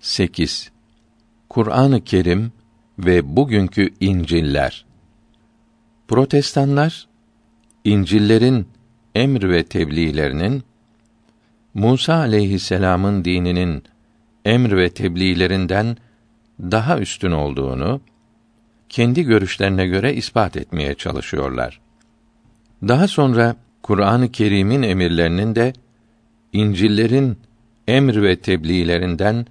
8. Kur'an-ı Kerim ve bugünkü İncil'ler. Protestanlar İncil'lerin emr ve tebliğlerinin Musa aleyhisselam'ın dininin emr ve tebliğlerinden daha üstün olduğunu kendi görüşlerine göre ispat etmeye çalışıyorlar. Daha sonra Kur'an-ı Kerim'in emirlerinin de İncil'lerin emr ve tebliğlerinden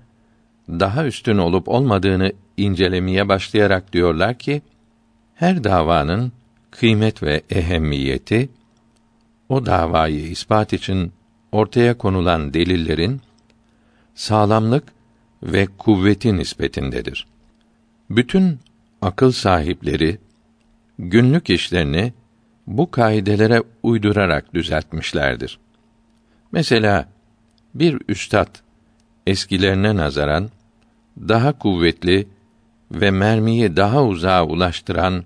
daha üstün olup olmadığını incelemeye başlayarak diyorlar ki her davanın kıymet ve ehemmiyeti o davayı ispat için ortaya konulan delillerin sağlamlık ve kuvveti nispetindedir. Bütün akıl sahipleri günlük işlerini bu kaidelere uydurarak düzeltmişlerdir. Mesela bir üstad eskilerine nazaran daha kuvvetli ve mermiyi daha uzağa ulaştıran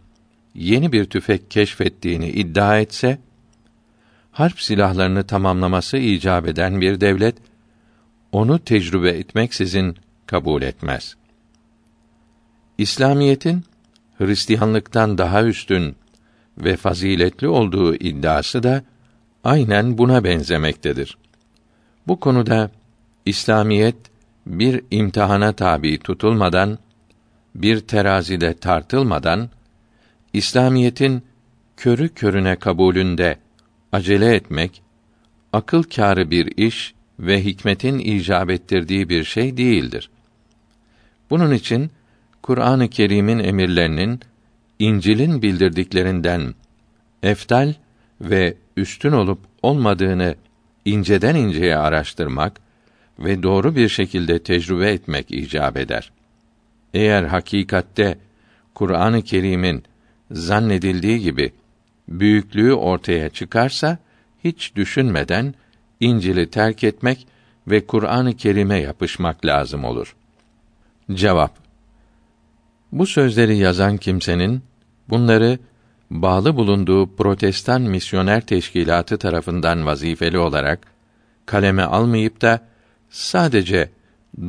yeni bir tüfek keşfettiğini iddia etse, harp silahlarını tamamlaması icap eden bir devlet, onu tecrübe etmeksizin kabul etmez. İslamiyetin Hristiyanlıktan daha üstün ve faziletli olduğu iddiası da aynen buna benzemektedir. Bu konuda İslamiyet bir imtihana tabi tutulmadan, bir terazide tartılmadan İslamiyetin körü körüne kabulünde acele etmek akıl kârı bir iş ve hikmetin icap ettirdiği bir şey değildir. Bunun için Kur'an-ı Kerim'in emirlerinin İncil'in bildirdiklerinden eftal ve üstün olup olmadığını inceden inceye araştırmak ve doğru bir şekilde tecrübe etmek icap eder. Eğer hakikatte Kur'an-ı Kerim'in zannedildiği gibi büyüklüğü ortaya çıkarsa hiç düşünmeden İncil'i terk etmek ve Kur'an-ı Kerim'e yapışmak lazım olur. Cevap Bu sözleri yazan kimsenin bunları bağlı bulunduğu Protestan Misyoner Teşkilatı tarafından vazifeli olarak kaleme almayıp da sadece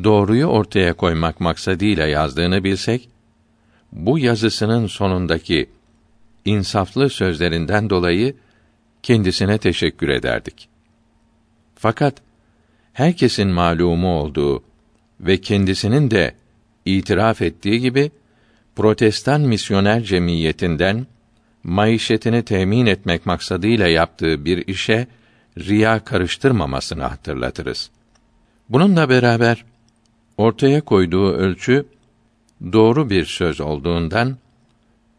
doğruyu ortaya koymak maksadıyla yazdığını bilsek, bu yazısının sonundaki insaflı sözlerinden dolayı kendisine teşekkür ederdik. Fakat herkesin malumu olduğu ve kendisinin de itiraf ettiği gibi Protestan misyoner cemiyetinden maişetini temin etmek maksadıyla yaptığı bir işe riya karıştırmamasını hatırlatırız. Bununla beraber ortaya koyduğu ölçü doğru bir söz olduğundan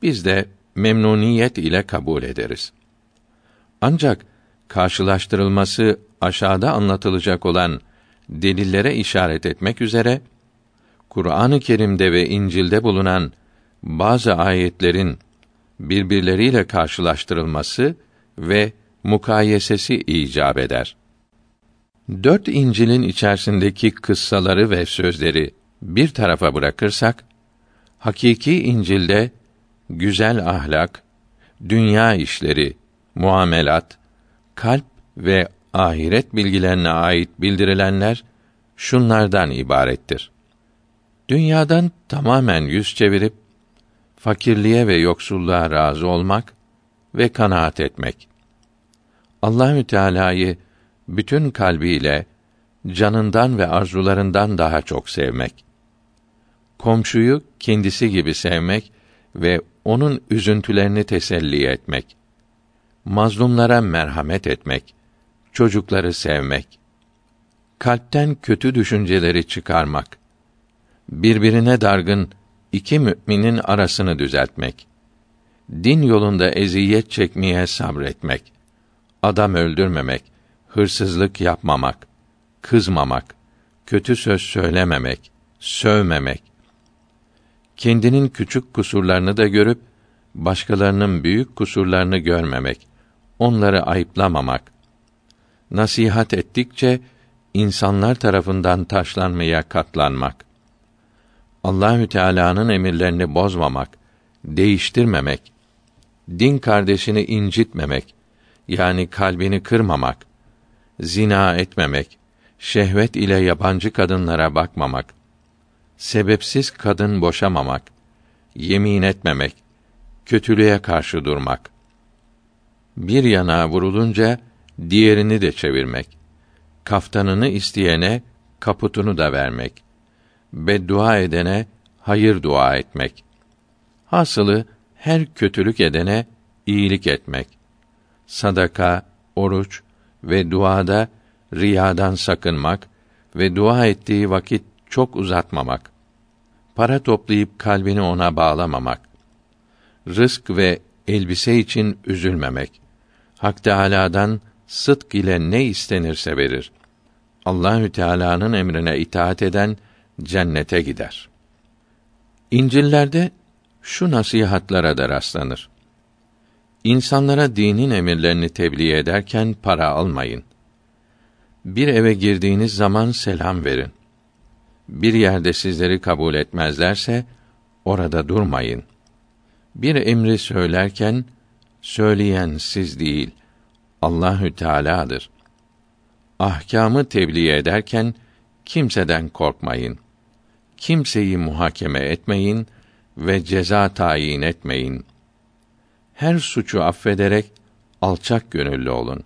biz de memnuniyet ile kabul ederiz. Ancak karşılaştırılması aşağıda anlatılacak olan delillere işaret etmek üzere Kur'an-ı Kerim'de ve İncil'de bulunan bazı ayetlerin birbirleriyle karşılaştırılması ve mukayesesi icap eder. Dört İncil'in içerisindeki kıssaları ve sözleri bir tarafa bırakırsak, hakiki İncil'de güzel ahlak, dünya işleri, muamelat, kalp ve ahiret bilgilerine ait bildirilenler şunlardan ibarettir. Dünyadan tamamen yüz çevirip fakirliğe ve yoksulluğa razı olmak ve kanaat etmek. Allahü Teala'yı bütün kalbiyle canından ve arzularından daha çok sevmek. Komşuyu kendisi gibi sevmek ve onun üzüntülerini teselli etmek. Mazlumlara merhamet etmek, çocukları sevmek. Kalpten kötü düşünceleri çıkarmak. Birbirine dargın iki müminin arasını düzeltmek. Din yolunda eziyet çekmeye sabretmek. Adam öldürmemek, hırsızlık yapmamak, kızmamak, kötü söz söylememek, sövmemek, kendinin küçük kusurlarını da görüp başkalarının büyük kusurlarını görmemek, onları ayıplamamak, nasihat ettikçe insanlar tarafından taşlanmaya katlanmak, Allahü Teala'nın emirlerini bozmamak, değiştirmemek, din kardeşini incitmemek, yani kalbini kırmamak, zina etmemek, şehvet ile yabancı kadınlara bakmamak, sebepsiz kadın boşamamak, yemin etmemek, kötülüğe karşı durmak. Bir yana vurulunca diğerini de çevirmek. Kaftanını isteyene kaputunu da vermek. Beddua edene hayır dua etmek. Hasılı her kötülük edene iyilik etmek. Sadaka, oruç ve duada riyadan sakınmak ve dua ettiği vakit çok uzatmamak. Para toplayıp kalbini ona bağlamamak. Rızk ve elbise için üzülmemek. Hak Teâlâ'dan sıdk ile ne istenirse verir. Allahü Teala'nın emrine itaat eden cennete gider. İncil'lerde şu nasihatlara da rastlanır. İnsanlara dinin emirlerini tebliğ ederken para almayın. Bir eve girdiğiniz zaman selam verin. Bir yerde sizleri kabul etmezlerse orada durmayın. Bir emri söylerken söyleyen siz değil, Allahü Teala'dır. Ahkamı tebliğ ederken kimseden korkmayın. Kimseyi muhakeme etmeyin ve ceza tayin etmeyin. Her suçu affederek alçak gönüllü olun.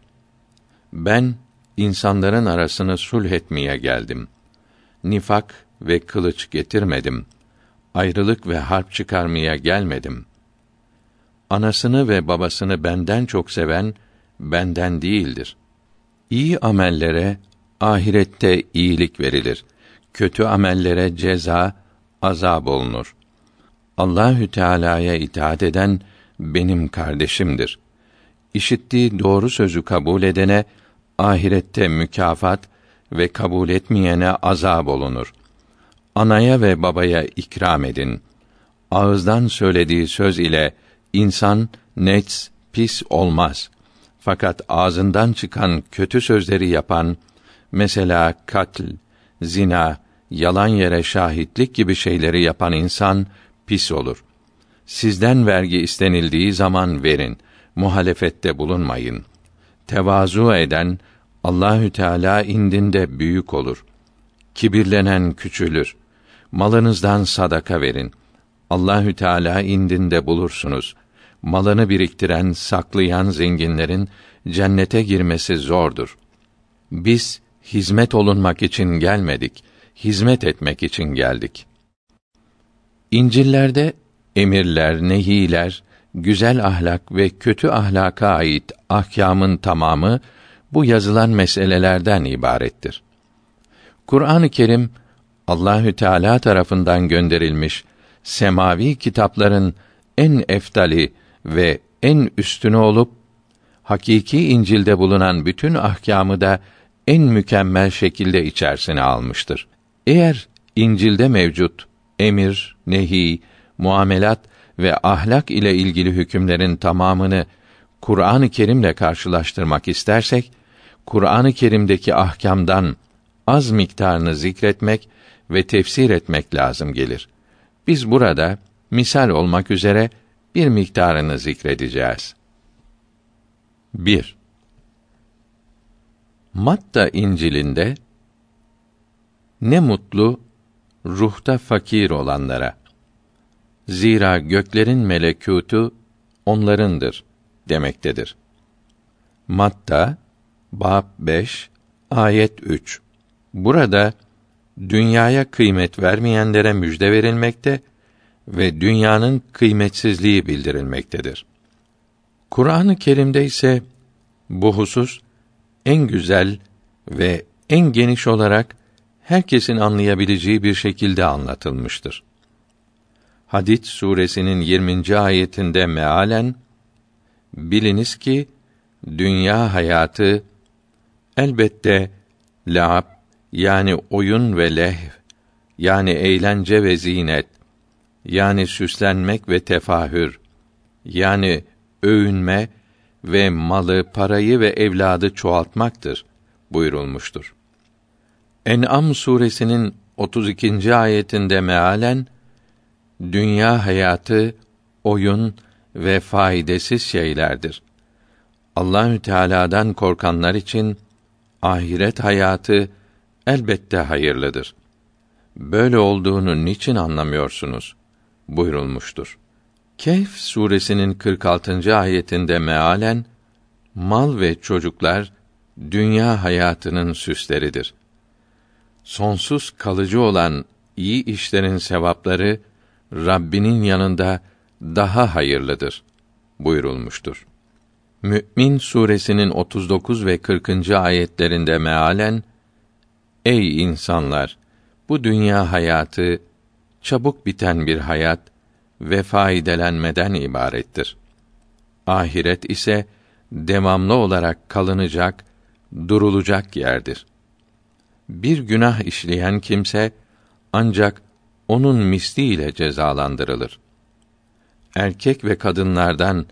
Ben insanların arasını sulh etmeye geldim. Nifak ve kılıç getirmedim. Ayrılık ve harp çıkarmaya gelmedim. Anasını ve babasını benden çok seven benden değildir. İyi amellere ahirette iyilik verilir. Kötü amellere ceza, azab olunur. Allahü Teala'ya itaat eden benim kardeşimdir. İşittiği doğru sözü kabul edene ahirette mükafat ve kabul etmeyene azab olunur. Anaya ve babaya ikram edin. Ağızdan söylediği söz ile insan nets pis olmaz. Fakat ağzından çıkan kötü sözleri yapan mesela katl, zina, yalan yere şahitlik gibi şeyleri yapan insan pis olur. Sizden vergi istenildiği zaman verin. Muhalefette bulunmayın. Tevazu eden Allahü Teala indinde büyük olur. Kibirlenen küçülür. Malınızdan sadaka verin. Allahü Teala indinde bulursunuz. Malını biriktiren, saklayan zenginlerin cennete girmesi zordur. Biz hizmet olunmak için gelmedik, hizmet etmek için geldik. İncillerde emirler, nehiler, güzel ahlak ve kötü ahlaka ait ahkamın tamamı bu yazılan meselelerden ibarettir. Kur'an-ı Kerim Allahü Teala tarafından gönderilmiş semavi kitapların en eftali ve en üstünü olup hakiki İncil'de bulunan bütün ahkamı da en mükemmel şekilde içerisine almıştır. Eğer İncil'de mevcut emir, nehi, muamelat ve ahlak ile ilgili hükümlerin tamamını Kur'an-ı Kerim'le karşılaştırmak istersek, Kur'an-ı Kerim'deki ahkamdan az miktarını zikretmek ve tefsir etmek lazım gelir. Biz burada misal olmak üzere bir miktarını zikredeceğiz. 1. Matta İncil'inde ne mutlu ruhta fakir olanlara. Zira göklerin melekûtu onlarındır demektedir. Matta bab 5 ayet 3. Burada dünyaya kıymet vermeyenlere müjde verilmekte ve dünyanın kıymetsizliği bildirilmektedir. Kur'an-ı Kerim'de ise bu husus en güzel ve en geniş olarak herkesin anlayabileceği bir şekilde anlatılmıştır. Hadid suresinin 20. ayetinde mealen biliniz ki dünya hayatı elbette laab yani oyun ve lehv yani eğlence ve zinet yani süslenmek ve tefahür yani övünme ve malı, parayı ve evladı çoğaltmaktır buyurulmuştur. En'am suresinin 32. ayetinde mealen dünya hayatı oyun ve faydasız şeylerdir. Allahü Teala'dan korkanlar için ahiret hayatı elbette hayırlıdır. böyle olduğunu niçin anlamıyorsunuz? buyurulmuştur. Kehf suresinin 46. ayetinde mealen mal ve çocuklar dünya hayatının süsleridir. Sonsuz kalıcı olan iyi işlerin sevapları Rabbinin yanında daha hayırlıdır buyurulmuştur. Mü'min suresinin 39 ve 40. ayetlerinde mealen Ey insanlar bu dünya hayatı çabuk biten bir hayat ve faydelenmeden ibarettir. Ahiret ise devamlı olarak kalınacak, durulacak yerdir. Bir günah işleyen kimse ancak onun misliyle cezalandırılır. Erkek ve kadınlardan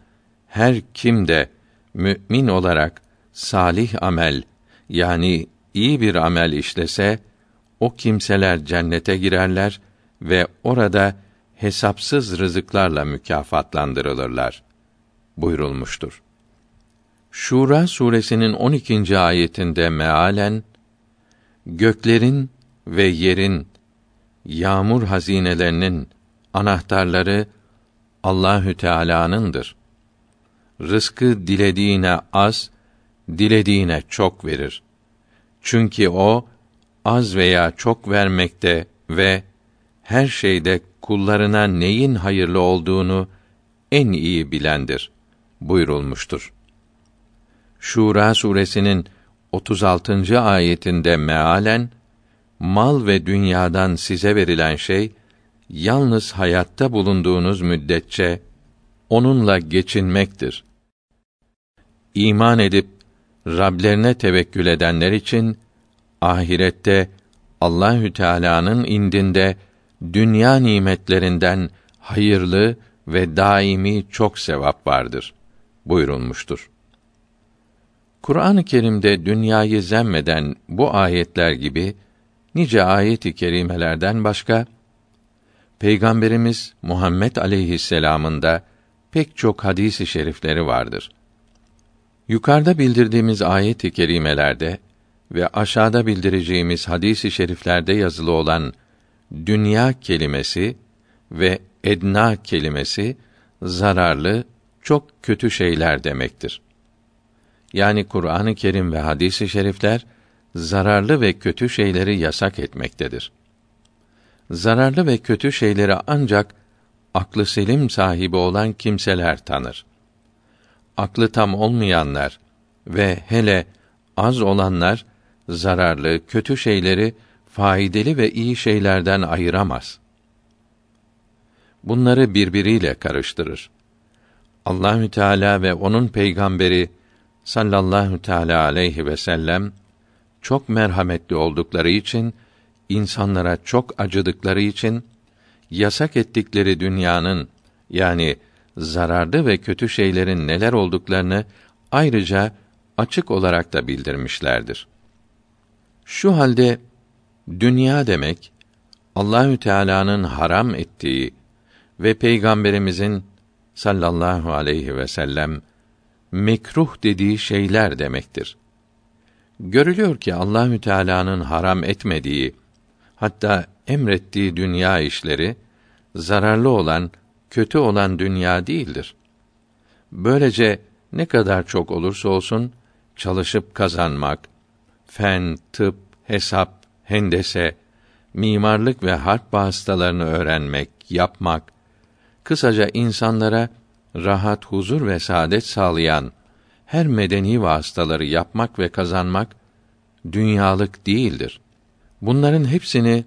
her kim de mümin olarak salih amel yani iyi bir amel işlese o kimseler cennete girerler ve orada hesapsız rızıklarla mükafatlandırılırlar buyurulmuştur. Şura suresinin 12. ayetinde mealen göklerin ve yerin yağmur hazinelerinin anahtarları Allahü Teala'nındır. Rızkı dilediğine az, dilediğine çok verir. Çünkü o az veya çok vermekte ve her şeyde kullarına neyin hayırlı olduğunu en iyi bilendir buyurulmuştur. Şura suresinin 36. ayetinde mealen mal ve dünyadan size verilen şey yalnız hayatta bulunduğunuz müddetçe onunla geçinmektir. İman edip Rablerine tevekkül edenler için ahirette Allahü Teala'nın indinde dünya nimetlerinden hayırlı ve daimi çok sevap vardır buyurulmuştur. Kur'an-ı Kerim'de dünyayı zemmeden bu ayetler gibi nice ayet-i kerimelerden başka Peygamberimiz Muhammed aleyhisselam'ın da pek çok hadisi şerifleri vardır. Yukarıda bildirdiğimiz ayet-i kerimelerde ve aşağıda bildireceğimiz hadisi şeriflerde yazılı olan dünya kelimesi ve edna kelimesi zararlı, çok kötü şeyler demektir. Yani Kur'an-ı Kerim ve hadis-i şerifler zararlı ve kötü şeyleri yasak etmektedir. Zararlı ve kötü şeyleri ancak aklı selim sahibi olan kimseler tanır. Aklı tam olmayanlar ve hele az olanlar zararlı, kötü şeyleri faydalı ve iyi şeylerden ayıramaz. Bunları birbiriyle karıştırır. Allahü Teala ve onun peygamberi sallallahu teala aleyhi ve sellem çok merhametli oldukları için insanlara çok acıdıkları için yasak ettikleri dünyanın yani zararlı ve kötü şeylerin neler olduklarını ayrıca açık olarak da bildirmişlerdir. Şu halde dünya demek Allahü Teala'nın haram ettiği ve peygamberimizin sallallahu aleyhi ve sellem mekruh dediği şeyler demektir. Görülüyor ki Allahü Teala'nın haram etmediği hatta emrettiği dünya işleri zararlı olan, kötü olan dünya değildir. Böylece ne kadar çok olursa olsun çalışıp kazanmak, fen, tıp, hesap, hendese, mimarlık ve harp hastalarını öğrenmek, yapmak, kısaca insanlara rahat, huzur ve saadet sağlayan her medeni vasıtaları yapmak ve kazanmak dünyalık değildir. Bunların hepsini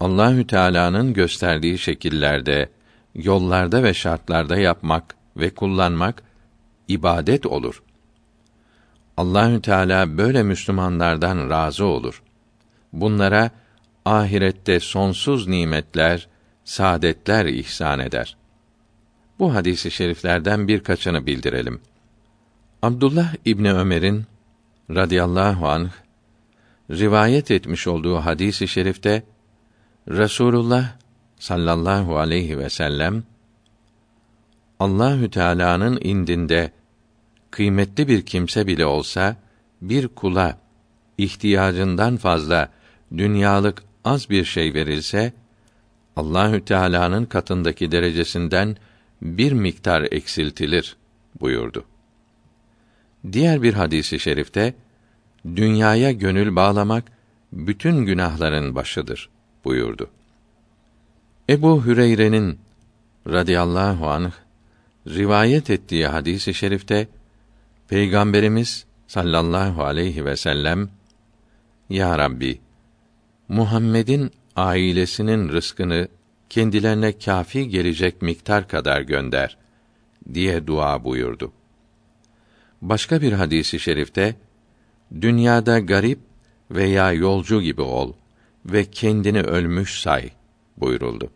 Allahü Teala'nın gösterdiği şekillerde, yollarda ve şartlarda yapmak ve kullanmak ibadet olur. Allahü Teala böyle Müslümanlardan razı olur. Bunlara ahirette sonsuz nimetler, saadetler ihsan eder. Bu hadisi şeriflerden birkaçını bildirelim. Abdullah İbni Ömer'in radıyallahu anh rivayet etmiş olduğu hadisi şerifte Resulullah sallallahu aleyhi ve sellem Allahü Teala'nın indinde kıymetli bir kimse bile olsa bir kula ihtiyacından fazla dünyalık az bir şey verilse Allahü Teala'nın katındaki derecesinden bir miktar eksiltilir buyurdu. Diğer bir hadisi şerifte dünyaya gönül bağlamak bütün günahların başıdır buyurdu. Ebu Hüreyre'nin radıyallahu anh rivayet ettiği hadisi şerifte Peygamberimiz sallallahu aleyhi ve sellem Ya Rabbi Muhammed'in ailesinin rızkını kendilerine kafi gelecek miktar kadar gönder diye dua buyurdu. Başka bir hadisi şerifte dünyada garip veya yolcu gibi ol ve kendini ölmüş say buyuruldu.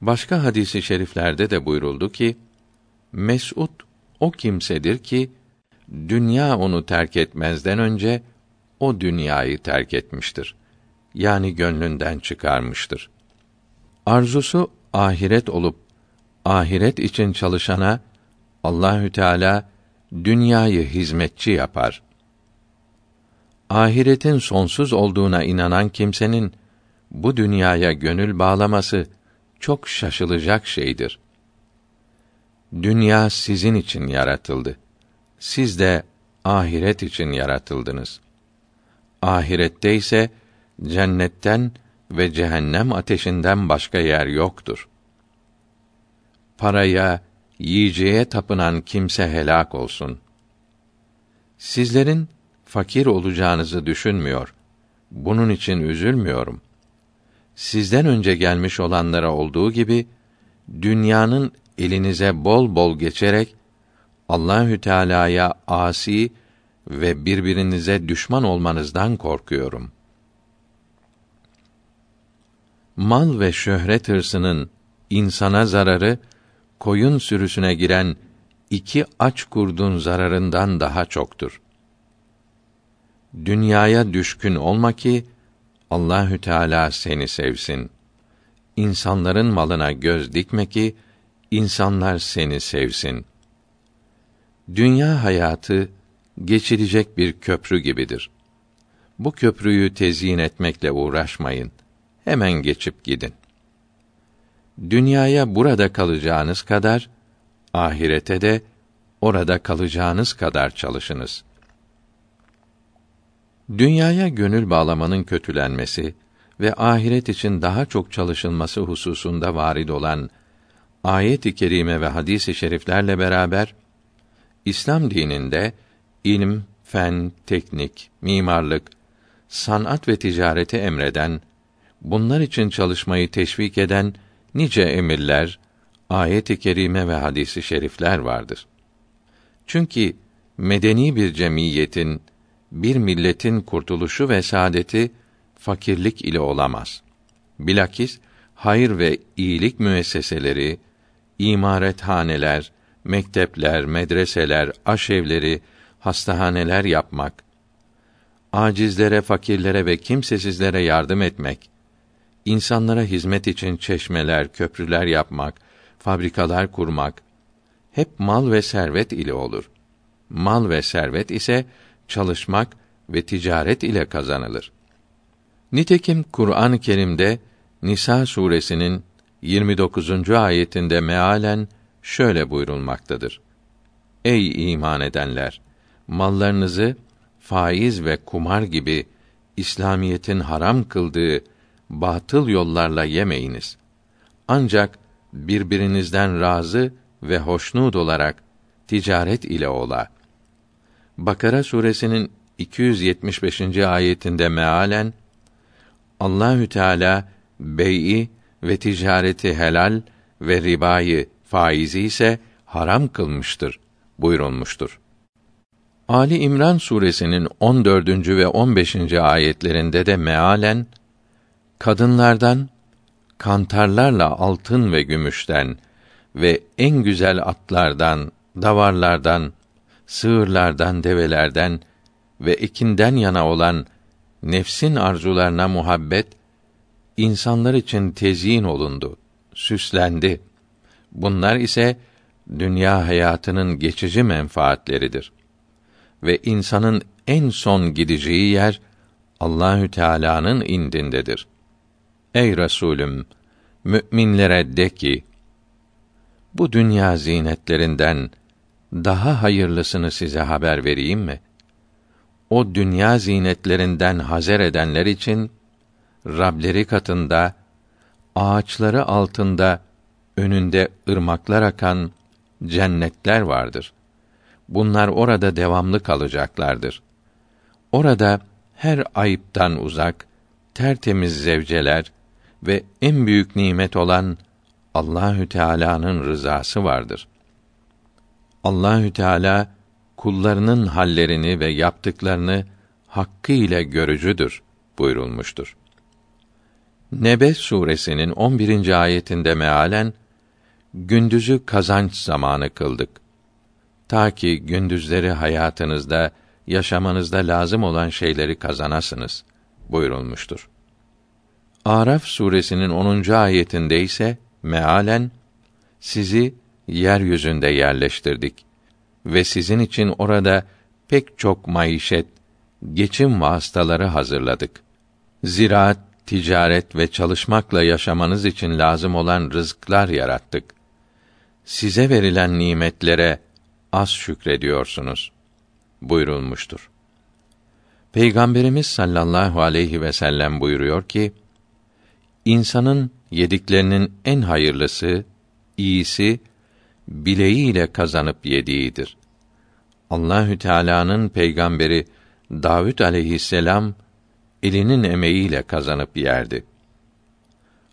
Başka hadisi şeriflerde de buyuruldu ki Mes'ud o kimsedir ki dünya onu terk etmezden önce o dünyayı terk etmiştir. Yani gönlünden çıkarmıştır. Arzusu ahiret olup ahiret için çalışana Allahü Teala dünyayı hizmetçi yapar. Ahiretin sonsuz olduğuna inanan kimsenin bu dünyaya gönül bağlaması çok şaşılacak şeydir. Dünya sizin için yaratıldı. Siz de ahiret için yaratıldınız. Ahirette ise cennetten ve cehennem ateşinden başka yer yoktur. Paraya, yiyeceğe tapınan kimse helak olsun. Sizlerin fakir olacağınızı düşünmüyor. Bunun için üzülmüyorum. Sizden önce gelmiş olanlara olduğu gibi dünyanın elinize bol bol geçerek Allahü Teala'ya asi ve birbirinize düşman olmanızdan korkuyorum. Mal ve şöhret hırsının insana zararı koyun sürüsüne giren iki aç kurdun zararından daha çoktur. Dünyaya düşkün olma ki Allahü Teala seni sevsin. İnsanların malına göz dikme ki insanlar seni sevsin. Dünya hayatı geçilecek bir köprü gibidir. Bu köprüyü tezyin etmekle uğraşmayın. Hemen geçip gidin. Dünyaya burada kalacağınız kadar ahirete de orada kalacağınız kadar çalışınız. Dünyaya gönül bağlamanın kötülenmesi ve ahiret için daha çok çalışılması hususunda varid olan ayet-i kerime ve hadis-i şeriflerle beraber İslam dininde ilim, fen, teknik, mimarlık, sanat ve ticareti emreden, bunlar için çalışmayı teşvik eden nice emirler, ayet-i kerime ve hadisi şerifler vardır. Çünkü medeni bir cemiyetin, bir milletin kurtuluşu ve saadeti fakirlik ile olamaz. Bilakis hayır ve iyilik müesseseleri, imarethaneler, mektepler, medreseler, aşevleri, hastahaneler yapmak, acizlere, fakirlere ve kimsesizlere yardım etmek, insanlara hizmet için çeşmeler, köprüler yapmak, fabrikalar kurmak hep mal ve servet ile olur. Mal ve servet ise çalışmak ve ticaret ile kazanılır. Nitekim Kur'an-ı Kerim'de Nisa suresinin 29. ayetinde mealen şöyle buyurulmaktadır. Ey iman edenler! Mallarınızı faiz ve kumar gibi İslamiyetin haram kıldığı batıl yollarla yemeyiniz. Ancak birbirinizden razı ve hoşnut olarak ticaret ile ola. Bakara suresinin 275. ayetinde mealen Allahü Teala bey'i ve ticareti helal ve ribayı faizi ise haram kılmıştır buyurulmuştur. Ali İmran suresinin 14. ve 15. ayetlerinde de mealen kadınlardan kantarlarla altın ve gümüşten ve en güzel atlardan, davarlardan, sığırlardan, develerden ve ekinden yana olan nefsin arzularına muhabbet insanlar için tezyin olundu, süslendi. Bunlar ise dünya hayatının geçici menfaatleridir. Ve insanın en son gideceği yer Allahü Teala'nın indindedir. Ey Resulüm, müminlere de ki, bu dünya zinetlerinden daha hayırlısını size haber vereyim mi? O dünya zinetlerinden hazer edenler için Rableri katında ağaçları altında önünde ırmaklar akan cennetler vardır. Bunlar orada devamlı kalacaklardır. Orada her ayıptan uzak, tertemiz zevceler ve en büyük nimet olan Allahü Teala'nın rızası vardır. Allahü Teala kullarının hallerini ve yaptıklarını hakkı ile görücüdür buyurulmuştur. Nebe suresinin 11. ayetinde mealen gündüzü kazanç zamanı kıldık. Ta ki gündüzleri hayatınızda, yaşamanızda lazım olan şeyleri kazanasınız buyurulmuştur. Araf suresinin 10. ayetinde ise mealen sizi yeryüzünde yerleştirdik ve sizin için orada pek çok maişet, geçim vasıtaları hazırladık. Ziraat, ticaret ve çalışmakla yaşamanız için lazım olan rızıklar yarattık. Size verilen nimetlere az şükrediyorsunuz buyurulmuştur. Peygamberimiz sallallahu aleyhi ve sellem buyuruyor ki: İnsanın yediklerinin en hayırlısı, iyisi bileğiyle kazanıp yediğidir. Allahü Teala'nın peygamberi Davud aleyhisselam elinin emeğiyle kazanıp yerdi.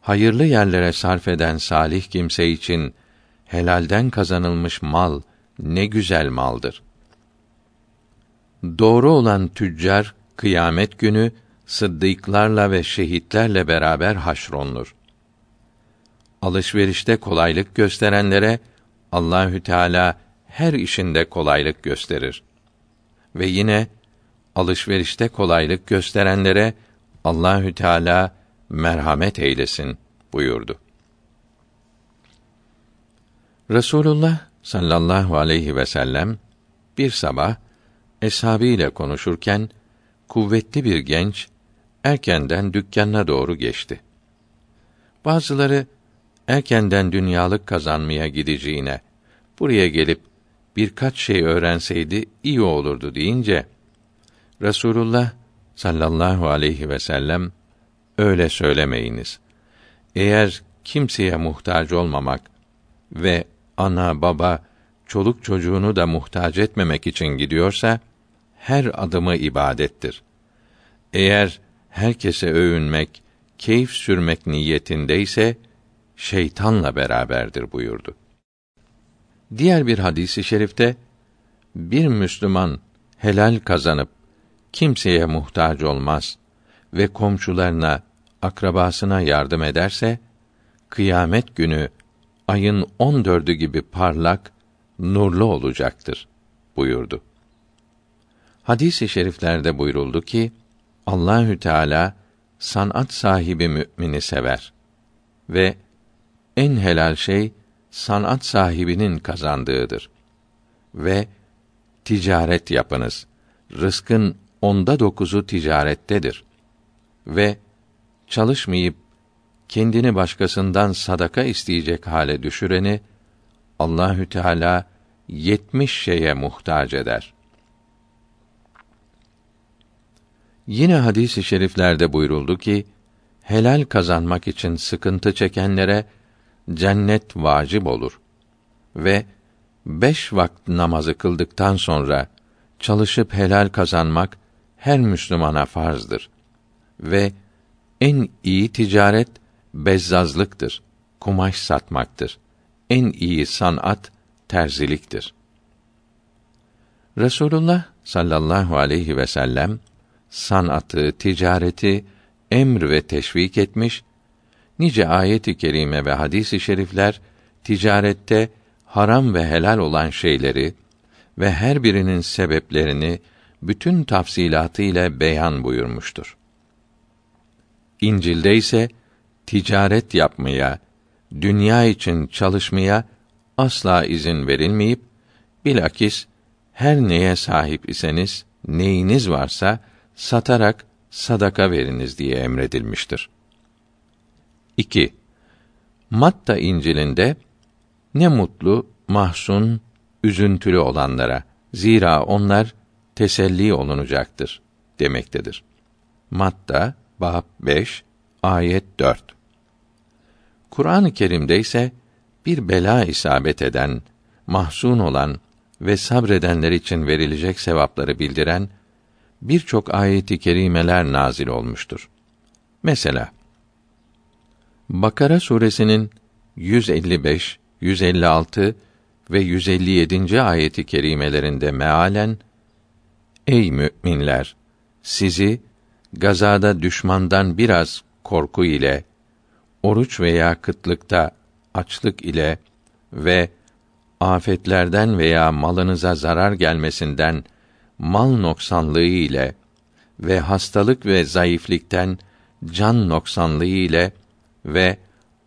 Hayırlı yerlere sarf eden salih kimse için helalden kazanılmış mal ne güzel maldır. Doğru olan tüccar kıyamet günü sıddıklarla ve şehitlerle beraber haşrolunur. Alışverişte kolaylık gösterenlere Allahü Teala her işinde kolaylık gösterir. Ve yine alışverişte kolaylık gösterenlere Allahü Teala merhamet eylesin buyurdu. Resulullah sallallahu aleyhi ve sellem bir sabah eshabıyla konuşurken kuvvetli bir genç erkenden dükkanına doğru geçti. Bazıları erkenden dünyalık kazanmaya gideceğine buraya gelip birkaç şey öğrenseydi iyi olurdu deyince Resulullah sallallahu aleyhi ve sellem öyle söylemeyiniz. Eğer kimseye muhtaç olmamak ve ana baba çoluk çocuğunu da muhtaç etmemek için gidiyorsa her adımı ibadettir. Eğer herkese övünmek, keyif sürmek niyetindeyse şeytanla beraberdir buyurdu. Diğer bir hadisi şerifte bir Müslüman helal kazanıp kimseye muhtaç olmaz ve komşularına, akrabasına yardım ederse kıyamet günü ayın on dördü gibi parlak, nurlu olacaktır buyurdu. Hadis-i şeriflerde buyuruldu ki Allahü Teala sanat sahibi mümini sever ve en helal şey sanat sahibinin kazandığıdır. Ve ticaret yapınız. Rızkın onda dokuzu ticarettedir. Ve çalışmayıp kendini başkasından sadaka isteyecek hale düşüreni Allahü Teala yetmiş şeye muhtaç eder. Yine hadis-i şeriflerde buyuruldu ki helal kazanmak için sıkıntı çekenlere cennet vacip olur ve beş vakit namazı kıldıktan sonra çalışıp helal kazanmak her Müslümana farzdır ve en iyi ticaret bezzazlıktır, kumaş satmaktır. En iyi sanat terziliktir. Resulullah sallallahu aleyhi ve sellem sanatı, ticareti emr ve teşvik etmiş Nice ayet-i kerime ve hadis-i şerifler ticarette haram ve helal olan şeyleri ve her birinin sebeplerini bütün tafsilatı ile beyan buyurmuştur. İncil'de ise ticaret yapmaya, dünya için çalışmaya asla izin verilmeyip bilakis her neye sahip iseniz, neyiniz varsa satarak sadaka veriniz diye emredilmiştir. 2. Matta İncil'inde ne mutlu mahzun, üzüntülü olanlara zira onlar teselli olunacaktır demektedir. Matta bab 5 ayet 4. Kur'an-ı Kerim'de ise bir bela isabet eden, mahzun olan ve sabredenler için verilecek sevapları bildiren birçok ayeti kerimeler nazil olmuştur. Mesela Bakara suresinin 155, 156 ve 157. ayeti kerimelerinde mealen Ey müminler sizi gazada düşmandan biraz korku ile oruç veya kıtlıkta açlık ile ve afetlerden veya malınıza zarar gelmesinden mal noksanlığı ile ve hastalık ve zayıflikten can noksanlığı ile ve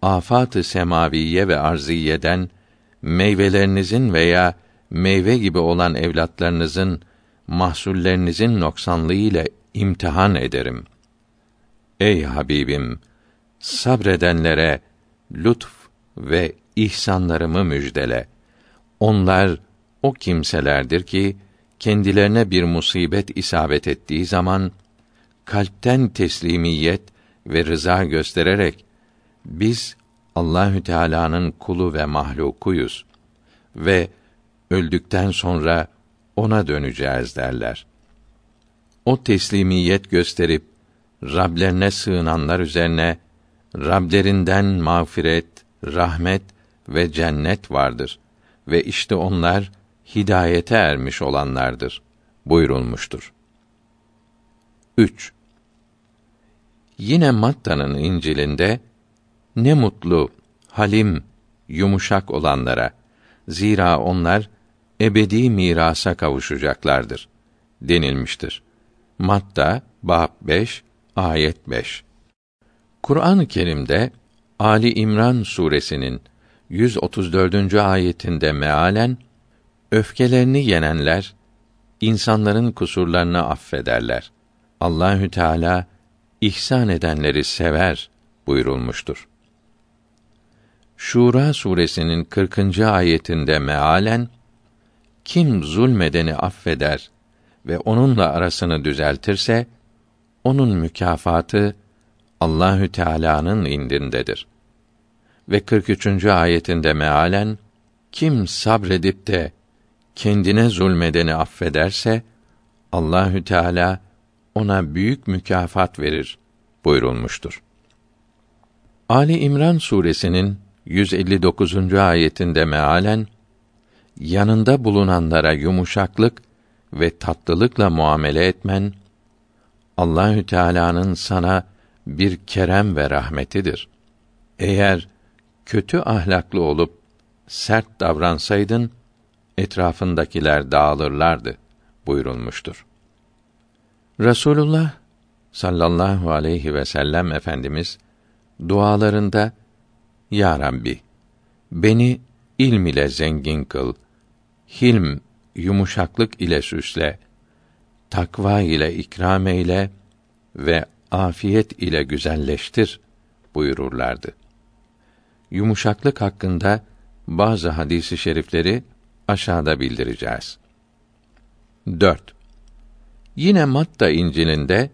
afat-ı semaviye ve arziyeden meyvelerinizin veya meyve gibi olan evlatlarınızın mahsullerinizin noksanlığı ile imtihan ederim. Ey Habibim, sabredenlere lütf ve ihsanlarımı müjdele. Onlar o kimselerdir ki kendilerine bir musibet isabet ettiği zaman kalpten teslimiyet ve rıza göstererek biz Allahü Teala'nın kulu ve mahlukuyuz ve öldükten sonra ona döneceğiz derler. O teslimiyet gösterip Rablerine sığınanlar üzerine Rablerinden mağfiret, rahmet ve cennet vardır ve işte onlar hidayete ermiş olanlardır buyurulmuştur. 3. Yine Matta'nın İncil'inde ne mutlu, halim, yumuşak olanlara zira onlar ebedi mirasa kavuşacaklardır denilmiştir. Matta bab 5 ayet 5. Kur'an-ı Kerim'de Ali İmran suresinin 134. ayetinde mealen öfkelerini yenenler insanların kusurlarını affederler. Allahü Teala ihsan edenleri sever buyurulmuştur. Şura suresinin 40. ayetinde mealen kim zulmedeni affeder ve onunla arasını düzeltirse onun mükafatı Allahü Teala'nın indindedir. Ve 43. ayetinde mealen kim sabredip de kendine zulmedeni affederse Allahü Teala ona büyük mükafat verir buyurulmuştur. Ali İmran suresinin 159. ayetinde mealen yanında bulunanlara yumuşaklık ve tatlılıkla muamele etmen Allahü Teala'nın sana bir kerem ve rahmetidir. Eğer kötü ahlaklı olup sert davransaydın etrafındakiler dağılırlardı buyurulmuştur. Resulullah sallallahu aleyhi ve sellem efendimiz dualarında Ya Rabbi beni ilm ile zengin kıl, hilm, yumuşaklık ile süsle, takva ile ikram eyle ve afiyet ile güzelleştir buyururlardı. Yumuşaklık hakkında bazı hadisi şerifleri aşağıda bildireceğiz. 4. Yine Matta İncil'inde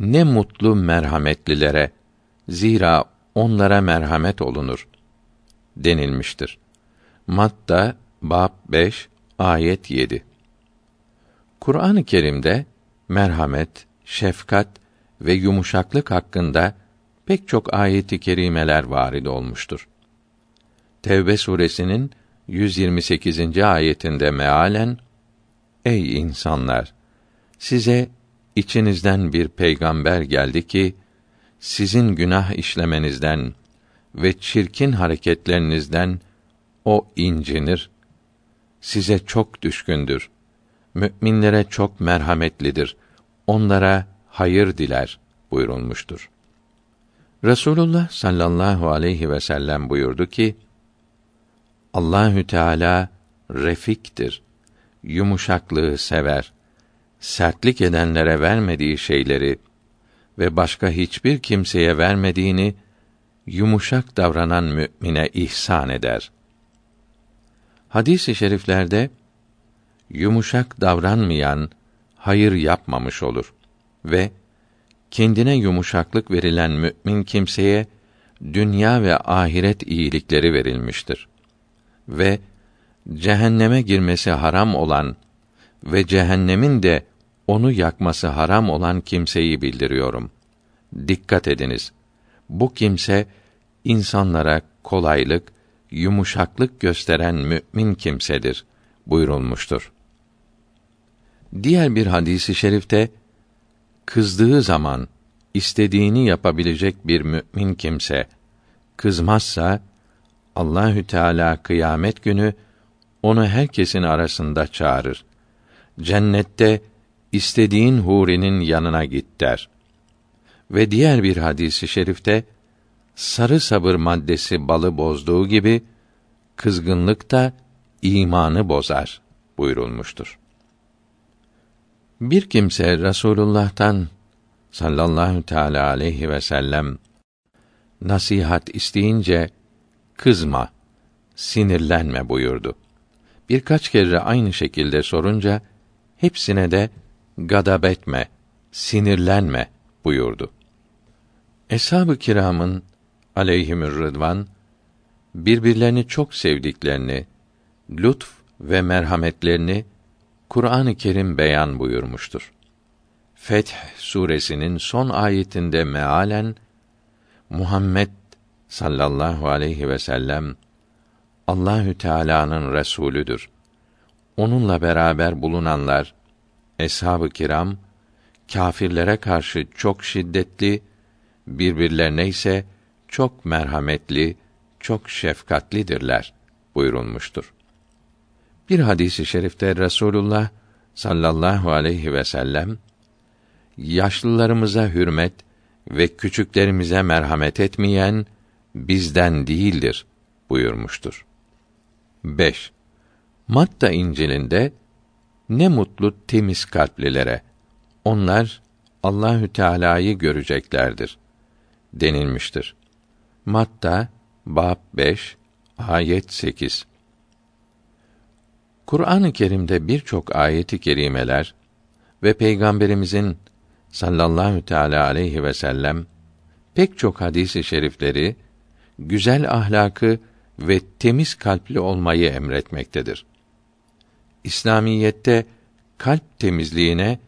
ne mutlu merhametlilere zira onlara merhamet olunur denilmiştir. Matta bab 5 ayet 7. Kur'an-ı Kerim'de merhamet, şefkat ve yumuşaklık hakkında pek çok ayeti kerimeler varid olmuştur. Tevbe suresinin 128. ayetinde mealen Ey insanlar size içinizden bir peygamber geldi ki sizin günah işlemenizden ve çirkin hareketlerinizden o incinir. Size çok düşkündür. Müminlere çok merhametlidir. Onlara hayır diler buyurulmuştur. Resulullah sallallahu aleyhi ve sellem buyurdu ki: Allahü Teala refiktir. Yumuşaklığı sever. sertlik edenlere vermediği şeyleri ve başka hiçbir kimseye vermediğini yumuşak davranan mümine ihsan eder. Hadis-i şeriflerde yumuşak davranmayan hayır yapmamış olur ve kendine yumuşaklık verilen mümin kimseye dünya ve ahiret iyilikleri verilmiştir. Ve cehenneme girmesi haram olan ve cehennemin de onu yakması haram olan kimseyi bildiriyorum. Dikkat ediniz. Bu kimse insanlara kolaylık, yumuşaklık gösteren mümin kimsedir buyurulmuştur. Diğer bir hadisi şerifte kızdığı zaman istediğini yapabilecek bir mümin kimse kızmazsa Allahü Teala kıyamet günü onu herkesin arasında çağırır. Cennette istediğin hurinin yanına git der. Ve diğer bir hadisi şerifte sarı sabır maddesi balı bozduğu gibi kızgınlık da imanı bozar buyurulmuştur. Bir kimse Rasulullah'tan sallallahu teala aleyhi ve sellem nasihat isteyince kızma, sinirlenme buyurdu. Birkaç kere aynı şekilde sorunca hepsine de gadab etme, sinirlenme buyurdu. Eshab-ı kiramın aleyhimür rıdvan birbirlerini çok sevdiklerini, lütf ve merhametlerini Kur'an-ı Kerim beyan buyurmuştur. Feth suresinin son ayetinde mealen Muhammed sallallahu aleyhi ve sellem Allahü Teala'nın resulüdür. Onunla beraber bulunanlar eshab-ı kiram kâfirlere karşı çok şiddetli, birbirlerine ise çok merhametli, çok şefkatlidirler buyurulmuştur. Bir hadisi şerifte Resulullah sallallahu aleyhi ve sellem yaşlılarımıza hürmet ve küçüklerimize merhamet etmeyen bizden değildir buyurmuştur. 5. Matta İncil'inde ne mutlu temiz kalplilere onlar Allahü Teala'yı göreceklerdir denilmiştir. Matta bab 5 ayet 8. Kur'an-ı Kerim'de birçok ayeti kerimeler ve peygamberimizin sallallahu teala aleyhi ve sellem pek çok hadisi şerifleri güzel ahlakı ve temiz kalpli olmayı emretmektedir. İslamiyette kalp temizliğine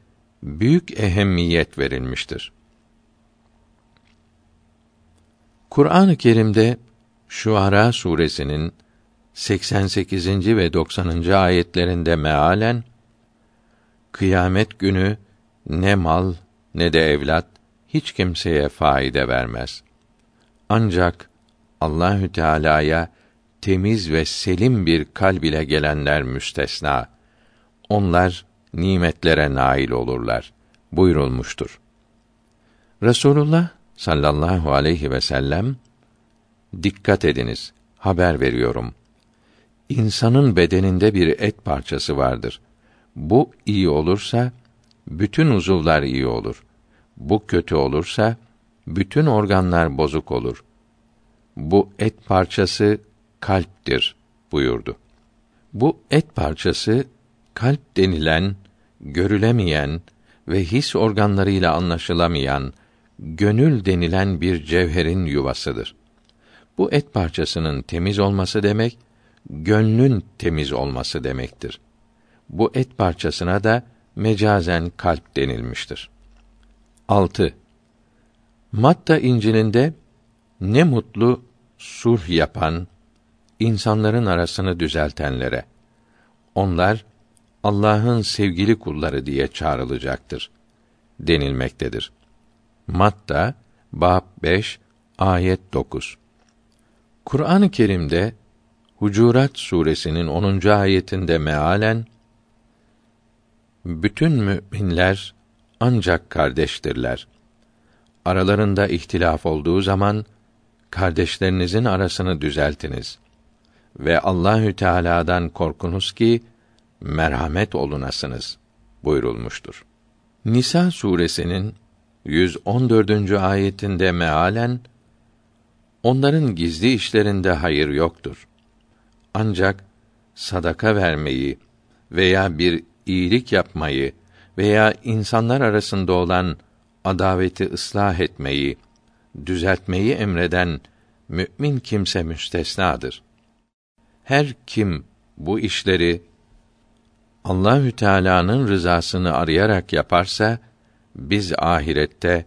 büyük ehemmiyet verilmiştir. Kur'an-ı Kerim'de Şuara suresinin 88. ve 90. ayetlerinde mealen kıyamet günü ne mal ne de evlat hiç kimseye faide vermez. Ancak Allahü Teala'ya temiz ve selim bir kalb ile gelenler müstesna. Onlar nimetlere nail olurlar buyurulmuştur. Resulullah sallallahu aleyhi ve sellem dikkat ediniz haber veriyorum. İnsanın bedeninde bir et parçası vardır. Bu iyi olursa bütün uzuvlar iyi olur. Bu kötü olursa bütün organlar bozuk olur. Bu et parçası kalptir buyurdu. Bu et parçası kalp denilen görülemeyen ve his organlarıyla anlaşılamayan gönül denilen bir cevherin yuvasıdır. Bu et parçasının temiz olması demek gönlün temiz olması demektir. Bu et parçasına da mecazen kalp denilmiştir. 6. Matta İncil'inde ne mutlu sulh yapan, insanların arasını düzeltenlere. Onlar Allah'ın sevgili kulları diye çağrılacaktır denilmektedir. Matta bab 5 ayet 9. Kur'an-ı Kerim'de Hucurat suresinin 10. ayetinde mealen bütün müminler ancak kardeştirler. Aralarında ihtilaf olduğu zaman kardeşlerinizin arasını düzeltiniz ve Allahü Teala'dan korkunuz ki merhamet olunasınız buyurulmuştur. Nisa suresinin 114. ayetinde mealen onların gizli işlerinde hayır yoktur. Ancak sadaka vermeyi veya bir iyilik yapmayı veya insanlar arasında olan adaveti ıslah etmeyi, düzeltmeyi emreden mümin kimse müstesnadır. Her kim bu işleri Allahü Teala'nın rızasını arayarak yaparsa biz ahirette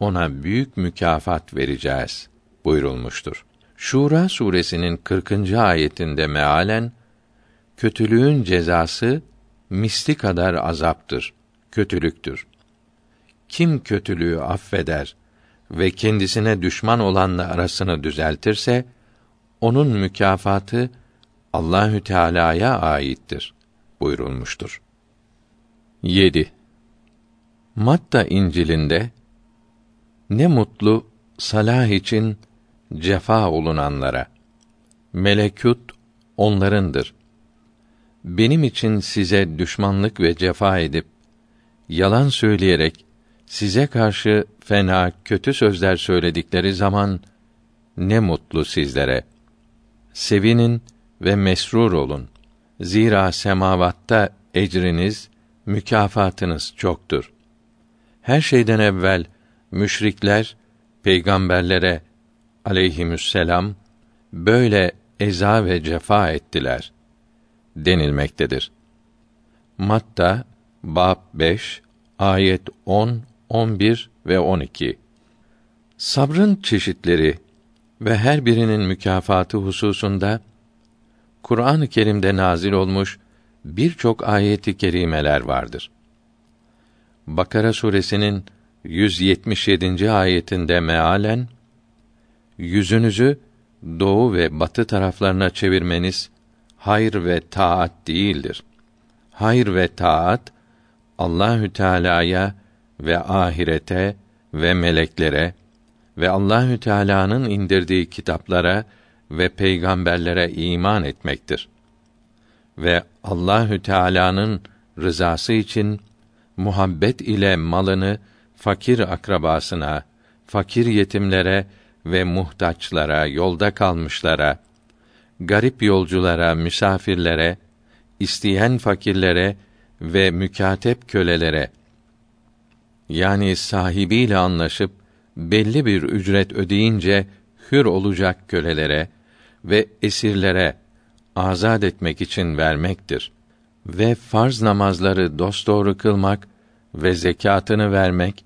ona büyük mükafat vereceğiz buyurulmuştur. Şura suresinin 40. ayetinde mealen kötülüğün cezası misli kadar azaptır, kötülüktür. Kim kötülüğü affeder ve kendisine düşman olanla arasını düzeltirse onun mükafatı Allahü Teala'ya aittir buyurulmuştur. 7. Matta İncil'inde ne mutlu salah için cefa olunanlara. Melekut onlarındır. Benim için size düşmanlık ve cefa edip yalan söyleyerek size karşı fena kötü sözler söyledikleri zaman ne mutlu sizlere. Sevinin ve mesrur olun. Zira semavatta ecriniz, mükafatınız çoktur. Her şeyden evvel müşrikler peygamberlere aleyhisselam böyle eza ve cefa ettiler denilmektedir. Matta bab 5 ayet 10, 11 ve 12. Sabrın çeşitleri ve her birinin mükafatı hususunda Kur'an-ı Kerim'de nazil olmuş birçok ayeti kerimeler vardır. Bakara suresinin 177. ayetinde mealen yüzünüzü doğu ve batı taraflarına çevirmeniz hayır ve taat değildir. Hayır ve taat Allahü Teala'ya ve ahirete ve meleklere ve Allahü Teala'nın indirdiği kitaplara ve peygamberlere iman etmektir. Ve Allahü Teala'nın rızası için muhabbet ile malını fakir akrabasına, fakir yetimlere ve muhtaçlara, yolda kalmışlara, garip yolculara, misafirlere, isteyen fakirlere ve mükatep kölelere yani sahibiyle anlaşıp belli bir ücret ödeyince hür olacak kölelere ve esirlere azad etmek için vermektir. Ve farz namazları dosdoğru kılmak ve zekatını vermek,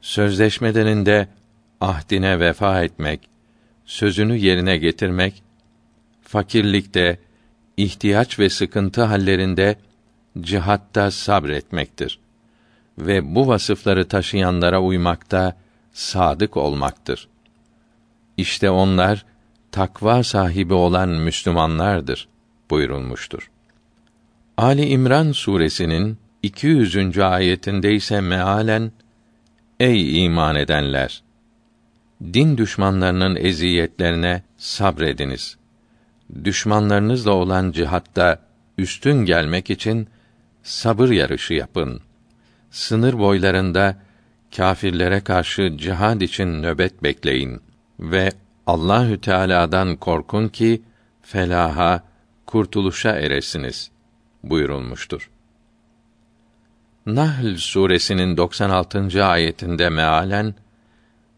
sözleşmelerinde ahdine vefa etmek, sözünü yerine getirmek, fakirlikte, ihtiyaç ve sıkıntı hallerinde cihatta sabretmektir ve bu vasıfları taşıyanlara uymakta sadık olmaktır. İşte onlar takva sahibi olan Müslümanlardır buyurulmuştur. Ali İmran suresinin 200. ayetinde ise mealen Ey iman edenler din düşmanlarının eziyetlerine sabrediniz. Düşmanlarınızla olan cihatta üstün gelmek için sabır yarışı yapın. Sınır boylarında kâfirlere karşı cihad için nöbet bekleyin ve Allahü Teala'dan korkun ki felaha, kurtuluşa eresiniz buyurulmuştur. Nahl suresinin 96. ayetinde mealen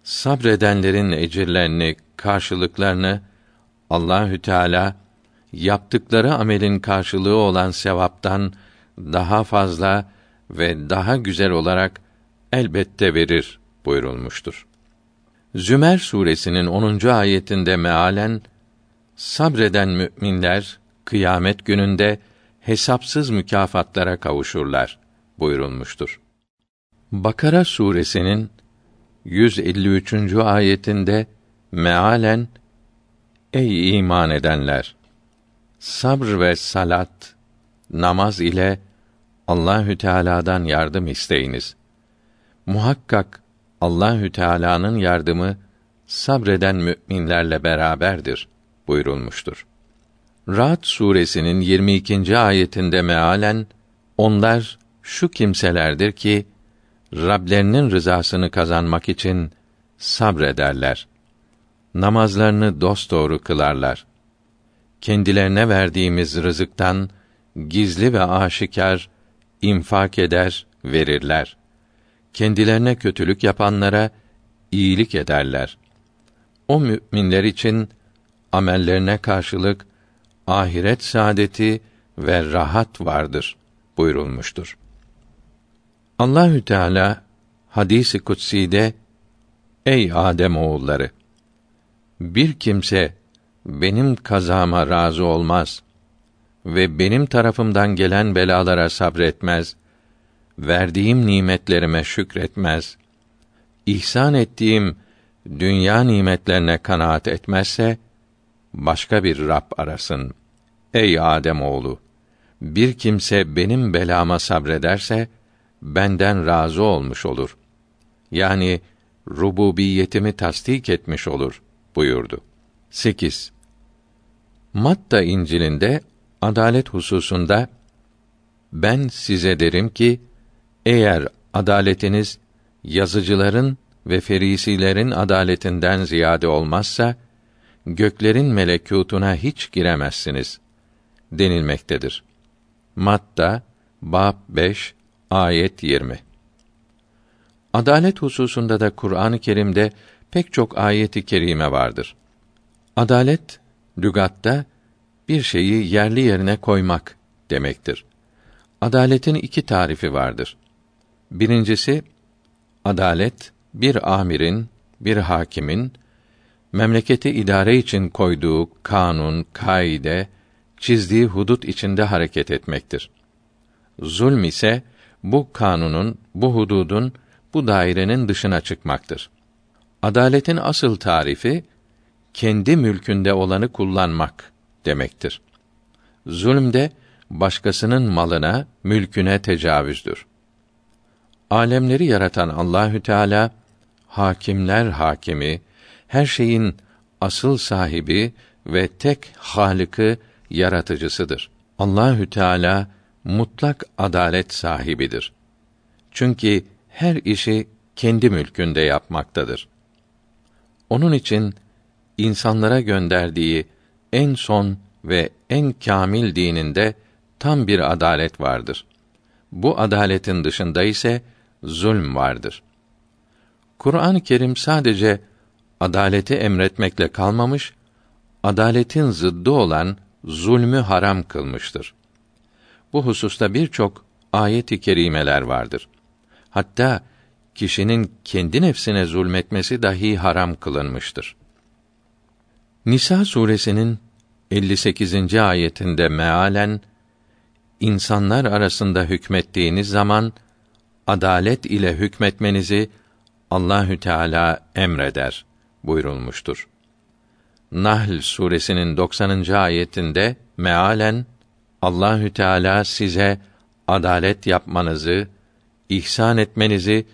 sabredenlerin ecirlerini, karşılıklarını Allahü Teala yaptıkları amelin karşılığı olan sevaptan daha fazla ve daha güzel olarak elbette verir buyurulmuştur. Zümer suresinin 10. ayetinde mealen sabreden müminler kıyamet gününde hesapsız mükafatlara kavuşurlar buyurulmuştur. Bakara suresinin 153. ayetinde mealen Ey iman edenler sabr ve salat namaz ile Allahü Teala'dan yardım isteyiniz. Muhakkak Allahü Teala'nın yardımı sabreden müminlerle beraberdir buyurulmuştur. Ra'd suresinin 22. ayetinde mealen onlar şu kimselerdir ki Rablerinin rızasını kazanmak için sabrederler. Namazlarını dosdoğru kılarlar. Kendilerine verdiğimiz rızıktan gizli ve aşikar infak eder, verirler. Kendilerine kötülük yapanlara iyilik ederler. O müminler için amellerine karşılık ahiret saadeti ve rahat vardır buyurulmuştur. Allahü Teala hadisi kutsi'de Ey Adem oğulları bir kimse benim kazama razı olmaz ve benim tarafımdan gelen belalara sabretmez, verdiğim nimetlerime şükretmez, ihsan ettiğim dünya nimetlerine kanaat etmezse başka bir Rab arasın. Ey Adem oğlu, bir kimse benim belama sabrederse benden razı olmuş olur. Yani rububiyetimi tasdik etmiş olur buyurdu. 8. Matta İncil'inde adalet hususunda ben size derim ki eğer adaletiniz yazıcıların ve ferisilerin adaletinden ziyade olmazsa göklerin melekûtuna hiç giremezsiniz denilmektedir. Matta bab 5 ayet 20. Adalet hususunda da Kur'an-ı Kerim'de pek çok ayeti kerime vardır. Adalet lügatta bir şeyi yerli yerine koymak demektir. Adaletin iki tarifi vardır. Birincisi adalet bir amirin, bir hakimin memleketi idare için koyduğu kanun, kaide, çizdiği hudut içinde hareket etmektir. Zulm ise bu kanunun, bu hududun, bu dairenin dışına çıkmaktır. Adaletin asıl tarifi kendi mülkünde olanı kullanmak demektir. Zulm de başkasının malına, mülküne tecavüzdür. Alemleri yaratan Allahü Teala hakimler hakimi, her şeyin asıl sahibi ve tek Halık'ı yaratıcısıdır. Allahü Teala mutlak adalet sahibidir. Çünkü her işi kendi mülkünde yapmaktadır. Onun için insanlara gönderdiği en son ve en kamil dininde tam bir adalet vardır. Bu adaletin dışında ise zulm vardır. Kur'an-ı Kerim sadece adaleti emretmekle kalmamış, adaletin zıddı olan zulmü haram kılmıştır. Bu hususta birçok ayet-i kerimeler vardır. Hatta kişinin kendi nefsine zulmetmesi dahi haram kılınmıştır. Nisa suresinin 58. ayetinde mealen insanlar arasında hükmettiğiniz zaman adalet ile hükmetmenizi Allahü Teala emreder buyurulmuştur. Nahl suresinin 90. ayetinde mealen Allahü Teala size adalet yapmanızı, ihsan etmenizi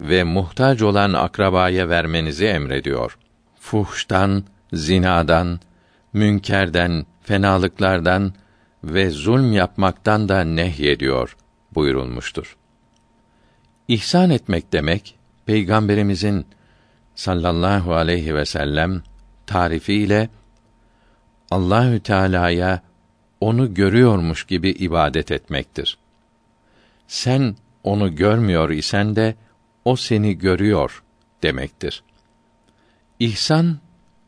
ve muhtaç olan akrabaya vermenizi emrediyor. Fuhştan, zinadan, münkerden, fenalıklardan ve zulm yapmaktan da nehyediyor buyurulmuştur. İhsan etmek demek peygamberimizin sallallahu aleyhi ve sellem tarifiyle Allahü Teala'ya onu görüyormuş gibi ibadet etmektir. Sen onu görmüyor isen de o seni görüyor demektir. İhsan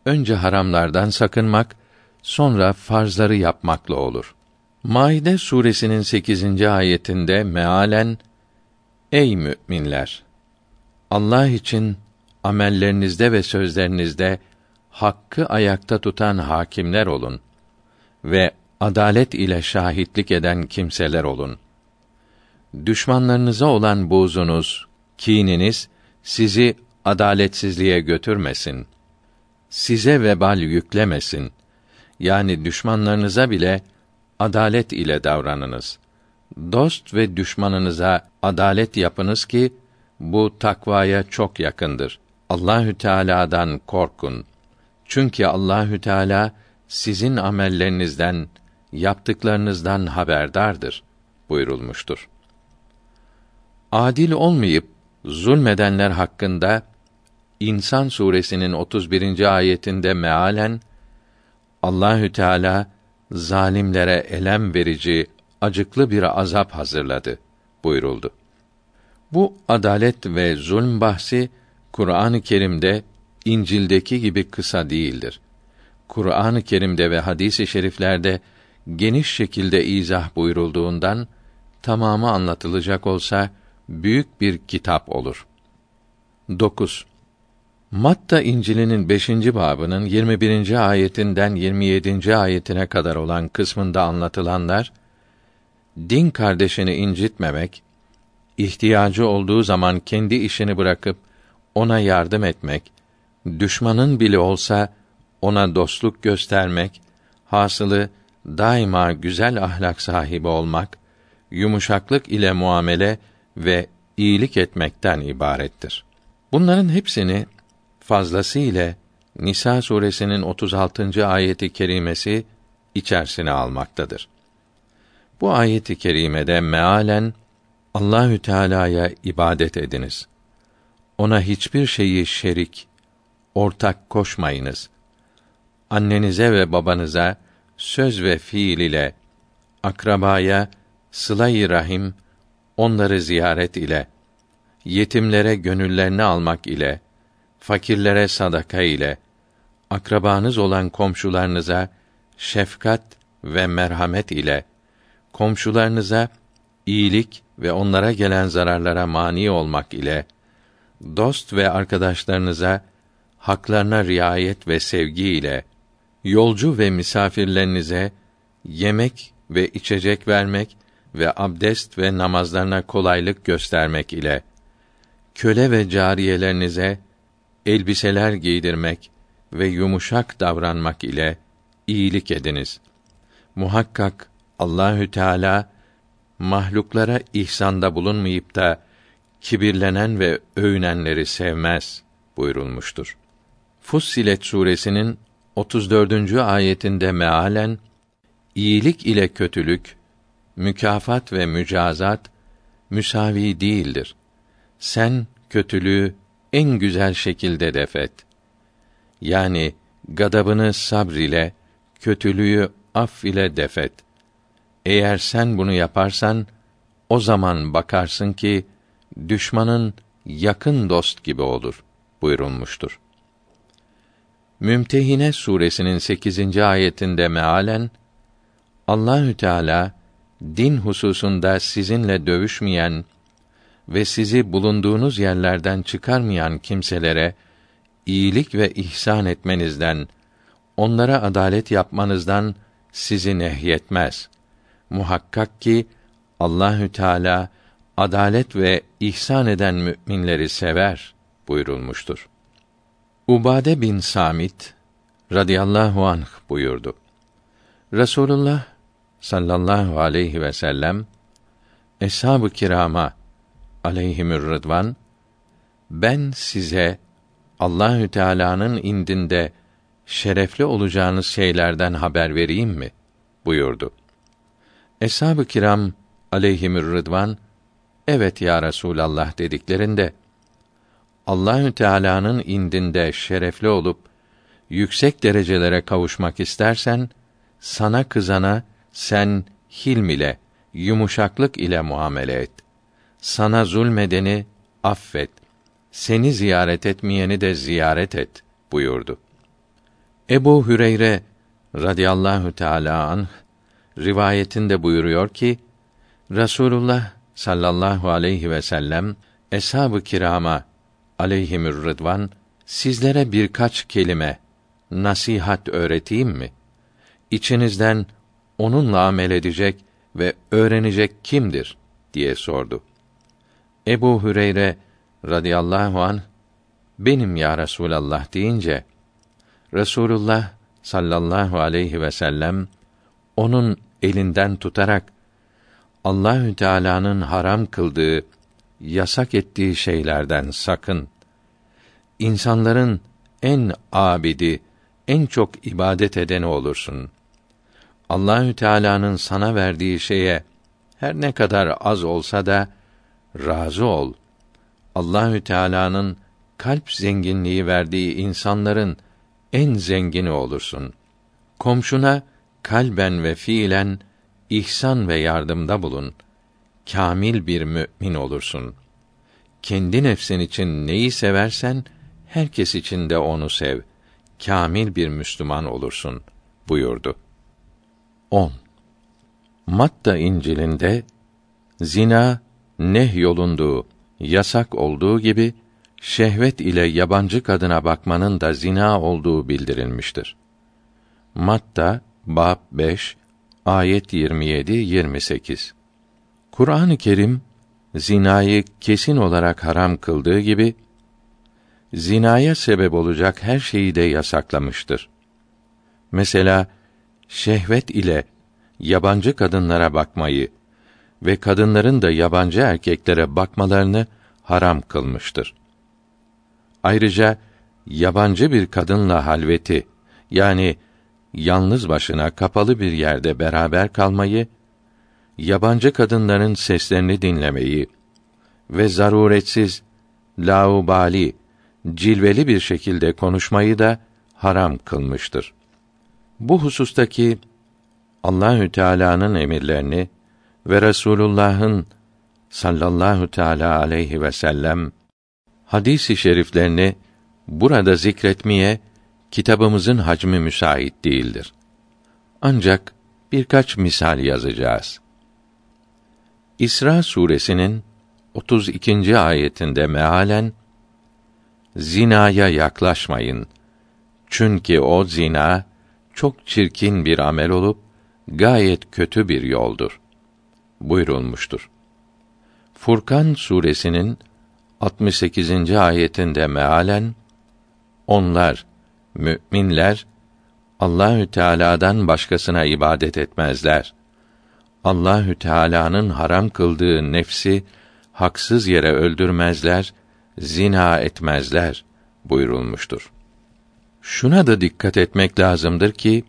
önce haramlardan sakınmak, sonra farzları yapmakla olur. Maide suresinin 8. ayetinde mealen Ey müminler! Allah için amellerinizde ve sözlerinizde hakkı ayakta tutan hakimler olun ve adalet ile şahitlik eden kimseler olun. Düşmanlarınıza olan buğzunuz, kininiz sizi adaletsizliğe götürmesin. Size vebal yüklemesin. Yani düşmanlarınıza bile adalet ile davranınız. Dost ve düşmanınıza adalet yapınız ki bu takvaya çok yakındır. Allahü Teala'dan korkun. Çünkü Allahü Teala sizin amellerinizden, yaptıklarınızdan haberdardır buyurulmuştur. Adil olmayıp zulmedenler hakkında İnsan suresinin 31. ayetinde mealen Allahü Teala zalimlere elem verici acıklı bir azap hazırladı buyuruldu. Bu adalet ve zulm bahsi Kur'an-ı Kerim'de İncil'deki gibi kısa değildir. Kur'an-ı Kerim'de ve hadis-i şeriflerde geniş şekilde izah buyurulduğundan tamamı anlatılacak olsa büyük bir kitap olur. 9. Matta İncil'inin 5. babının 21. ayetinden 27. ayetine kadar olan kısmında anlatılanlar din kardeşini incitmemek, ihtiyacı olduğu zaman kendi işini bırakıp ona yardım etmek, düşmanın bile olsa ona dostluk göstermek, hasılı daima güzel ahlak sahibi olmak, yumuşaklık ile muamele ve iyilik etmekten ibarettir. Bunların hepsini fazlası ile Nisa suresinin 36. ayeti kerimesi içerisine almaktadır. Bu ayeti kerimede mealen Allahü Teala'ya ibadet ediniz. Ona hiçbir şeyi şerik, ortak koşmayınız. Annenize ve babanıza söz ve fiil ile akrabaya sıla-i rahim, onları ziyaret ile, yetimlere gönüllerini almak ile, fakirlere sadaka ile, akrabanız olan komşularınıza şefkat ve merhamet ile, komşularınıza iyilik ve onlara gelen zararlara mani olmak ile, dost ve arkadaşlarınıza haklarına riayet ve sevgi ile, yolcu ve misafirlerinize yemek ve içecek vermek ve abdest ve namazlarına kolaylık göstermek ile, köle ve cariyelerinize elbiseler giydirmek ve yumuşak davranmak ile iyilik ediniz. Muhakkak Allahü Teala mahluklara ihsanda bulunmayıp da kibirlenen ve övünenleri sevmez buyurulmuştur. Fussilet suresinin 34. ayetinde mealen iyilik ile kötülük, mükafat ve mücazat müsavi değildir. Sen kötülüğü en güzel şekilde defet. Yani gadabını sabr ile, kötülüğü aff ile defet. Eğer sen bunu yaparsan, o zaman bakarsın ki, düşmanın yakın dost gibi olur buyurulmuştur. Mümtehine suresinin 8. ayetinde mealen Allahü Teala din hususunda sizinle dövüşmeyen ve sizi bulunduğunuz yerlerden çıkarmayan kimselere iyilik ve ihsan etmenizden, onlara adalet yapmanızdan sizi nehyetmez. Muhakkak ki Allahü Teala adalet ve ihsan eden müminleri sever buyurulmuştur. Ubade bin Samit radıyallahu anh buyurdu. Resulullah sallallahu aleyhi ve sellem eshab-ı kirama aleyhimür rıdvan ben size Allahü Teala'nın indinde şerefli olacağınız şeylerden haber vereyim mi buyurdu. Eshab-ı kiram aleyhimür rıdvan evet ya Resulallah dediklerinde Allahü Teala'nın indinde şerefli olup yüksek derecelere kavuşmak istersen sana kızana sen hilm ile yumuşaklık ile muamele et. Sana zulmedeni affet. Seni ziyaret etmeyeni de ziyaret et buyurdu. Ebu Hüreyre radıyallahu teala anh rivayetinde buyuruyor ki Rasulullah sallallahu aleyhi ve sellem eshab-ı kirama aleyhimür rıdvan sizlere birkaç kelime nasihat öğreteyim mi? İçinizden onunla amel edecek ve öğrenecek kimdir diye sordu. Ebu Hüreyre radıyallahu an benim ya Resulallah deyince Resulullah sallallahu aleyhi ve sellem onun elinden tutarak Allahü Teala'nın haram kıldığı, yasak ettiği şeylerden sakın. İnsanların en abidi, en çok ibadet edeni olursun. Allahü Teala'nın sana verdiği şeye her ne kadar az olsa da razı ol. Allahü Teala'nın kalp zenginliği verdiği insanların en zengini olursun. Komşuna kalben ve fiilen ihsan ve yardımda bulun. Kamil bir mümin olursun. Kendi nefsin için neyi seversen herkes için de onu sev. Kamil bir Müslüman olursun buyurdu. 10. Matta İncil'inde zina neh yolunduğu, yasak olduğu gibi şehvet ile yabancı kadına bakmanın da zina olduğu bildirilmiştir. Matta bab 5 ayet 27 28. Kur'an-ı Kerim zinayı kesin olarak haram kıldığı gibi zinaya sebep olacak her şeyi de yasaklamıştır. Mesela şehvet ile yabancı kadınlara bakmayı ve kadınların da yabancı erkeklere bakmalarını haram kılmıştır. Ayrıca yabancı bir kadınla halveti yani yalnız başına kapalı bir yerde beraber kalmayı, yabancı kadınların seslerini dinlemeyi ve zaruretsiz, laubali, cilveli bir şekilde konuşmayı da haram kılmıştır. Bu husustaki Allahü Teala'nın emirlerini ve Resulullah'ın sallallahu teala aleyhi ve sellem hadisi şeriflerini burada zikretmeye kitabımızın hacmi müsait değildir. Ancak birkaç misal yazacağız. İsra suresinin 32. ayetinde mealen zinaya yaklaşmayın. Çünkü o zina çok çirkin bir amel olup gayet kötü bir yoldur buyurulmuştur. Furkan suresinin 68. ayetinde mealen onlar müminler Allahü Teala'dan başkasına ibadet etmezler. Allahü Teala'nın haram kıldığı nefsi haksız yere öldürmezler, zina etmezler buyurulmuştur. Şuna da dikkat etmek lazımdır ki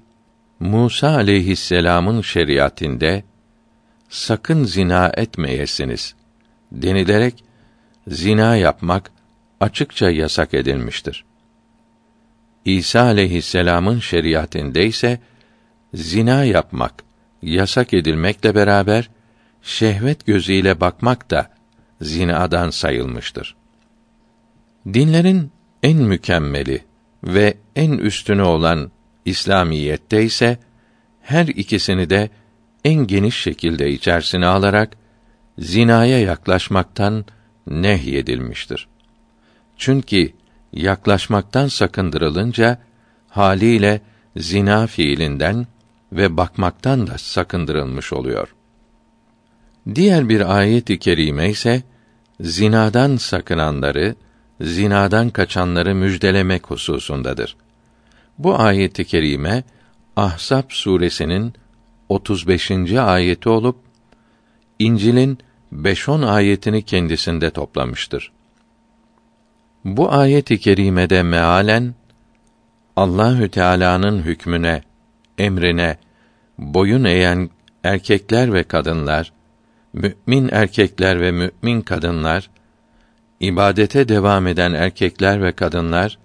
Musa aleyhisselam'ın şeriatinde sakın zina etmeyesiniz denilerek zina yapmak açıkça yasak edilmiştir. İsa aleyhisselam'ın şeriatinde ise zina yapmak yasak edilmekle beraber şehvet gözüyle bakmak da zinadan sayılmıştır. Dinlerin en mükemmeli ve en üstünü olan İslamiyette ise her ikisini de en geniş şekilde içerisine alarak zinaya yaklaşmaktan nehyedilmiştir. Çünkü yaklaşmaktan sakındırılınca haliyle zina fiilinden ve bakmaktan da sakındırılmış oluyor. Diğer bir ayet-i kerime ise zinadan sakınanları, zinadan kaçanları müjdelemek hususundadır. Bu ayet-i kerime Ahzab suresinin 35. ayeti olup İncil'in 5-10 ayetini kendisinde toplamıştır. Bu ayet-i kerimede mealen Allahü Teala'nın hükmüne, emrine boyun eğen erkekler ve kadınlar, mümin erkekler ve mümin kadınlar, ibadete devam eden erkekler ve kadınlar,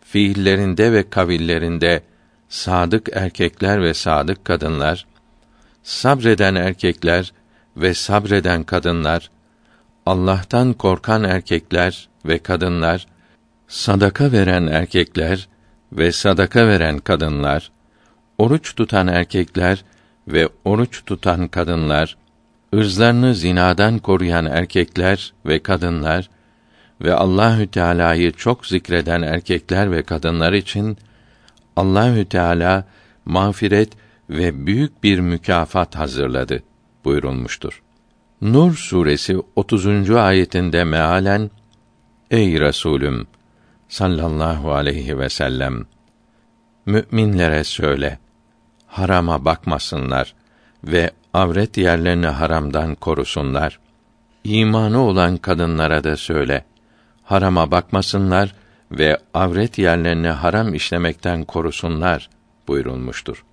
fiillerinde ve kavillerinde sadık erkekler ve sadık kadınlar, sabreden erkekler ve sabreden kadınlar, Allah'tan korkan erkekler ve kadınlar, sadaka veren erkekler ve sadaka veren kadınlar, oruç tutan erkekler ve oruç tutan kadınlar, ırzlarını zinadan koruyan erkekler ve kadınlar ve Allahü Teala'yı çok zikreden erkekler ve kadınlar için Allahü Teala mağfiret ve büyük bir mükafat hazırladı buyurulmuştur. Nur suresi 30. ayetinde mealen Ey Resulüm sallallahu aleyhi ve sellem müminlere söyle harama bakmasınlar ve avret yerlerini haramdan korusunlar. İmanı olan kadınlara da söyle harama bakmasınlar ve avret yerlerini haram işlemekten korusunlar buyurulmuştur.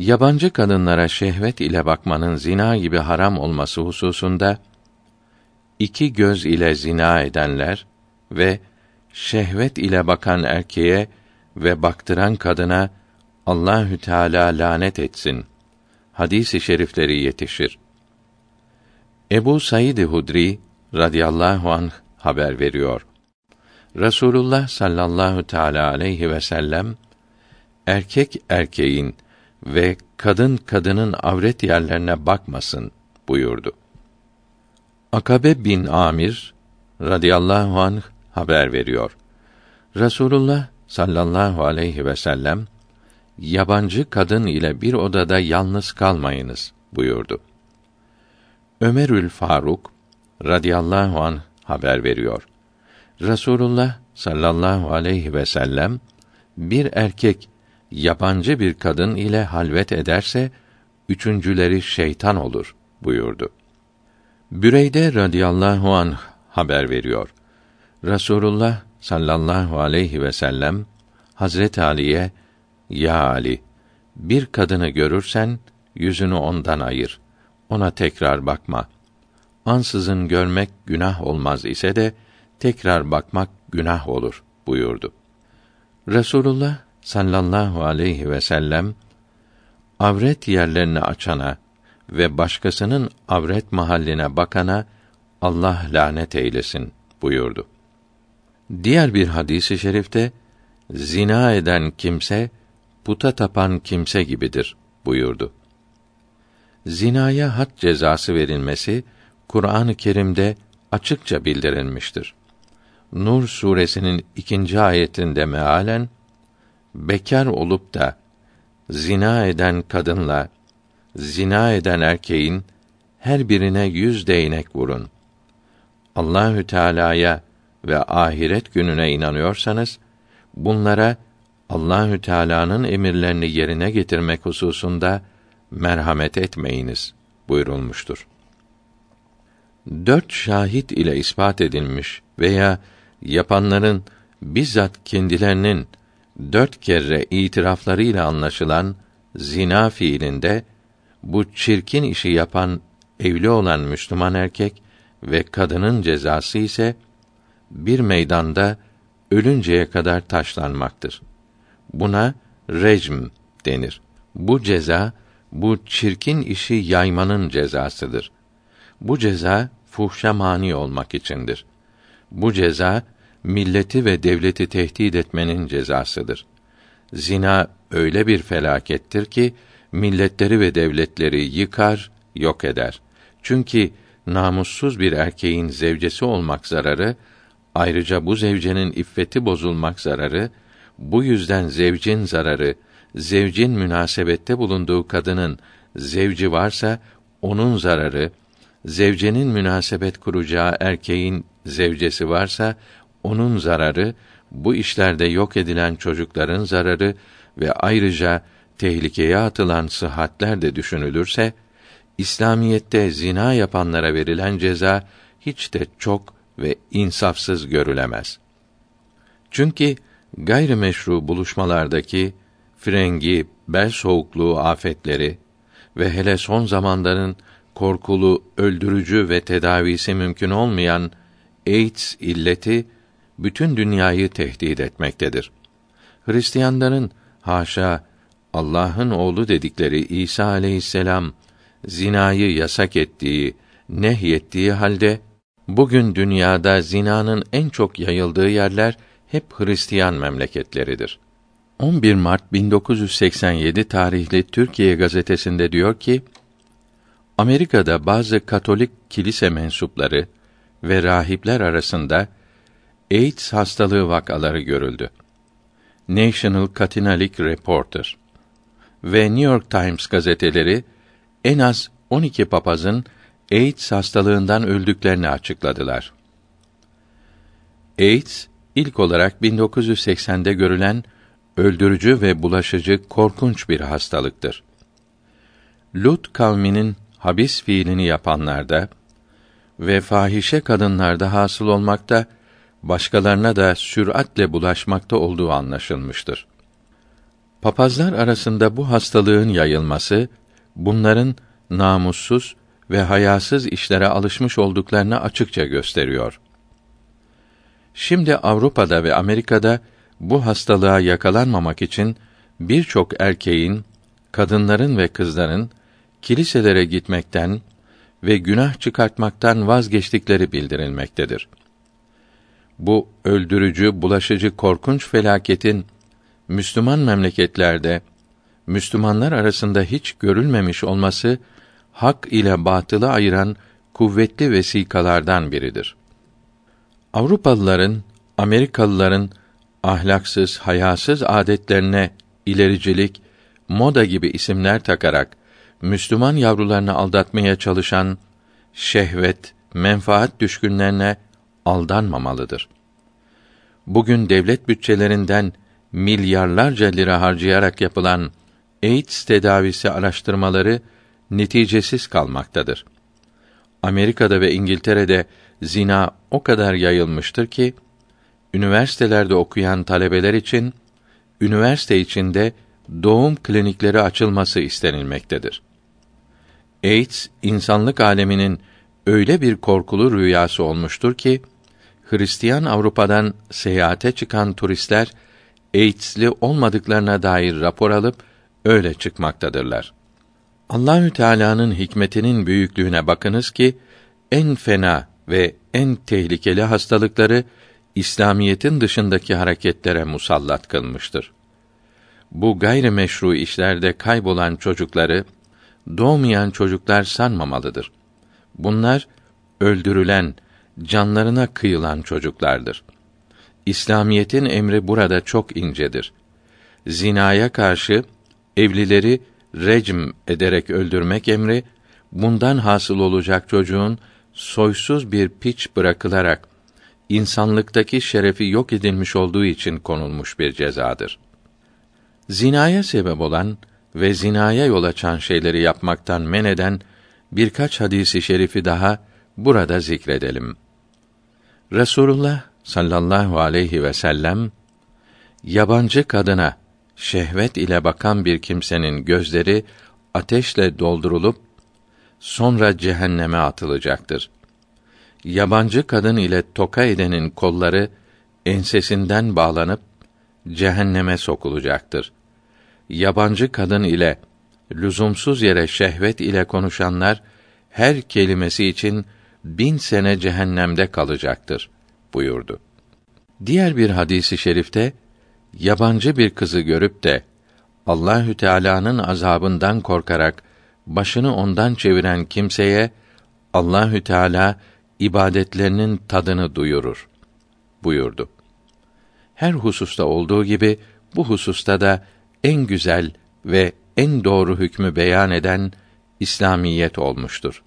Yabancı kadınlara şehvet ile bakmanın zina gibi haram olması hususunda iki göz ile zina edenler ve şehvet ile bakan erkeğe ve baktıran kadına Allahü Teala lanet etsin. Hadisi şerifleri yetişir. Ebu Said Hudri radıyallahu anh haber veriyor. Rasulullah sallallahu teala aleyhi ve sellem erkek erkeğin ve kadın kadının avret yerlerine bakmasın buyurdu. Akabe bin Amir radıyallahu anh haber veriyor. Rasulullah sallallahu aleyhi ve sellem yabancı kadın ile bir odada yalnız kalmayınız buyurdu. Ömerül Faruk radıyallahu an haber veriyor. Rasulullah sallallahu aleyhi ve sellem bir erkek yabancı bir kadın ile halvet ederse üçüncüleri şeytan olur buyurdu. Büreyde radıyallahu an haber veriyor. Rasulullah sallallahu aleyhi ve sellem Hazret Ali'ye ya Ali bir kadını görürsen yüzünü ondan ayır. Ona tekrar bakma. Ansızın görmek günah olmaz ise de tekrar bakmak günah olur buyurdu. Resulullah sallallahu aleyhi ve sellem avret yerlerini açana ve başkasının avret mahalline bakana Allah lanet eylesin buyurdu. Diğer bir hadisi i şerifte zina eden kimse puta tapan kimse gibidir buyurdu. Zinaya had cezası verilmesi Kur'an-ı Kerim'de açıkça bildirilmiştir. Nur suresinin ikinci ayetinde mealen bekar olup da zina eden kadınla zina eden erkeğin her birine yüz değnek vurun. Allahü Teala'ya ve ahiret gününe inanıyorsanız bunlara Allahü Teala'nın emirlerini yerine getirmek hususunda merhamet etmeyiniz buyurulmuştur. Dört şahit ile ispat edilmiş veya yapanların bizzat kendilerinin dört kere itiraflarıyla anlaşılan zina fiilinde bu çirkin işi yapan evli olan Müslüman erkek ve kadının cezası ise bir meydanda ölünceye kadar taşlanmaktır. Buna recm denir. Bu ceza bu çirkin işi yaymanın cezasıdır. Bu ceza fuhşa mani olmak içindir. Bu ceza milleti ve devleti tehdit etmenin cezasıdır. Zina öyle bir felakettir ki milletleri ve devletleri yıkar, yok eder. Çünkü namussuz bir erkeğin zevcesi olmak zararı, ayrıca bu zevcenin iffeti bozulmak zararı, bu yüzden zevcin zararı, zevcin münasebette bulunduğu kadının zevci varsa onun zararı, zevcenin münasebet kuracağı erkeğin zevcesi varsa onun zararı, bu işlerde yok edilen çocukların zararı ve ayrıca tehlikeye atılan sıhhatler de düşünülürse, İslamiyette zina yapanlara verilen ceza hiç de çok ve insafsız görülemez. Çünkü gayrimeşru buluşmalardaki frengi, bel soğukluğu afetleri ve hele son zamanların korkulu, öldürücü ve tedavisi mümkün olmayan AIDS illeti bütün dünyayı tehdit etmektedir. Hristiyanların haşa Allah'ın oğlu dedikleri İsa aleyhisselam zinayı yasak ettiği, nehyettiği halde bugün dünyada zinanın en çok yayıldığı yerler hep Hristiyan memleketleridir. 11 Mart 1987 tarihli Türkiye gazetesinde diyor ki: Amerika'da bazı Katolik kilise mensupları ve rahipler arasında AIDS hastalığı vakaları görüldü. National Catholic Reporter ve New York Times gazeteleri en az 12 papazın AIDS hastalığından öldüklerini açıkladılar. AIDS ilk olarak 1980'de görülen öldürücü ve bulaşıcı korkunç bir hastalıktır. Lut kavminin habis fiilini yapanlarda ve fahişe kadınlarda hasıl olmakta, başkalarına da süratle bulaşmakta olduğu anlaşılmıştır. Papazlar arasında bu hastalığın yayılması, bunların namussuz ve hayasız işlere alışmış olduklarını açıkça gösteriyor. Şimdi Avrupa'da ve Amerika'da bu hastalığa yakalanmamak için birçok erkeğin, kadınların ve kızların kiliselere gitmekten ve günah çıkartmaktan vazgeçtikleri bildirilmektedir. Bu öldürücü, bulaşıcı korkunç felaketin Müslüman memleketlerde Müslümanlar arasında hiç görülmemiş olması hak ile batılı ayıran kuvvetli vesikalardan biridir. Avrupalıların, Amerikalıların ahlaksız, hayasız adetlerine ilericilik, moda gibi isimler takarak Müslüman yavrularını aldatmaya çalışan şehvet, menfaat düşkünlerine aldanmamalıdır. Bugün devlet bütçelerinden milyarlarca lira harcayarak yapılan AIDS tedavisi araştırmaları neticesiz kalmaktadır. Amerika'da ve İngiltere'de zina o kadar yayılmıştır ki üniversitelerde okuyan talebeler için üniversite içinde doğum klinikleri açılması istenilmektedir. AIDS insanlık aleminin öyle bir korkulu rüyası olmuştur ki Hristiyan Avrupa'dan seyahate çıkan turistler AIDS'li olmadıklarına dair rapor alıp öyle çıkmaktadırlar. Allahü Teala'nın hikmetinin büyüklüğüne bakınız ki en fena ve en tehlikeli hastalıkları İslamiyetin dışındaki hareketlere musallat kılmıştır. Bu gayrimeşru işlerde kaybolan çocukları doğmayan çocuklar sanmamalıdır. Bunlar öldürülen, canlarına kıyılan çocuklardır. İslamiyetin emri burada çok incedir. Zinaya karşı evlileri recm ederek öldürmek emri bundan hasıl olacak çocuğun soysuz bir piç bırakılarak insanlıktaki şerefi yok edilmiş olduğu için konulmuş bir cezadır. Zinaya sebep olan ve zinaya yol açan şeyleri yapmaktan men eden birkaç hadisi şerifi daha burada zikredelim. Resulullah sallallahu aleyhi ve sellem yabancı kadına şehvet ile bakan bir kimsenin gözleri ateşle doldurulup sonra cehenneme atılacaktır. Yabancı kadın ile toka edenin kolları ensesinden bağlanıp cehenneme sokulacaktır. Yabancı kadın ile lüzumsuz yere şehvet ile konuşanlar her kelimesi için bin sene cehennemde kalacaktır buyurdu. Diğer bir hadisi şerifte yabancı bir kızı görüp de Allahü Teala'nın azabından korkarak başını ondan çeviren kimseye Allahü Teala ibadetlerinin tadını duyurur buyurdu. Her hususta olduğu gibi bu hususta da en güzel ve en doğru hükmü beyan eden İslamiyet olmuştur.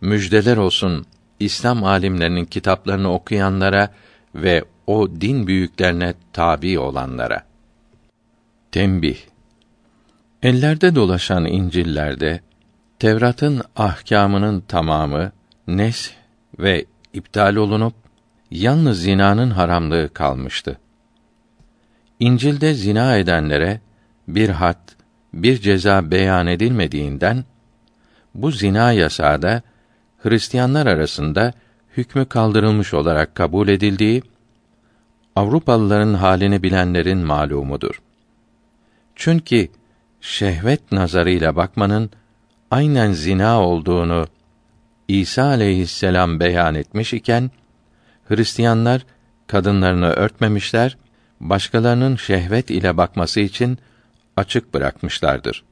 Müjdeler olsun İslam alimlerinin kitaplarını okuyanlara ve o din büyüklerine tabi olanlara. Tembih Ellerde dolaşan İncil'lerde Tevrat'ın ahkamının tamamı nes ve iptal olunup yalnız zinanın haramlığı kalmıştı. İncil'de zina edenlere bir had, bir ceza beyan edilmediğinden bu zina yasağı da Hristiyanlar arasında hükmü kaldırılmış olarak kabul edildiği Avrupalıların halini bilenlerin malumudur. Çünkü şehvet nazarıyla bakmanın aynen zina olduğunu İsa aleyhisselam beyan etmiş iken Hristiyanlar kadınlarını örtmemişler, başkalarının şehvet ile bakması için açık bırakmışlardır.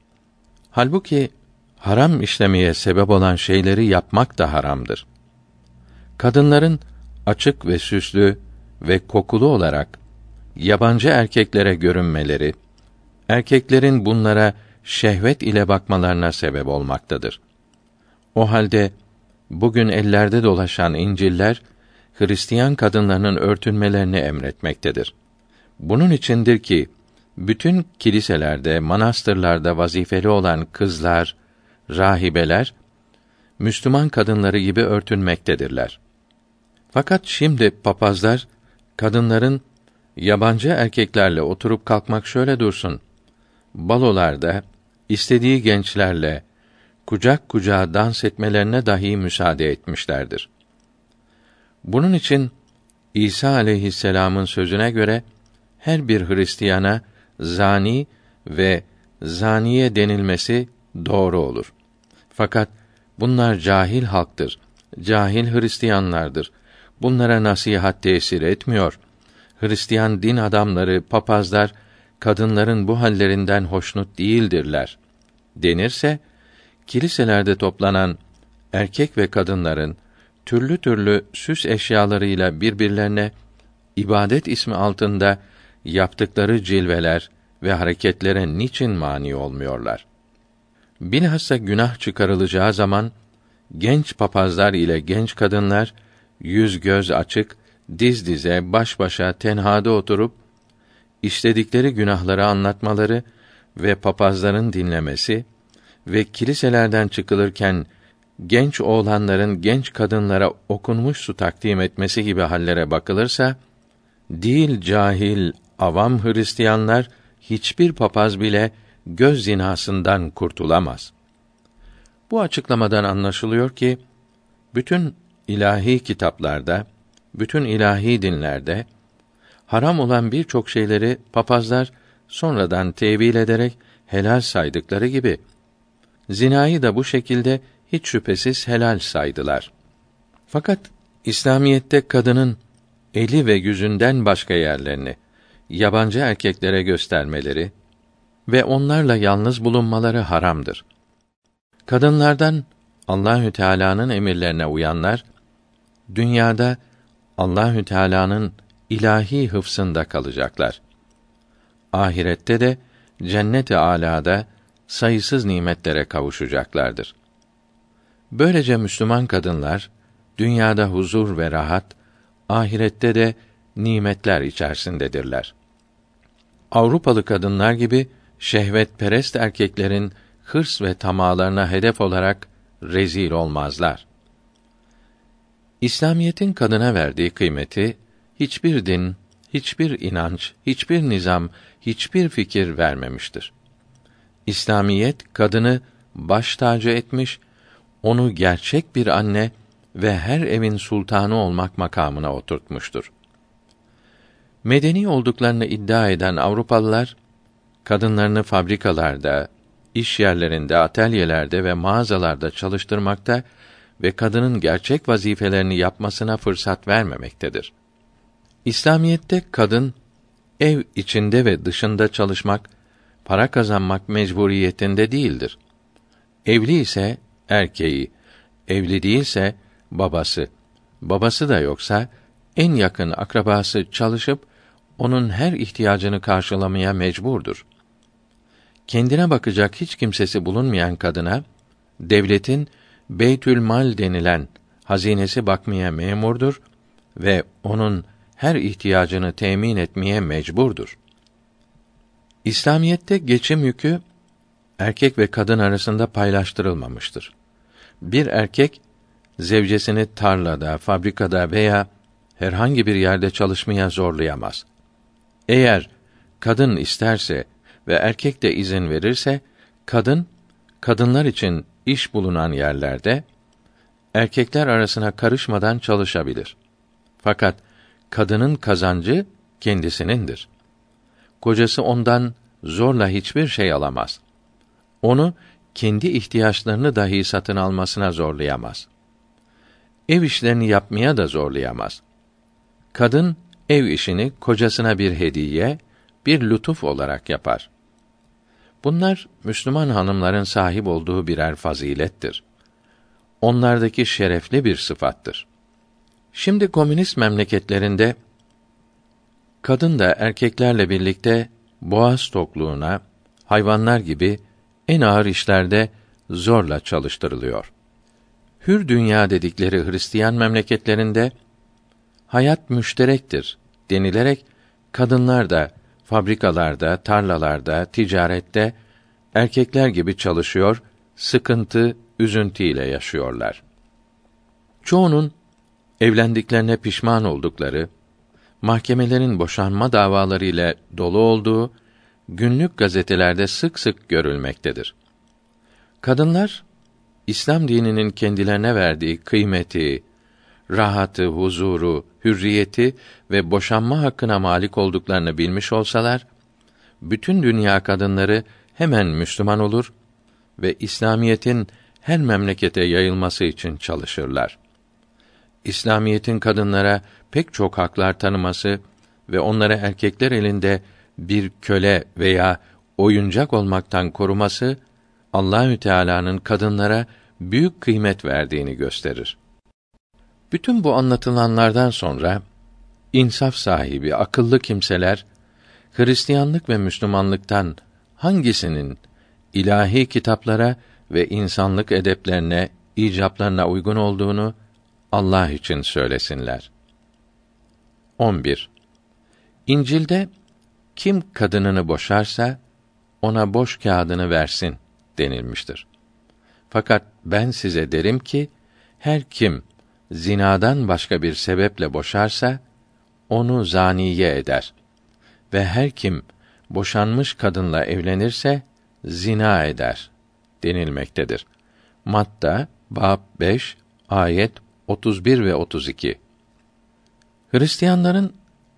Halbuki haram işlemeye sebep olan şeyleri yapmak da haramdır. Kadınların açık ve süslü ve kokulu olarak yabancı erkeklere görünmeleri, erkeklerin bunlara şehvet ile bakmalarına sebep olmaktadır. O halde bugün ellerde dolaşan İncil'ler Hristiyan kadınlarının örtünmelerini emretmektedir. Bunun içindir ki bütün kiliselerde, manastırlarda vazifeli olan kızlar, rahibeler Müslüman kadınları gibi örtünmektedirler. Fakat şimdi papazlar kadınların yabancı erkeklerle oturup kalkmak şöyle dursun. Balolarda istediği gençlerle kucak kucağa dans etmelerine dahi müsaade etmişlerdir. Bunun için İsa aleyhisselam'ın sözüne göre her bir Hristiyana zani ve zaniye denilmesi doğru olur. Fakat bunlar cahil halktır. Cahil Hristiyanlardır. Bunlara nasihat tesir etmiyor. Hristiyan din adamları, papazlar kadınların bu hallerinden hoşnut değildirler denirse kiliselerde toplanan erkek ve kadınların türlü türlü süs eşyalarıyla birbirlerine ibadet ismi altında yaptıkları cilveler ve hareketlere niçin mani olmuyorlar? Bilhassa günah çıkarılacağı zaman genç papazlar ile genç kadınlar yüz göz açık, diz dize, baş başa tenhada oturup işledikleri günahları anlatmaları ve papazların dinlemesi ve kiliselerden çıkılırken genç oğlanların genç kadınlara okunmuş su takdim etmesi gibi hallere bakılırsa değil cahil avam Hristiyanlar hiçbir papaz bile göz zinasından kurtulamaz. Bu açıklamadan anlaşılıyor ki bütün ilahi kitaplarda, bütün ilahi dinlerde haram olan birçok şeyleri papazlar sonradan tevil ederek helal saydıkları gibi zinayı da bu şekilde hiç şüphesiz helal saydılar. Fakat İslamiyette kadının eli ve yüzünden başka yerlerini yabancı erkeklere göstermeleri ve onlarla yalnız bulunmaları haramdır. Kadınlardan Allahü Teala'nın emirlerine uyanlar dünyada Allahü Teala'nın ilahi hıfsında kalacaklar. Ahirette de cennet-i âlâda sayısız nimetlere kavuşacaklardır. Böylece Müslüman kadınlar dünyada huzur ve rahat, ahirette de nimetler içerisindedirler. Avrupalı kadınlar gibi şehvetperest erkeklerin hırs ve tamalarına hedef olarak rezil olmazlar. İslamiyetin kadına verdiği kıymeti hiçbir din, hiçbir inanç, hiçbir nizam, hiçbir fikir vermemiştir. İslamiyet kadını baş tacı etmiş, onu gerçek bir anne ve her evin sultanı olmak makamına oturtmuştur. Medeni olduklarını iddia eden Avrupalılar kadınlarını fabrikalarda, iş yerlerinde, atölyelerde ve mağazalarda çalıştırmakta ve kadının gerçek vazifelerini yapmasına fırsat vermemektedir. İslamiyette kadın ev içinde ve dışında çalışmak, para kazanmak mecburiyetinde değildir. Evli ise erkeği, evli değilse babası, babası da yoksa en yakın akrabası çalışıp onun her ihtiyacını karşılamaya mecburdur. Kendine bakacak hiç kimsesi bulunmayan kadına devletin Beytül Mal denilen hazinesi bakmaya memurdur ve onun her ihtiyacını temin etmeye mecburdur. İslamiyette geçim yükü erkek ve kadın arasında paylaştırılmamıştır. Bir erkek zevcesini tarlada, fabrikada veya herhangi bir yerde çalışmaya zorlayamaz. Eğer kadın isterse ve erkek de izin verirse, kadın kadınlar için iş bulunan yerlerde erkekler arasına karışmadan çalışabilir. Fakat kadının kazancı kendisinindir. Kocası ondan zorla hiçbir şey alamaz. Onu kendi ihtiyaçlarını dahi satın almasına zorlayamaz. Ev işlerini yapmaya da zorlayamaz. Kadın ev işini kocasına bir hediye, bir lütuf olarak yapar. Bunlar Müslüman hanımların sahip olduğu birer fazilettir. Onlardaki şerefli bir sıfattır. Şimdi komünist memleketlerinde kadın da erkeklerle birlikte boğaz tokluğuna, hayvanlar gibi en ağır işlerde zorla çalıştırılıyor. Hür dünya dedikleri Hristiyan memleketlerinde hayat müşterektir denilerek kadınlar da fabrikalarda, tarlalarda, ticarette erkekler gibi çalışıyor, sıkıntı, üzüntüyle yaşıyorlar. Çoğunun evlendiklerine pişman oldukları, mahkemelerin boşanma davaları ile dolu olduğu günlük gazetelerde sık sık görülmektedir. Kadınlar İslam dininin kendilerine verdiği kıymeti, rahatı, huzuru, hürriyeti ve boşanma hakkına malik olduklarını bilmiş olsalar, bütün dünya kadınları hemen Müslüman olur ve İslamiyetin her memlekete yayılması için çalışırlar. İslamiyetin kadınlara pek çok haklar tanıması ve onları erkekler elinde bir köle veya oyuncak olmaktan koruması Allahü Teala'nın kadınlara büyük kıymet verdiğini gösterir. Bütün bu anlatılanlardan sonra insaf sahibi, akıllı kimseler Hristiyanlık ve Müslümanlıktan hangisinin ilahi kitaplara ve insanlık edeplerine, icaplarına uygun olduğunu Allah için söylesinler. 11. İncil'de kim kadınını boşarsa ona boş kağıdını versin denilmiştir. Fakat ben size derim ki her kim zinadan başka bir sebeple boşarsa onu zaniye eder ve her kim boşanmış kadınla evlenirse zina eder denilmektedir. Matta bab 5 ayet 31 ve 32. Hristiyanların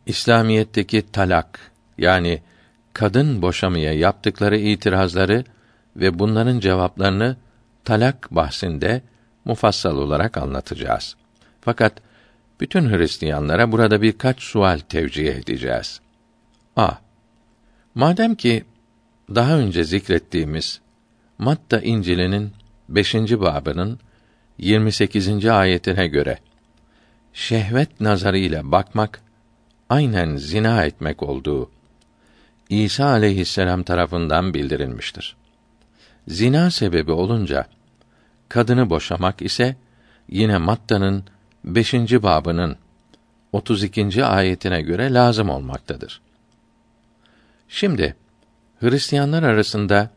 İslamiyetteki talak yani kadın boşamaya yaptıkları itirazları ve bunların cevaplarını talak bahsinde mufassal olarak anlatacağız. Fakat bütün Hristiyanlara burada birkaç sual tevcih edeceğiz. A. Madem ki daha önce zikrettiğimiz Matta İncil'inin 5. babının 28. ayetine göre şehvet nazarıyla bakmak aynen zina etmek olduğu İsa aleyhisselam tarafından bildirilmiştir. Zina sebebi olunca kadını boşamak ise yine Matta'nın 5. babının 32. ayetine göre lazım olmaktadır. Şimdi Hristiyanlar arasında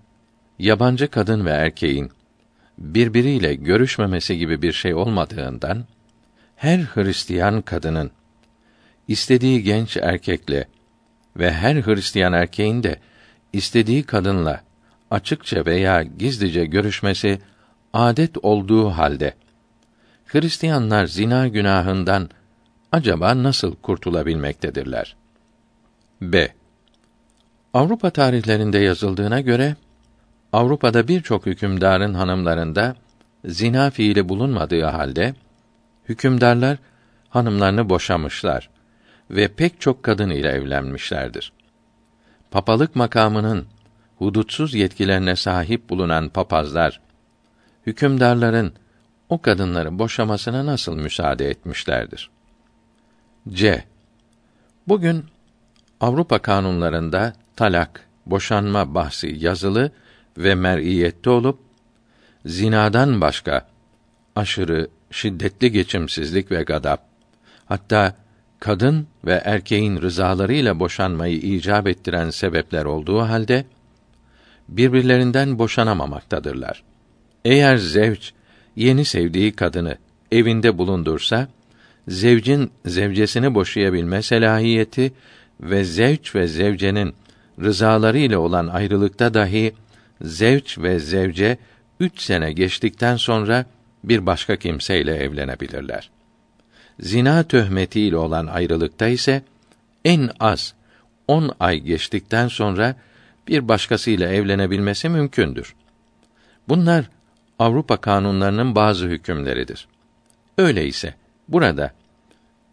yabancı kadın ve erkeğin birbiriyle görüşmemesi gibi bir şey olmadığından her Hristiyan kadının istediği genç erkekle ve her Hristiyan erkeğin de istediği kadınla açıkça veya gizlice görüşmesi adet olduğu halde Hristiyanlar zina günahından acaba nasıl kurtulabilmektedirler? B. Avrupa tarihlerinde yazıldığına göre Avrupa'da birçok hükümdarın hanımlarında zina fiili bulunmadığı halde hükümdarlar hanımlarını boşamışlar ve pek çok kadın ile evlenmişlerdir. Papalık makamının hudutsuz yetkilerine sahip bulunan papazlar hükümdarların o kadınları boşamasına nasıl müsaade etmişlerdir? C. Bugün Avrupa kanunlarında talak, boşanma bahsi yazılı ve mer'iyette olup zinadan başka aşırı şiddetli geçimsizlik ve gadap hatta kadın ve erkeğin rızalarıyla boşanmayı icap ettiren sebepler olduğu halde birbirlerinden boşanamamaktadırlar. Eğer zevç yeni sevdiği kadını evinde bulundursa zevcin zevcesini boşayabilme selahiyeti ve zevç ve zevcenin rızaları ile olan ayrılıkta dahi zevç ve zevce üç sene geçtikten sonra bir başka kimseyle evlenebilirler. Zina töhmetiyle olan ayrılıkta ise en az on ay geçtikten sonra bir başkasıyla evlenebilmesi mümkündür. Bunlar Avrupa kanunlarının bazı hükümleridir. Öyleyse burada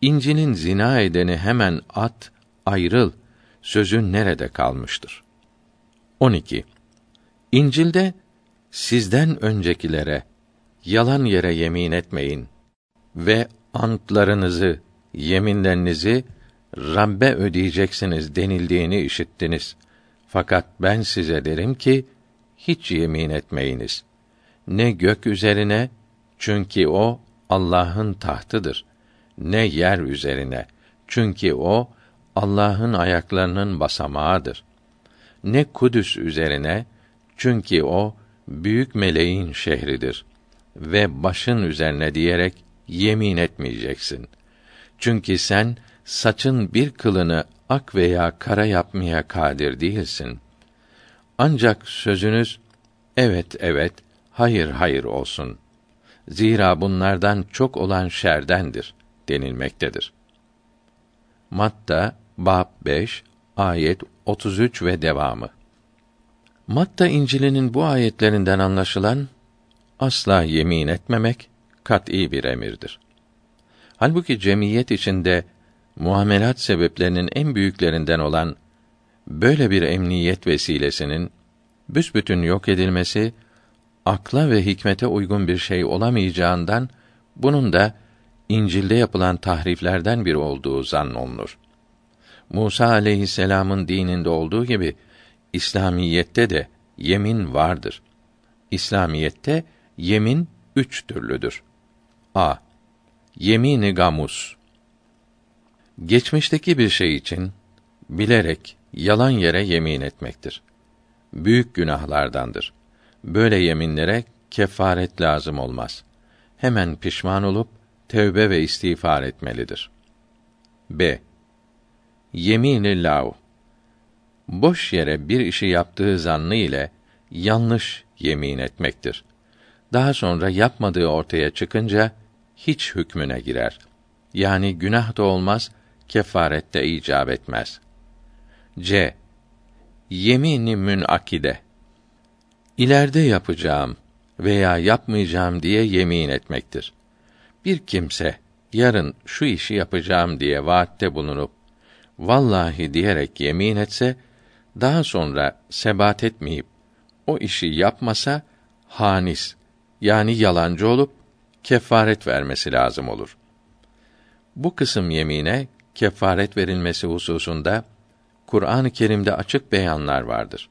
İncil'in zina edeni hemen at, ayrıl sözü nerede kalmıştır? 12. İncil'de sizden öncekilere yalan yere yemin etmeyin ve antlarınızı, yeminlerinizi Rabbe ödeyeceksiniz denildiğini işittiniz. Fakat ben size derim ki hiç yemin etmeyiniz. Ne gök üzerine çünkü o Allah'ın tahtıdır. Ne yer üzerine çünkü o Allah'ın ayaklarının basamağıdır. Ne Kudüs üzerine çünkü o büyük meleğin şehridir ve başın üzerine diyerek yemin etmeyeceksin. Çünkü sen saçın bir kılını ak veya kara yapmaya kadir değilsin. Ancak sözünüz evet evet, hayır hayır olsun. Zira bunlardan çok olan şerdendir denilmektedir. Matta bab 5 ayet 33 ve devamı. Matta İncil'inin bu ayetlerinden anlaşılan asla yemin etmemek kat'î bir emirdir. Halbuki cemiyet içinde muamelat sebeplerinin en büyüklerinden olan böyle bir emniyet vesilesinin büsbütün yok edilmesi akla ve hikmete uygun bir şey olamayacağından bunun da İncil'de yapılan tahriflerden biri olduğu zannolunur. Musa aleyhisselamın dininde olduğu gibi İslamiyette de yemin vardır. İslamiyette yemin üç türlüdür. A. Yemini gamus. Geçmişteki bir şey için bilerek yalan yere yemin etmektir. Büyük günahlardandır. Böyle yeminlere kefaret lazım olmaz. Hemen pişman olup tevbe ve istiğfar etmelidir. B. Yemin-i lav. Boş yere bir işi yaptığı zannı ile yanlış yemin etmektir. Daha sonra yapmadığı ortaya çıkınca hiç hükmüne girer. Yani günah da olmaz, kefaret de icap etmez. C. Yemini münakide. İleride yapacağım veya yapmayacağım diye yemin etmektir. Bir kimse yarın şu işi yapacağım diye vaatte bulunup vallahi diyerek yemin etse daha sonra sebat etmeyip o işi yapmasa hanis yani yalancı olup kefaret vermesi lazım olur. Bu kısım yemine kefaret verilmesi hususunda Kur'an-ı Kerim'de açık beyanlar vardır.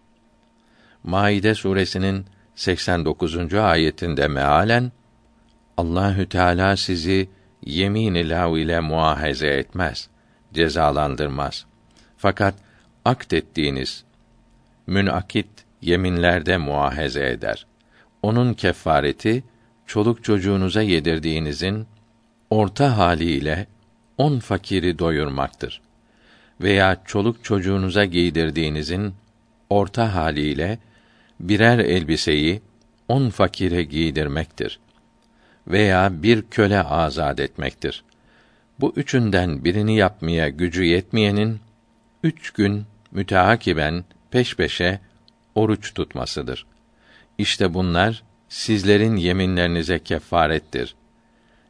Maide suresinin 89. ayetinde mealen Allahü Teala sizi yemin-i ile muahaze etmez, cezalandırmaz. Fakat akt ettiğiniz münakit yeminlerde muahaze eder. Onun kefareti çoluk çocuğunuza yedirdiğinizin orta haliyle on fakiri doyurmaktır. Veya çoluk çocuğunuza giydirdiğinizin orta haliyle birer elbiseyi on fakire giydirmektir. Veya bir köle azad etmektir. Bu üçünden birini yapmaya gücü yetmeyenin üç gün müteakiben peş peşe oruç tutmasıdır. İşte bunlar sizlerin yeminlerinize kefarettir.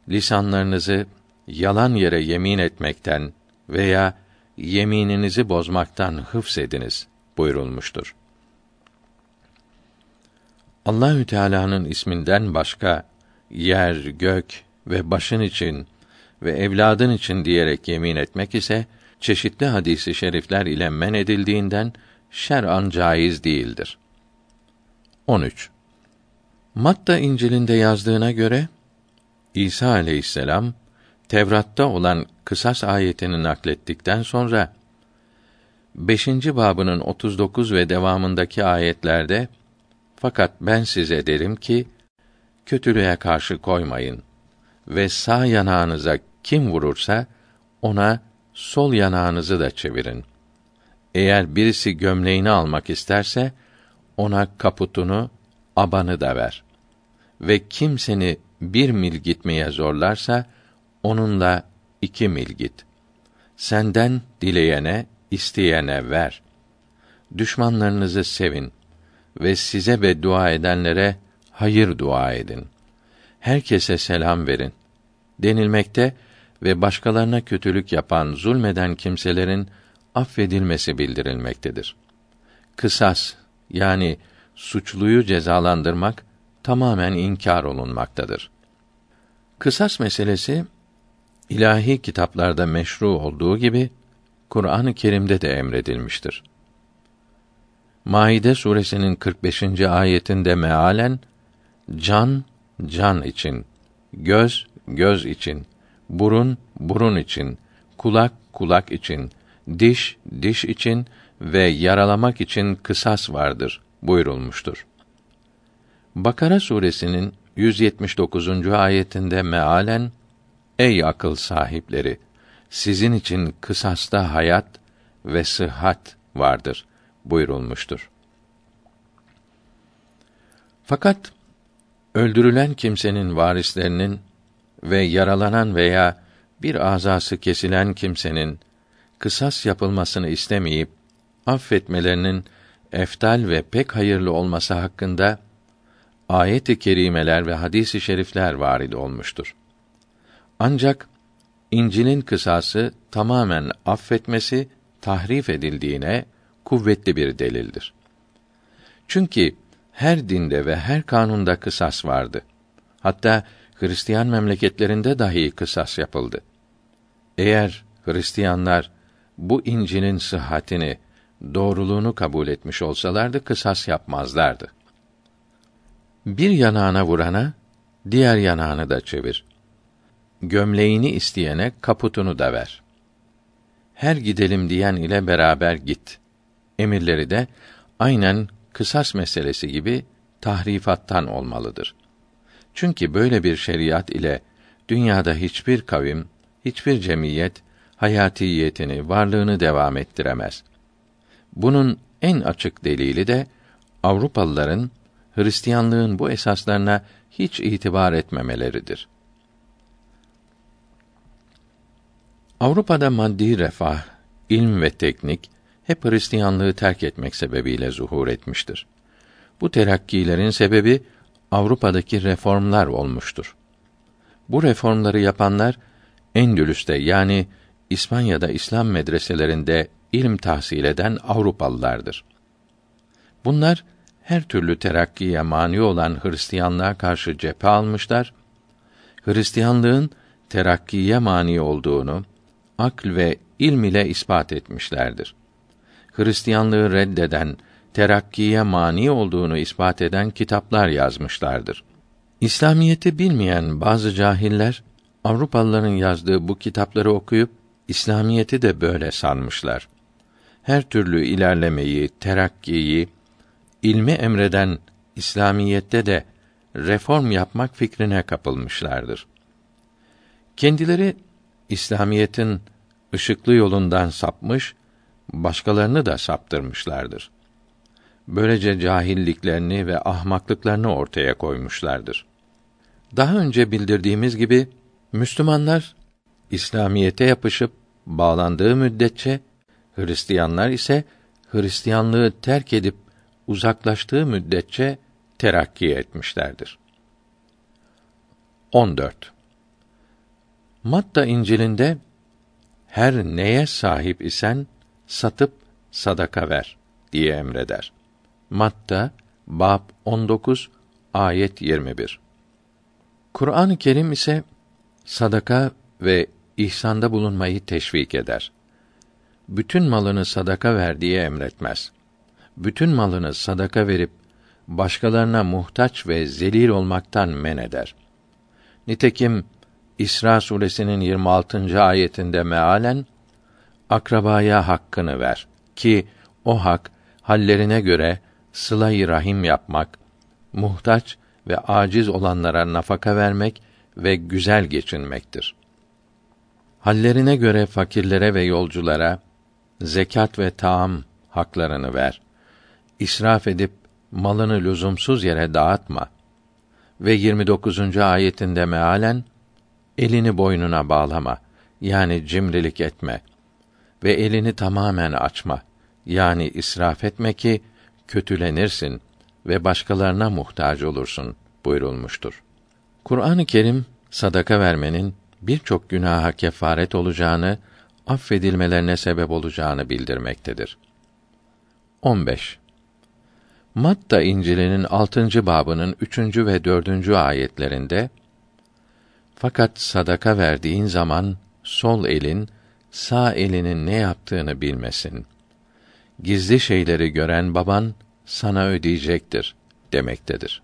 Lisanlarınızı yalan yere yemin etmekten veya yemininizi bozmaktan hıfsediniz buyurulmuştur. Allahü Teala'nın isminden başka yer, gök ve başın için ve evladın için diyerek yemin etmek ise çeşitli hadisi şerifler ile men edildiğinden şer'an caiz değildir. 13. Matta İncil'inde yazdığına göre İsa aleyhisselam Tevrat'ta olan kısas ayetini naklettikten sonra 5. babının 39 ve devamındaki ayetlerde fakat ben size derim ki kötülüğe karşı koymayın ve sağ yanağınıza kim vurursa ona sol yanağınızı da çevirin. Eğer birisi gömleğini almak isterse ona kaputunu, abanı da ver. Ve kim seni bir mil gitmeye zorlarsa onunla iki mil git. Senden dileyene, isteyene ver. Düşmanlarınızı sevin ve size ve dua edenlere hayır dua edin. Herkese selam verin. Denilmekte ve başkalarına kötülük yapan, zulmeden kimselerin affedilmesi bildirilmektedir. Kısas yani suçluyu cezalandırmak tamamen inkar olunmaktadır. Kısas meselesi ilahi kitaplarda meşru olduğu gibi Kur'an-ı Kerim'de de emredilmiştir. Maide suresinin 45. ayetinde mealen can can için, göz göz için, burun burun için, kulak kulak için, diş diş için ve yaralamak için kısas vardır buyurulmuştur. Bakara suresinin 179. ayetinde mealen Ey akıl sahipleri sizin için kısasta hayat ve sıhhat vardır buyurulmuştur. Fakat öldürülen kimsenin varislerinin ve yaralanan veya bir azası kesilen kimsenin kısas yapılmasını istemeyip affetmelerinin eftal ve pek hayırlı olması hakkında ayet-i kerimeler ve hadis-i şerifler varid olmuştur. Ancak İncil'in kısası tamamen affetmesi tahrif edildiğine kuvvetli bir delildir. Çünkü her dinde ve her kanunda kısas vardı. Hatta Hristiyan memleketlerinde dahi kısas yapıldı. Eğer Hristiyanlar bu İncil'in sıhhatini, doğruluğunu kabul etmiş olsalardı kısas yapmazlardı. Bir yanağına vurana diğer yanağını da çevir. Gömleğini isteyene kaputunu da ver. Her gidelim diyen ile beraber git. Emirleri de aynen kısas meselesi gibi tahrifattan olmalıdır. Çünkü böyle bir şeriat ile dünyada hiçbir kavim, hiçbir cemiyet hayatiyetini, varlığını devam ettiremez. Bunun en açık delili de Avrupalıların Hristiyanlığın bu esaslarına hiç itibar etmemeleridir. Avrupa'da maddi refah, ilm ve teknik hep Hristiyanlığı terk etmek sebebiyle zuhur etmiştir. Bu terakkilerin sebebi Avrupa'daki reformlar olmuştur. Bu reformları yapanlar Endülüs'te yani İspanya'da İslam medreselerinde ilm tahsil eden Avrupalılardır. Bunlar her türlü terakkiye mani olan Hristiyanlığa karşı cephe almışlar. Hristiyanlığın terakkiye mani olduğunu akl ve ilm ile ispat etmişlerdir. Hristiyanlığı reddeden, terakkiye mani olduğunu ispat eden kitaplar yazmışlardır. İslamiyeti bilmeyen bazı cahiller Avrupalıların yazdığı bu kitapları okuyup İslamiyeti de böyle sanmışlar. Her türlü ilerlemeyi, terakkiyi, ilmi emreden İslamiyette de reform yapmak fikrine kapılmışlardır. Kendileri İslamiyetin ışıklı yolundan sapmış, başkalarını da saptırmışlardır. Böylece cahilliklerini ve ahmaklıklarını ortaya koymuşlardır. Daha önce bildirdiğimiz gibi Müslümanlar İslamiyete yapışıp bağlandığı müddetçe Hristiyanlar ise Hristiyanlığı terk edip uzaklaştığı müddetçe terakki etmişlerdir. 14. Matta İncil'inde her neye sahip isen satıp sadaka ver diye emreder. Matta bab 19 ayet 21. Kur'an-ı Kerim ise sadaka ve ihsanda bulunmayı teşvik eder. Bütün malını sadaka ver diye emretmez. Bütün malını sadaka verip başkalarına muhtaç ve zelil olmaktan men eder. Nitekim İsra suresinin 26. ayetinde mealen akrabaya hakkını ver ki o hak hallerine göre sıla-i rahim yapmak, muhtaç ve aciz olanlara nafaka vermek ve güzel geçinmektir. Hallerine göre fakirlere ve yolculara zekat ve taam haklarını ver. İsraf edip malını lüzumsuz yere dağıtma. Ve 29. ayetinde mealen elini boynuna bağlama yani cimrilik etme ve elini tamamen açma yani israf etme ki kötülenirsin ve başkalarına muhtaç olursun buyurulmuştur. Kur'an-ı Kerim sadaka vermenin birçok günaha kefaret olacağını, affedilmelerine sebep olacağını bildirmektedir. 15. Matta İncil'inin 6. babının 3. ve 4. ayetlerinde fakat sadaka verdiğin zaman sol elin sağ elinin ne yaptığını bilmesin. Gizli şeyleri gören baban sana ödeyecektir demektedir.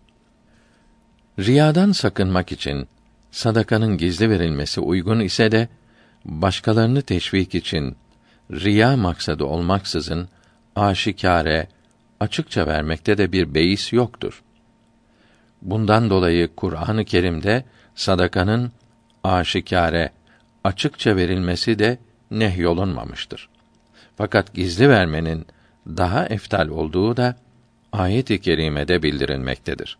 Riyadan sakınmak için sadakanın gizli verilmesi uygun ise de başkalarını teşvik için riya maksadı olmaksızın aşikare açıkça vermekte de bir beis yoktur. Bundan dolayı Kur'an-ı Kerim'de sadakanın aşikare açıkça verilmesi de nehyolunmamıştır. Fakat gizli vermenin daha eftal olduğu da ayet-i kerimede bildirilmektedir.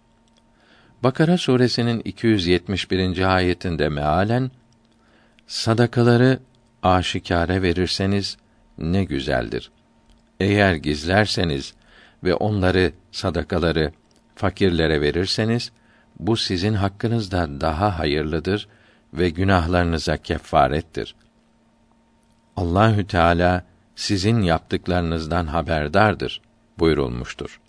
Bakara suresinin 271. ayetinde mealen sadakaları aşikare verirseniz ne güzeldir. Eğer gizlerseniz ve onları sadakaları fakirlere verirseniz bu sizin hakkınızda daha hayırlıdır ve günahlarınıza kefarettir. Allahü Teala sizin yaptıklarınızdan haberdardır buyurulmuştur.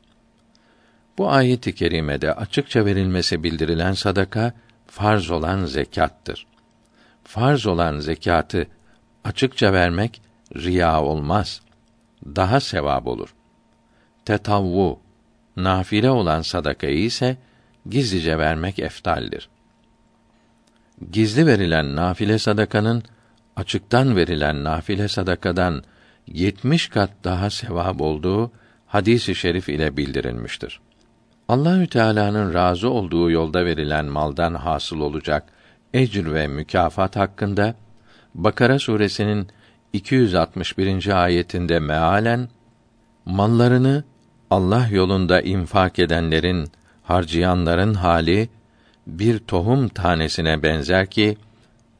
Bu ayet-i kerimede açıkça verilmesi bildirilen sadaka farz olan zekattır. Farz olan zekatı açıkça vermek riya olmaz. Daha sevap olur. Tetavvu nafile olan sadakayı ise gizlice vermek eftaldir. Gizli verilen nafile sadakanın açıktan verilen nafile sadakadan 70 kat daha sevap olduğu hadisi şerif ile bildirilmiştir. Allahü Teala'nın razı olduğu yolda verilen maldan hasıl olacak ecr ve mükafat hakkında Bakara suresinin 261. ayetinde mealen mallarını Allah yolunda infak edenlerin, harcayanların hali bir tohum tanesine benzer ki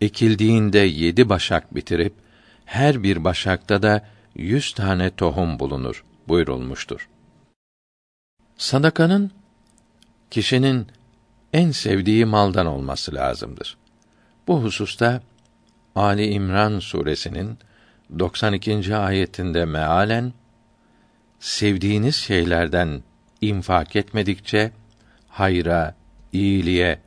ekildiğinde yedi başak bitirip her bir başakta da yüz tane tohum bulunur buyurulmuştur. Sadakanın kişinin en sevdiği maldan olması lazımdır. Bu hususta Ali İmran suresinin 92. ayetinde mealen sevdiğiniz şeylerden infak etmedikçe hayra, iyiliğe,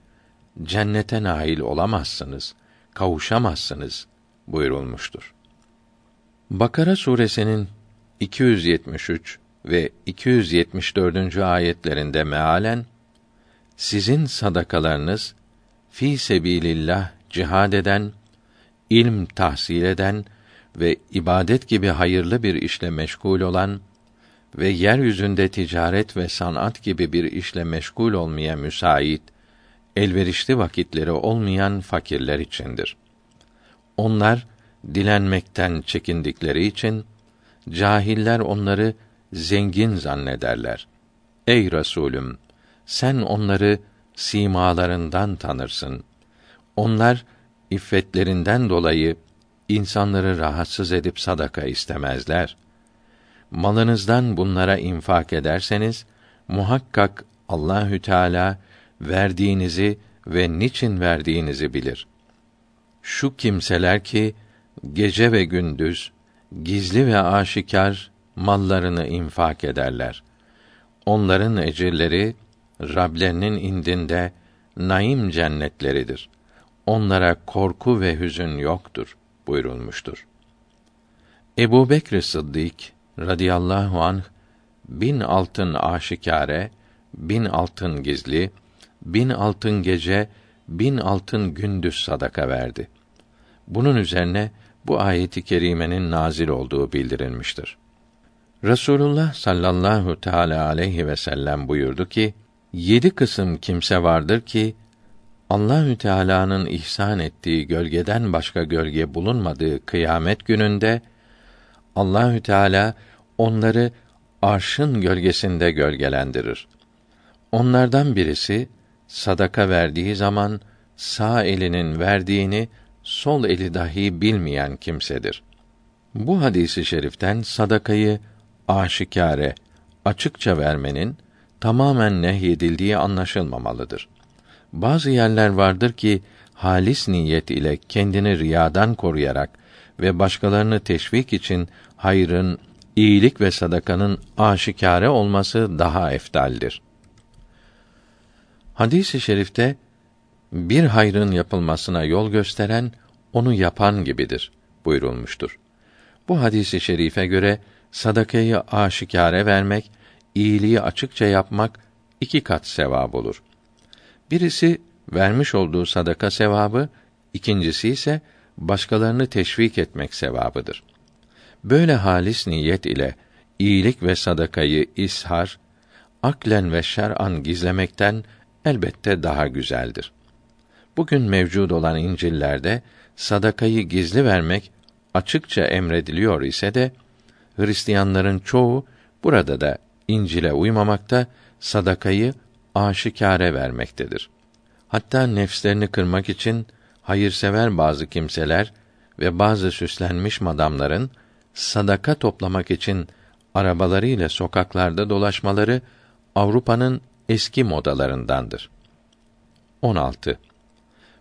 cennete nail olamazsınız, kavuşamazsınız buyurulmuştur. Bakara suresinin 273 ve 274. ayetlerinde mealen sizin sadakalarınız fi sebilillah cihad eden, ilm tahsil eden ve ibadet gibi hayırlı bir işle meşgul olan ve yeryüzünde ticaret ve sanat gibi bir işle meşgul olmaya müsait, elverişli vakitleri olmayan fakirler içindir. Onlar dilenmekten çekindikleri için cahiller onları zengin zannederler. Ey Resulüm, sen onları simalarından tanırsın. Onlar iffetlerinden dolayı insanları rahatsız edip sadaka istemezler. Malınızdan bunlara infak ederseniz muhakkak Allahü Teala verdiğinizi ve niçin verdiğinizi bilir. Şu kimseler ki gece ve gündüz gizli ve aşikar mallarını infak ederler. Onların ecirleri Rablerinin indinde naim cennetleridir. Onlara korku ve hüzün yoktur buyurulmuştur. Ebu Bekr Sıddık radıyallahu anh bin altın aşikare, bin altın gizli, bin altın gece, bin altın gündüz sadaka verdi. Bunun üzerine bu ayeti kerimenin nazil olduğu bildirilmiştir. Resulullah sallallahu teala aleyhi ve sellem buyurdu ki: Yedi kısım kimse vardır ki Allahü Teala'nın ihsan ettiği gölgeden başka gölge bulunmadığı kıyamet gününde Allahü Teala onları arşın gölgesinde gölgelendirir. Onlardan birisi sadaka verdiği zaman sağ elinin verdiğini sol eli dahi bilmeyen kimsedir. Bu hadisi şeriften sadakayı aşikare, açıkça vermenin tamamen nehyedildiği anlaşılmamalıdır. Bazı yerler vardır ki halis niyet ile kendini riyadan koruyarak ve başkalarını teşvik için hayrın, iyilik ve sadakanın aşikare olması daha eftaldir. Hadis-i şerifte bir hayrın yapılmasına yol gösteren onu yapan gibidir buyurulmuştur. Bu hadisi şerife göre sadakayı aşikare vermek, iyiliği açıkça yapmak iki kat sevap olur. Birisi vermiş olduğu sadaka sevabı, ikincisi ise başkalarını teşvik etmek sevabıdır. Böyle halis niyet ile iyilik ve sadakayı ishar, aklen ve şer'an gizlemekten elbette daha güzeldir. Bugün mevcud olan İncil'lerde sadakayı gizli vermek açıkça emrediliyor ise de Hristiyanların çoğu burada da İncil'e uymamakta, sadakayı aşikare vermektedir. Hatta nefslerini kırmak için hayırsever bazı kimseler ve bazı süslenmiş madamların sadaka toplamak için arabalarıyla sokaklarda dolaşmaları Avrupa'nın eski modalarındandır. 16.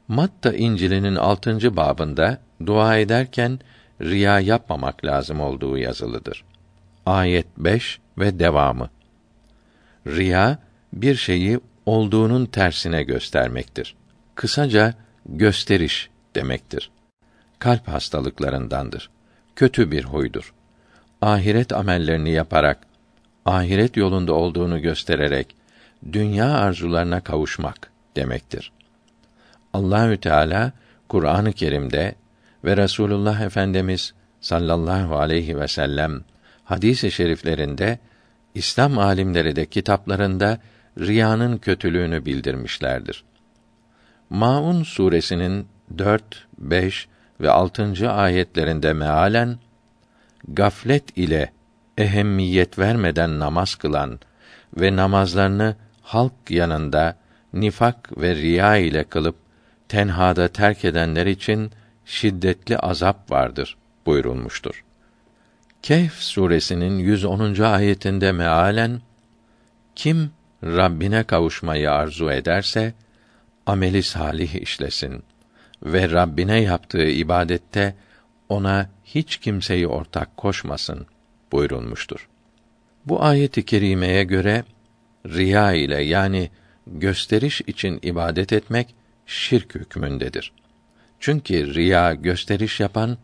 Matta İncil'inin 6. babında dua ederken riya yapmamak lazım olduğu yazılıdır. Ayet 5 ve devamı. Riya bir şeyi olduğunun tersine göstermektir. Kısaca gösteriş demektir. Kalp hastalıklarındandır. Kötü bir huydur. Ahiret amellerini yaparak, ahiret yolunda olduğunu göstererek dünya arzularına kavuşmak demektir. Allahü Teala Kur'an-ı Kerim'de ve Resulullah Efendimiz sallallahu aleyhi ve sellem hadis-i şeriflerinde İslam alimleri de kitaplarında riyanın kötülüğünü bildirmişlerdir. Maun suresinin 4, 5 ve 6. ayetlerinde mealen gaflet ile ehemmiyet vermeden namaz kılan ve namazlarını halk yanında nifak ve riya ile kılıp tenhada terk edenler için şiddetli azap vardır buyurulmuştur. Kehf suresinin 110. ayetinde mealen kim Rabbine kavuşmayı arzu ederse ameli salih işlesin ve Rabbine yaptığı ibadette ona hiç kimseyi ortak koşmasın buyurulmuştur. Bu ayeti kerimeye göre riya ile yani gösteriş için ibadet etmek şirk hükmündedir. Çünkü riya gösteriş yapan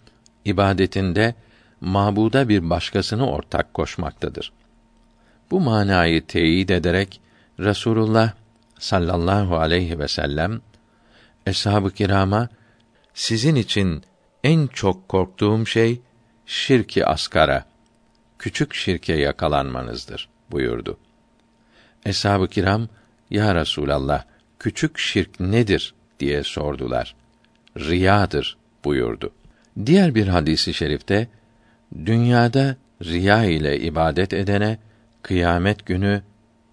ibadetinde mabuda bir başkasını ortak koşmaktadır. Bu manayı teyit ederek Resulullah sallallahu aleyhi ve sellem eshab-ı kirama sizin için en çok korktuğum şey şirki askara, küçük şirke yakalanmanızdır buyurdu. Eshab-ı kiram, ya Resulallah, küçük şirk nedir diye sordular. Riyadır buyurdu. Diğer bir hadisi şerifte dünyada riya ile ibadet edene kıyamet günü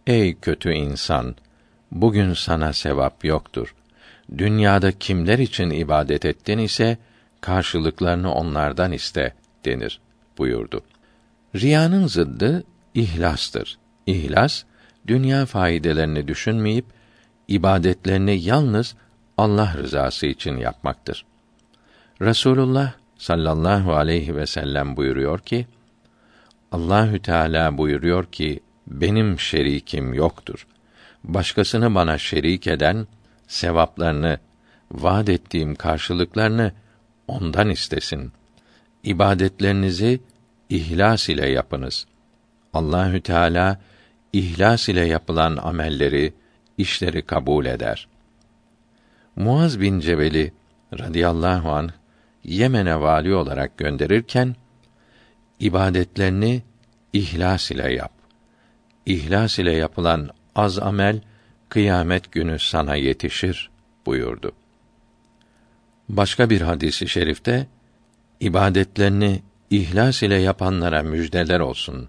ey kötü insan bugün sana sevap yoktur. Dünyada kimler için ibadet ettin ise karşılıklarını onlardan iste denir buyurdu. Riyanın zıddı ihlastır. İhlas dünya faydalarını düşünmeyip ibadetlerini yalnız Allah rızası için yapmaktır. Resulullah sallallahu aleyhi ve sellem buyuruyor ki Allahü Teala buyuruyor ki benim şerikim yoktur. Başkasını bana şerik eden sevaplarını vaad ettiğim karşılıklarını ondan istesin. İbadetlerinizi ihlas ile yapınız. Allahü Teala ihlas ile yapılan amelleri, işleri kabul eder. Muaz bin Cebel'i radıyallahu an Yemen'e vali olarak gönderirken ibadetlerini ihlas ile yap. İhlas ile yapılan az amel kıyamet günü sana yetişir buyurdu. Başka bir hadisi şerifte ibadetlerini ihlas ile yapanlara müjdeler olsun.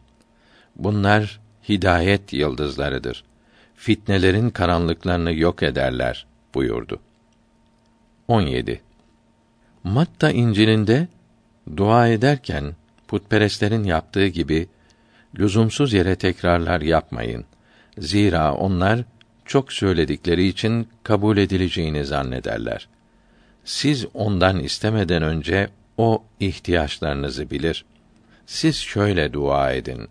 Bunlar hidayet yıldızlarıdır. Fitnelerin karanlıklarını yok ederler buyurdu. 17. Matta İncil'inde dua ederken putperestlerin yaptığı gibi lüzumsuz yere tekrarlar yapmayın. Zira onlar çok söyledikleri için kabul edileceğini zannederler. Siz ondan istemeden önce o ihtiyaçlarınızı bilir. Siz şöyle dua edin.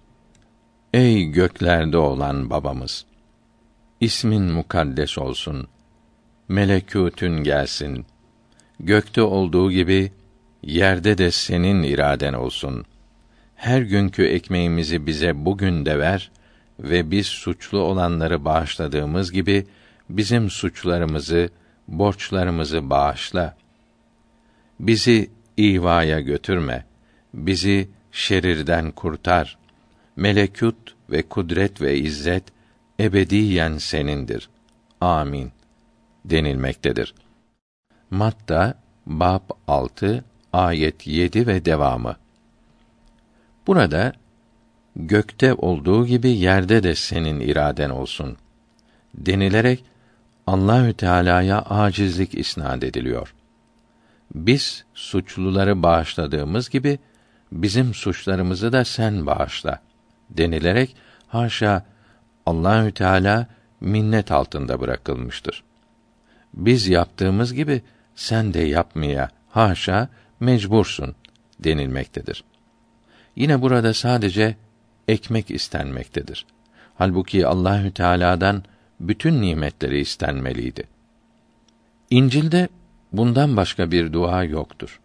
Ey göklerde olan babamız! İsmin mukaddes olsun. Melekûtün gelsin. Gökte olduğu gibi yerde de senin iraden olsun. Her günkü ekmeğimizi bize bugün de ver ve biz suçlu olanları bağışladığımız gibi bizim suçlarımızı, borçlarımızı bağışla. Bizi ivaya götürme. Bizi şerirden kurtar. Melekut ve kudret ve izzet ebediyen senindir. Amin denilmektedir. Matta bab 6 ayet 7 ve devamı. Burada gökte olduğu gibi yerde de senin iraden olsun. denilerek Allahü Teala'ya acizlik isnad ediliyor. Biz suçluları bağışladığımız gibi bizim suçlarımızı da sen bağışla denilerek haşa Allahü Teala minnet altında bırakılmıştır. Biz yaptığımız gibi sen de yapmaya haşa mecbursun denilmektedir. Yine burada sadece ekmek istenmektedir. Halbuki Allahü Teala'dan bütün nimetleri istenmeliydi. İncil'de bundan başka bir dua yoktur.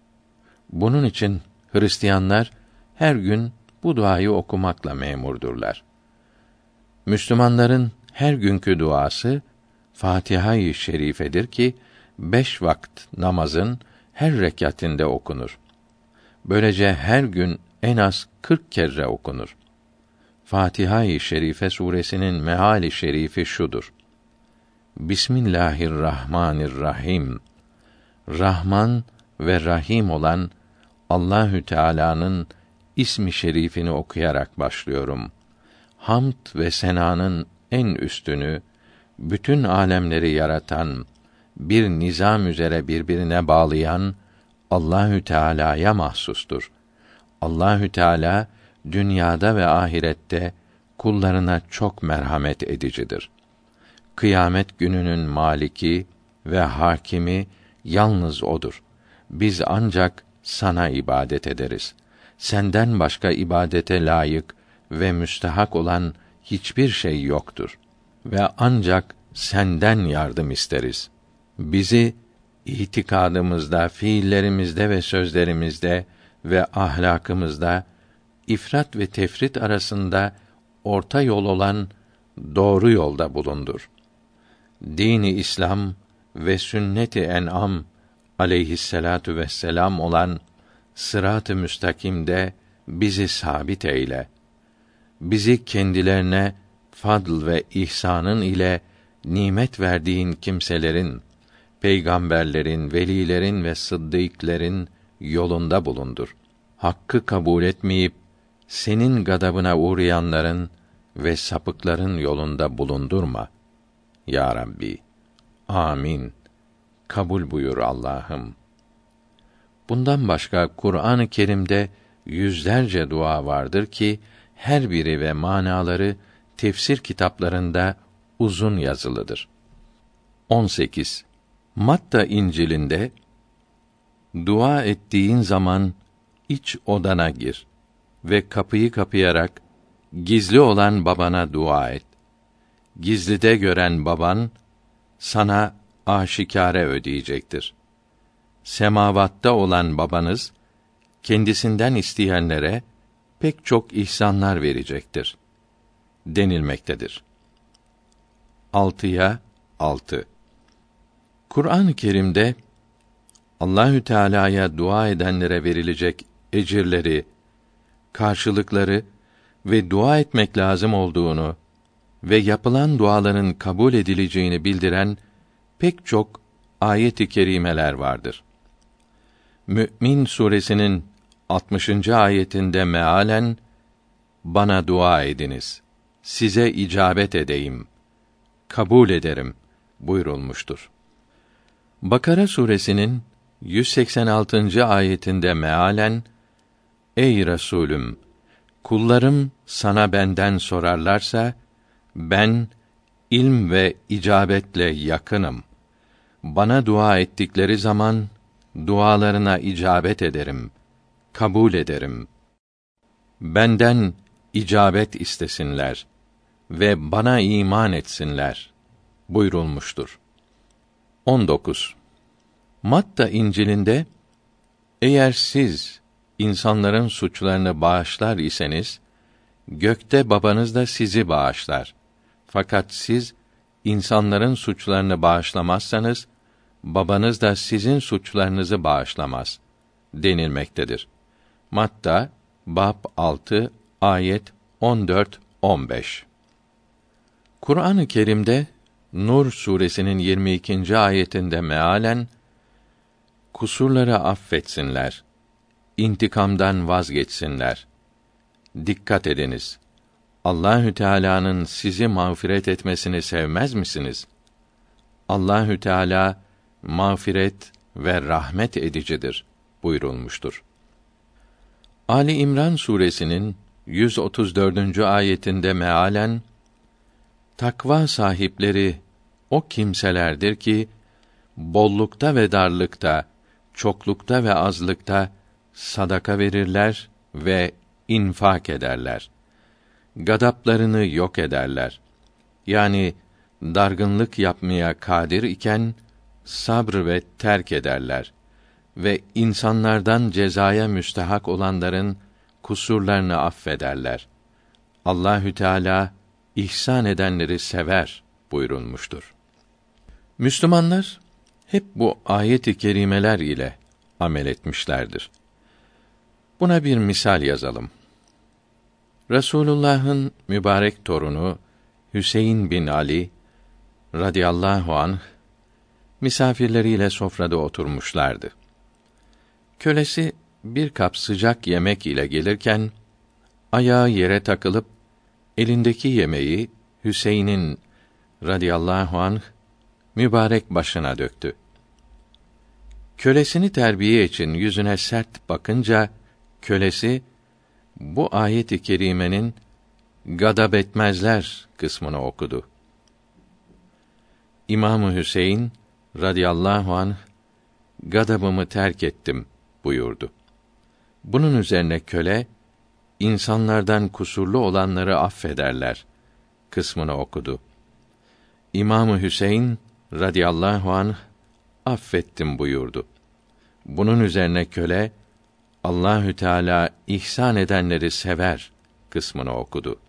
Bunun için Hristiyanlar her gün bu duayı okumakla memurdurlar. Müslümanların her günkü duası Fatiha-i Şerife'dir ki beş vakt namazın her rekatinde okunur. Böylece her gün en az kırk kere okunur. Fatiha-i Şerife suresinin meali şerifi şudur. Bismillahirrahmanirrahim. Rahman ve Rahim olan Allahü Teala'nın ismi şerifini okuyarak başlıyorum. Hamd ve senanın en üstünü bütün alemleri yaratan, bir nizam üzere birbirine bağlayan Allahü Teala'ya mahsustur. Allahü Teala dünyada ve ahirette kullarına çok merhamet edicidir. Kıyamet gününün maliki ve hakimi yalnız odur. Biz ancak sana ibadet ederiz. Senden başka ibadete layık ve müstehak olan hiçbir şey yoktur ve ancak senden yardım isteriz. Bizi itikadımızda, fiillerimizde ve sözlerimizde ve ahlakımızda ifrat ve tefrit arasında orta yol olan doğru yolda bulundur. Dini İslam ve sünneti en'am aleyhisselatu vesselam olan sırat-ı müstakimde bizi sabit eyle. Bizi kendilerine fadl ve ihsanın ile nimet verdiğin kimselerin, peygamberlerin, velilerin ve sıddıkların yolunda bulundur. Hakkı kabul etmeyip senin gadabına uğrayanların ve sapıkların yolunda bulundurma. Ya Rabbi. Amin. Kabul buyur Allah'ım. Bundan başka Kur'an-ı Kerim'de yüzlerce dua vardır ki her biri ve manaları tefsir kitaplarında uzun yazılıdır. 18. Matta İncil'inde dua ettiğin zaman iç odana gir ve kapıyı kapayarak gizli olan babana dua et. Gizlide gören baban sana aşikare ödeyecektir. Semavatta olan babanız kendisinden isteyenlere pek çok ihsanlar verecektir denilmektedir. 6'ya 6 Kur'an-ı Kerim'de Allahü Teala'ya dua edenlere verilecek ecirleri, karşılıkları ve dua etmek lazım olduğunu ve yapılan duaların kabul edileceğini bildiren pek çok ayet-i kerimeler vardır. Mü'min suresinin 60. ayetinde mealen bana dua ediniz. Size icabet edeyim. Kabul ederim buyurulmuştur. Bakara suresinin 186. ayetinde mealen Ey Resulüm kullarım sana benden sorarlarsa ben ilm ve icabetle yakınım. Bana dua ettikleri zaman dualarına icabet ederim, kabul ederim. Benden icabet istesinler ve bana iman etsinler buyurulmuştur. 19. Matta İncil'inde eğer siz insanların suçlarını bağışlar iseniz gökte babanız da sizi bağışlar. Fakat siz insanların suçlarını bağışlamazsanız babanız da sizin suçlarınızı bağışlamaz denilmektedir. Matta bab 6 ayet 14 15. Kur'an-ı Kerim'de Nur suresinin 22. ayetinde mealen kusurları affetsinler. intikamdan vazgeçsinler. Dikkat ediniz. Allahü Teala'nın sizi mağfiret etmesini sevmez misiniz? Allahü Teala mağfiret ve rahmet edicidir buyurulmuştur. Ali İmran suresinin 134. ayetinde mealen takva sahipleri o kimselerdir ki bollukta ve darlıkta, çoklukta ve azlıkta sadaka verirler ve infak ederler. Gadaplarını yok ederler. Yani dargınlık yapmaya kadir iken sabr ve terk ederler ve insanlardan cezaya müstehak olanların kusurlarını affederler. Allahü Teala ihsan edenleri sever buyurulmuştur. Müslümanlar hep bu ayet-i kerimeler ile amel etmişlerdir. Buna bir misal yazalım. Resulullah'ın mübarek torunu Hüseyin bin Ali radıyallahu anh misafirleriyle sofrada oturmuşlardı. Kölesi bir kap sıcak yemek ile gelirken ayağı yere takılıp elindeki yemeği Hüseyin'in radıyallahu anh mübarek başına döktü. Kölesini terbiye için yüzüne sert bakınca kölesi bu ayet-i kerimenin gadab etmezler kısmını okudu. İmamı Hüseyin radıyallahu anh gadabımı terk ettim buyurdu. Bunun üzerine köle insanlardan kusurlu olanları affederler kısmını okudu. İmamı Hüseyin radıyallahu anh affettim buyurdu. Bunun üzerine köle Allahü Teala ihsan edenleri sever kısmını okudu.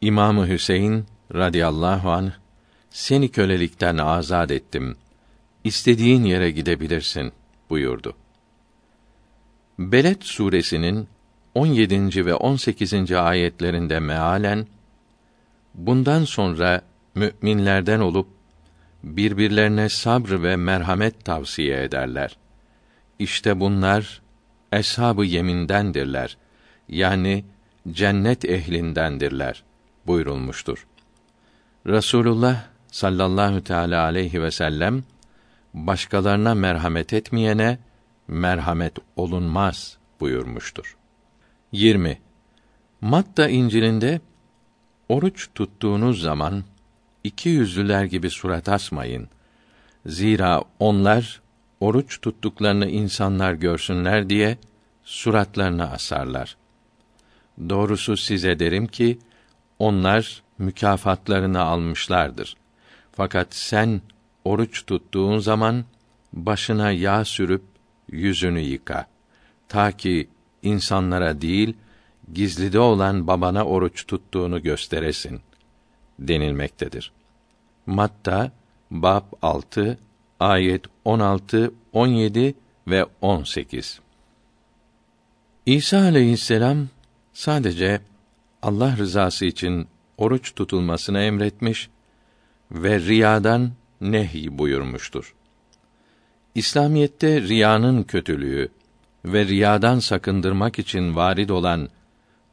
İmamı Hüseyin radıyallahu anh seni kölelikten azad ettim. İstediğin yere gidebilirsin buyurdu. Beled suresinin 17. ve 18. ayetlerinde mealen bundan sonra müminlerden olup birbirlerine sabr ve merhamet tavsiye ederler. İşte bunlar eshab-ı yemindendirler. Yani cennet ehlindendirler buyurulmuştur. Resulullah sallallahu teala aleyhi ve sellem başkalarına merhamet etmeyene merhamet olunmaz buyurmuştur. 20. Matta İncil'inde oruç tuttuğunuz zaman iki yüzlüler gibi surat asmayın. Zira onlar oruç tuttuklarını insanlar görsünler diye suratlarını asarlar. Doğrusu size derim ki onlar mükafatlarını almışlardır. Fakat sen oruç tuttuğun zaman başına yağ sürüp yüzünü yıka. Ta ki insanlara değil, gizlide olan babana oruç tuttuğunu gösteresin denilmektedir. Matta bab 6 ayet 16, 17 ve 18. İsa aleyhisselam sadece Allah rızası için oruç tutulmasını emretmiş ve riyadan nehy buyurmuştur. İslamiyette riyanın kötülüğü ve riyadan sakındırmak için varid olan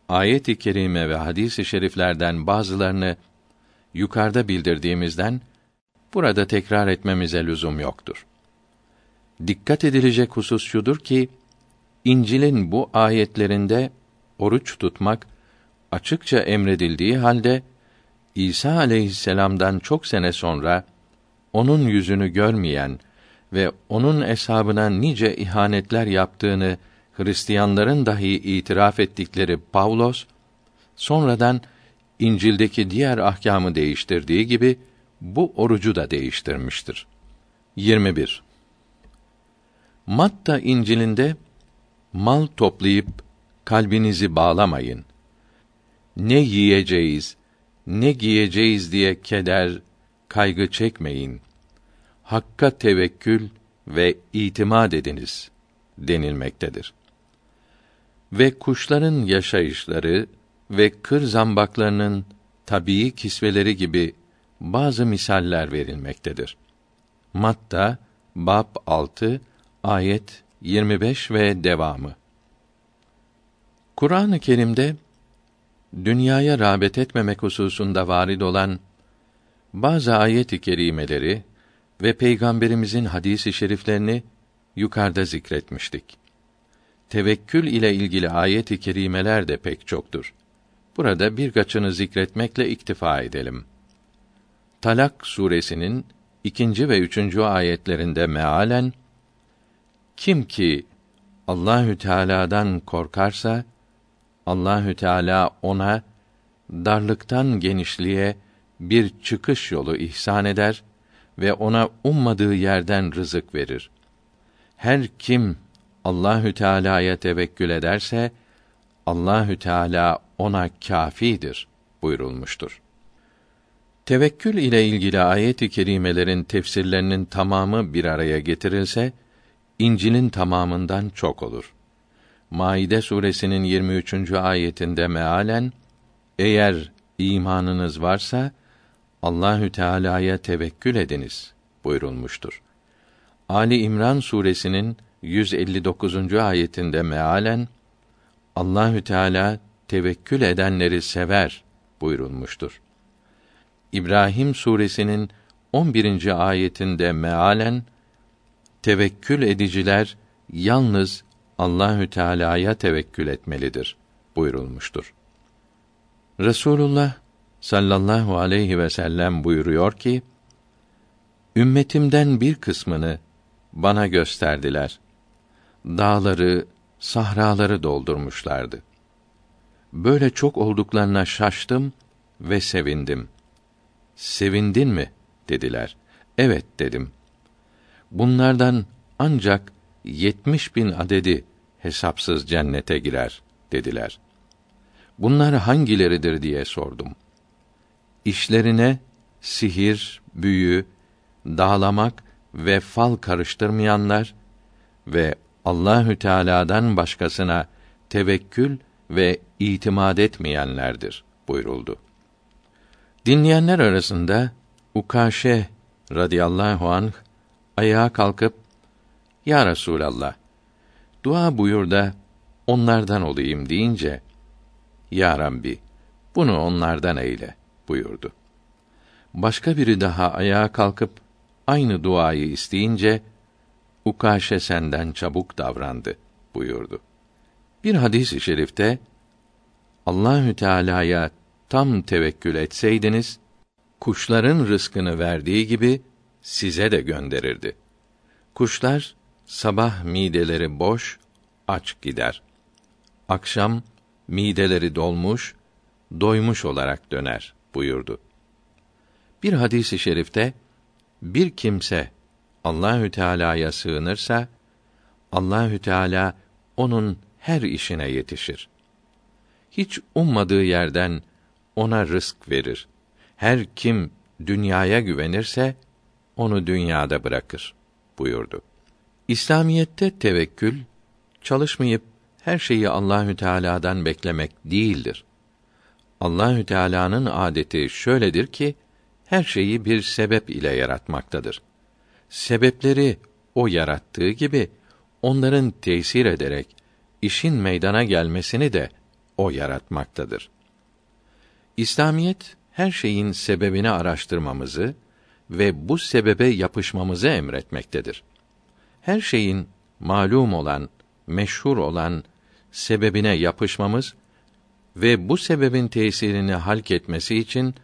ayet-i kerime ve hadis-i şeriflerden bazılarını yukarıda bildirdiğimizden burada tekrar etmemize lüzum yoktur. Dikkat edilecek husus şudur ki İncil'in bu ayetlerinde oruç tutmak açıkça emredildiği halde İsa aleyhisselam'dan çok sene sonra onun yüzünü görmeyen ve onun eshabına nice ihanetler yaptığını Hristiyanların dahi itiraf ettikleri Pavlos sonradan İncil'deki diğer ahkamı değiştirdiği gibi bu orucu da değiştirmiştir. 21. Matta İncil'inde mal toplayıp kalbinizi bağlamayın. Ne yiyeceğiz, ne giyeceğiz diye keder, kaygı çekmeyin. Hakka tevekkül ve itimat ediniz denilmektedir. Ve kuşların yaşayışları ve kır zambaklarının tabii kisveleri gibi bazı misaller verilmektedir. Matta bab 6 ayet 25 ve devamı. Kur'an-ı Kerim'de dünyaya rağbet etmemek hususunda varid olan bazı ayet-i kerimeleri ve peygamberimizin hadisi şeriflerini yukarıda zikretmiştik. Tevekkül ile ilgili ayet-i kerimeler de pek çoktur. Burada birkaçını zikretmekle iktifa edelim. Talak suresinin ikinci ve üçüncü ayetlerinde mealen kim ki Allahü Teala'dan korkarsa Allahü Teala ona darlıktan genişliğe bir çıkış yolu ihsan eder ve ona ummadığı yerden rızık verir. Her kim Allahü Teala'ya tevekkül ederse Allahü Teala ona kâfidir buyurulmuştur. Tevekkül ile ilgili ayet-i kerimelerin tefsirlerinin tamamı bir araya getirilse İncil'in tamamından çok olur. Maide suresinin 23. ayetinde mealen eğer imanınız varsa Allahü Teala'ya tevekkül ediniz buyurulmuştur. Ali İmran suresinin 159. ayetinde mealen Allahü Teala tevekkül edenleri sever buyurulmuştur. İbrahim suresinin 11. ayetinde mealen tevekkül ediciler yalnız Allahü Teala'ya tevekkül etmelidir buyurulmuştur. Resulullah sallallahu aleyhi ve sellem buyuruyor ki: Ümmetimden bir kısmını bana gösterdiler. Dağları, sahraları doldurmuşlardı. Böyle çok olduklarına şaştım ve sevindim. Sevindin mi? dediler. Evet dedim. Bunlardan ancak yetmiş bin adedi hesapsız cennete girer dediler. Bunlar hangileridir diye sordum. İşlerine sihir, büyü, dağlamak ve fal karıştırmayanlar ve Allahü Teala'dan başkasına tevekkül ve itimat etmeyenlerdir buyuruldu. Dinleyenler arasında Ukaşe radıyallahu anh ayağa kalkıp Ya Resulallah dua buyur da onlardan olayım deyince Ya Rabbi bunu onlardan eyle buyurdu. Başka biri daha ayağa kalkıp aynı duayı isteyince Ukaşe senden çabuk davrandı buyurdu. Bir hadis-i şerifte Allahü Teala'ya tam tevekkül etseydiniz kuşların rızkını verdiği gibi size de gönderirdi. Kuşlar sabah mideleri boş, aç gider. Akşam mideleri dolmuş, doymuş olarak döner buyurdu. Bir hadisi i şerifte bir kimse Allahü Teala'ya sığınırsa Allahü Teala onun her işine yetişir. Hiç ummadığı yerden ona rızk verir. Her kim dünyaya güvenirse onu dünyada bırakır buyurdu. İslamiyette tevekkül çalışmayıp her şeyi Allahü Teala'dan beklemek değildir. Allahü Teala'nın adeti şöyledir ki her şeyi bir sebep ile yaratmaktadır. Sebepleri o yarattığı gibi onların tesir ederek işin meydana gelmesini de o yaratmaktadır. İslamiyet her şeyin sebebini araştırmamızı ve bu sebebe yapışmamızı emretmektedir. Her şeyin malum olan, meşhur olan sebebine yapışmamız ve bu sebebin tesirini halk etmesi için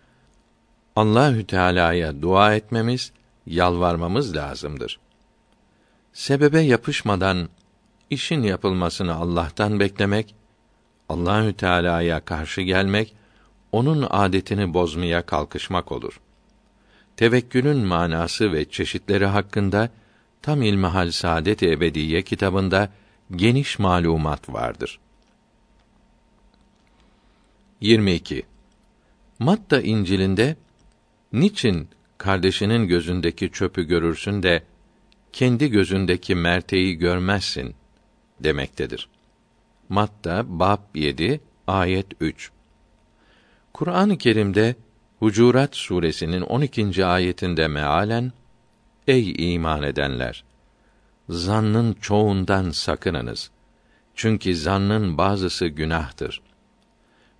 Allahü Teala'ya dua etmemiz, yalvarmamız lazımdır. Sebebe yapışmadan işin yapılmasını Allah'tan beklemek, Allahü Teala'ya karşı gelmek, onun adetini bozmaya kalkışmak olur. Tevekkülün manası ve çeşitleri hakkında Tam İlmihal Saadet-i kitabında geniş malumat vardır. 22. Matta İncil'inde niçin kardeşinin gözündeki çöpü görürsün de kendi gözündeki merteği görmezsin demektedir. Matta bab 7 ayet 3. Kur'an-ı Kerim'de Hucurat suresinin 12. ayetinde mealen Ey iman edenler zannın çoğundan sakınınız. Çünkü zannın bazısı günahtır.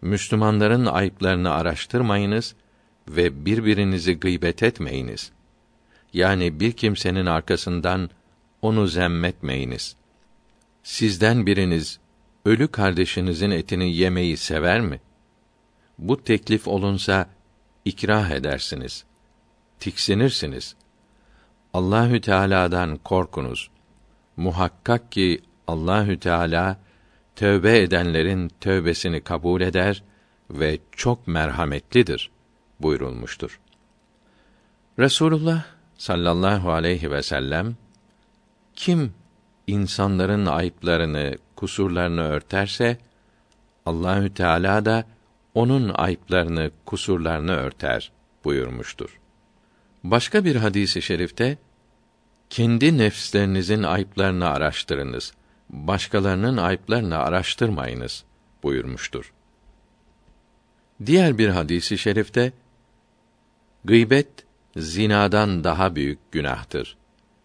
Müslümanların ayıplarını araştırmayınız ve birbirinizi gıybet etmeyiniz. Yani bir kimsenin arkasından onu zemmetmeyiniz. Sizden biriniz ölü kardeşinizin etini yemeyi sever mi? Bu teklif olunsa ikrah edersiniz. Tiksinirsiniz. Allahü Teala'dan korkunuz. Muhakkak ki Allahü Teala tövbe edenlerin tövbesini kabul eder ve çok merhametlidir buyurulmuştur. Resulullah sallallahu aleyhi ve sellem kim insanların ayıplarını, kusurlarını örterse Allahü Teala da onun ayıplarını, kusurlarını örter buyurmuştur. Başka bir hadisi şerifte kendi nefslerinizin ayıplarını araştırınız. Başkalarının ayıplarını araştırmayınız buyurmuştur. Diğer bir hadisi şerifte gıybet zinadan daha büyük günahtır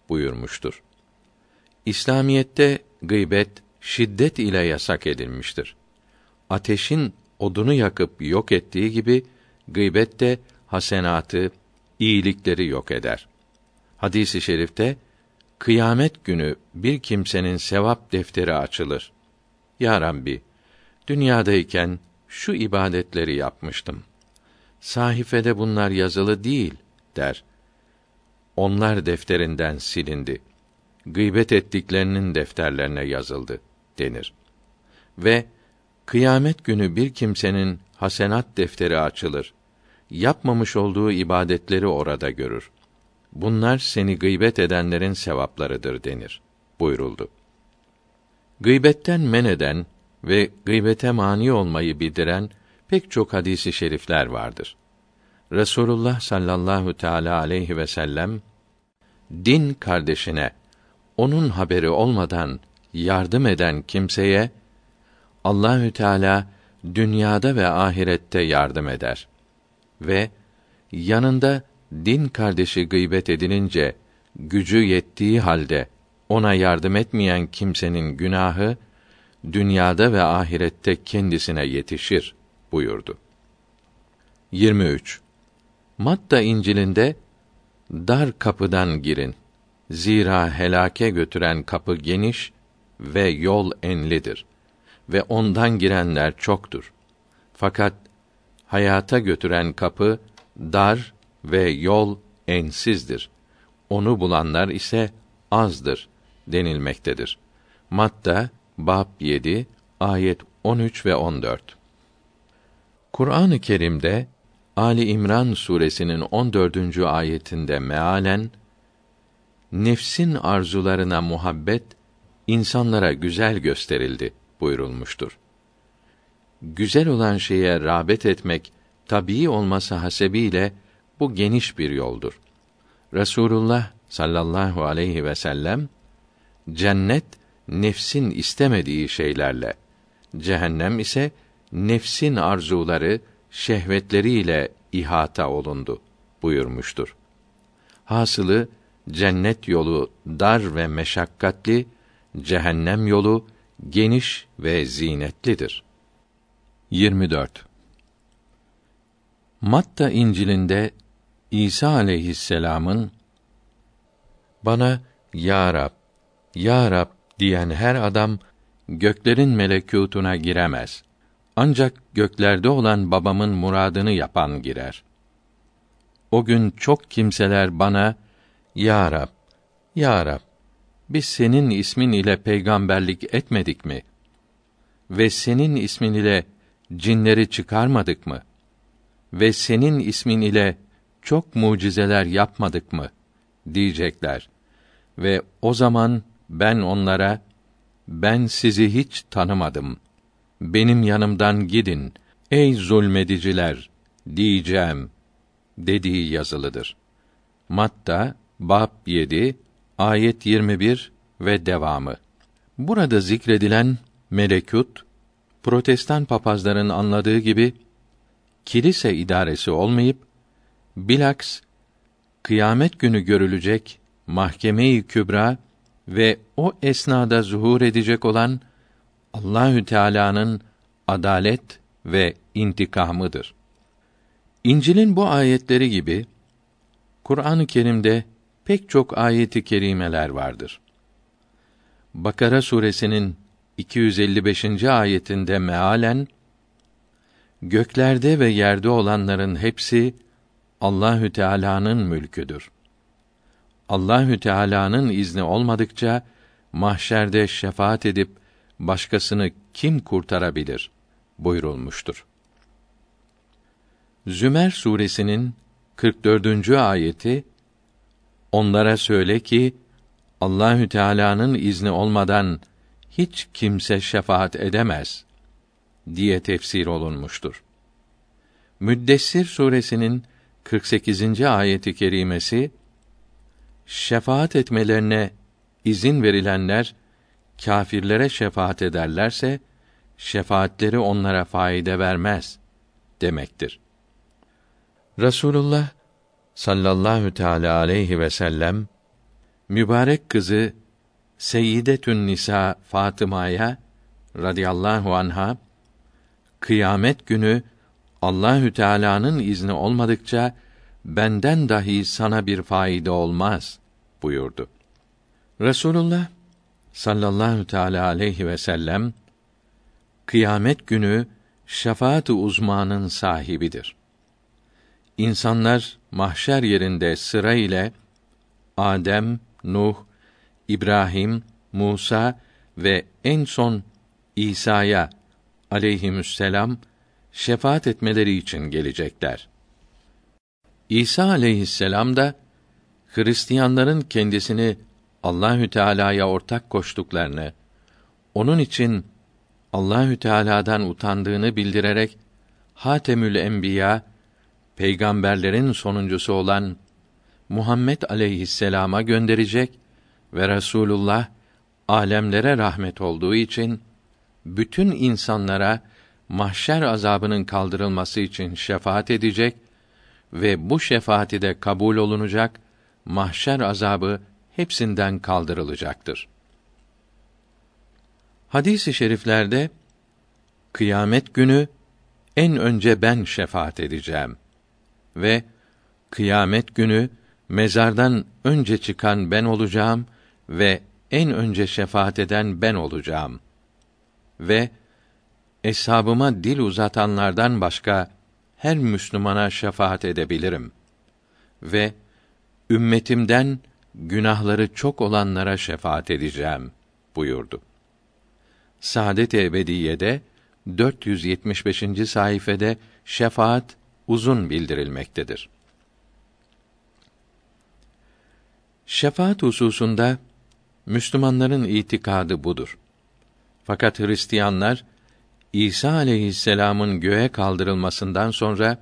buyurmuştur. İslamiyette gıybet şiddet ile yasak edilmiştir. Ateşin odunu yakıp yok ettiği gibi gıybet de hasenatı, iyilikleri yok eder. Hadisi i şerifte kıyamet günü bir kimsenin sevap defteri açılır. Ya Rabbi, dünyadayken şu ibadetleri yapmıştım. Sahifede bunlar yazılı değil der. Onlar defterinden silindi. Gıybet ettiklerinin defterlerine yazıldı denir. Ve kıyamet günü bir kimsenin hasenat defteri açılır. Yapmamış olduğu ibadetleri orada görür. Bunlar seni gıybet edenlerin sevaplarıdır denir buyuruldu. Gıybetten men eden ve gıybete mani olmayı bildiren pek çok hadisi şerifler vardır. Resulullah sallallahu teala aleyhi ve sellem din kardeşine onun haberi olmadan yardım eden kimseye Allahü Teala dünyada ve ahirette yardım eder ve yanında din kardeşi gıybet edilince gücü yettiği halde ona yardım etmeyen kimsenin günahı dünyada ve ahirette kendisine yetişir buyurdu. 23. Matta İncil'inde dar kapıdan girin. Zira helake götüren kapı geniş ve yol enlidir ve ondan girenler çoktur. Fakat hayata götüren kapı dar ve yol ensizdir. Onu bulanlar ise azdır denilmektedir. Matta bab 7 ayet 13 ve 14. Kur'an-ı Kerim'de Ali İmran suresinin 14. ayetinde mealen nefsin arzularına muhabbet insanlara güzel gösterildi buyurulmuştur. Güzel olan şeye rağbet etmek tabii olması hasebiyle bu geniş bir yoldur. Resulullah sallallahu aleyhi ve sellem cennet nefsin istemediği şeylerle, cehennem ise nefsin arzuları, şehvetleriyle ihata olundu buyurmuştur. Hasılı cennet yolu dar ve meşakkatli, cehennem yolu geniş ve zinetlidir. 24. Matta İncil'inde İsa aleyhisselam'ın bana ya Rab, ya Rab diyen her adam göklerin melekûtuna giremez. Ancak göklerde olan babamın muradını yapan girer. O gün çok kimseler bana ya Rab, ya Rab biz senin ismin ile peygamberlik etmedik mi? Ve senin ismin ile cinleri çıkarmadık mı? Ve senin ismin ile çok mucizeler yapmadık mı? diyecekler. Ve o zaman ben onlara ben sizi hiç tanımadım. Benim yanımdan gidin ey zulmediciler diyeceğim dediği yazılıdır. Matta bab 7 ayet 21 ve devamı. Burada zikredilen melekut protestan papazların anladığı gibi kilise idaresi olmayıp bilaks kıyamet günü görülecek mahkeme-i kübra ve o esnada zuhur edecek olan Allahü Teala'nın adalet ve intikamıdır. İncil'in bu ayetleri gibi Kur'an-ı Kerim'de pek çok ayeti kerimeler vardır. Bakara suresinin 255. ayetinde mealen göklerde ve yerde olanların hepsi Allahü Teala'nın mülküdür. Allahü Teala'nın izni olmadıkça mahşerde şefaat edip başkasını kim kurtarabilir buyurulmuştur. Zümer suresinin 44. ayeti Onlara söyle ki Allahü Teala'nın izni olmadan hiç kimse şefaat edemez diye tefsir olunmuştur. Müddessir suresinin 48. ayeti kerimesi şefaat etmelerine izin verilenler kâfirlere şefaat ederlerse şefaatleri onlara faide vermez demektir. Rasulullah sallallahu teala aleyhi ve sellem mübarek kızı Seyyidetün Nisa Fatıma'ya radıyallahu anha kıyamet günü Allahü Teala'nın izni olmadıkça benden dahi sana bir faide olmaz buyurdu. Resulullah sallallahu teala aleyhi ve sellem kıyamet günü şefaat-ı uzmanın sahibidir. İnsanlar mahşer yerinde sıra ile Adem, Nuh, İbrahim, Musa ve en son İsa'ya aleyhisselam şefaat etmeleri için gelecekler. İsa aleyhisselam da Hristiyanların kendisini Allahü Teala'ya ortak koştuklarını, onun için Allahü Teala'dan utandığını bildirerek Hatemül Enbiya peygamberlerin sonuncusu olan Muhammed aleyhisselama gönderecek ve Resulullah alemlere rahmet olduğu için bütün insanlara mahşer azabının kaldırılması için şefaat edecek ve bu şefaati de kabul olunacak, mahşer azabı hepsinden kaldırılacaktır. Hadis-i şeriflerde kıyamet günü en önce ben şefaat edeceğim ve kıyamet günü mezardan önce çıkan ben olacağım ve en önce şefaat eden ben olacağım ve eshabıma dil uzatanlardan başka her Müslümana şefaat edebilirim ve ümmetimden günahları çok olanlara şefaat edeceğim buyurdu. Saadet Ebediye'de 475. sayfede şefaat uzun bildirilmektedir. Şefaat hususunda Müslümanların itikadı budur. Fakat Hristiyanlar İsa aleyhisselam'ın göğe kaldırılmasından sonra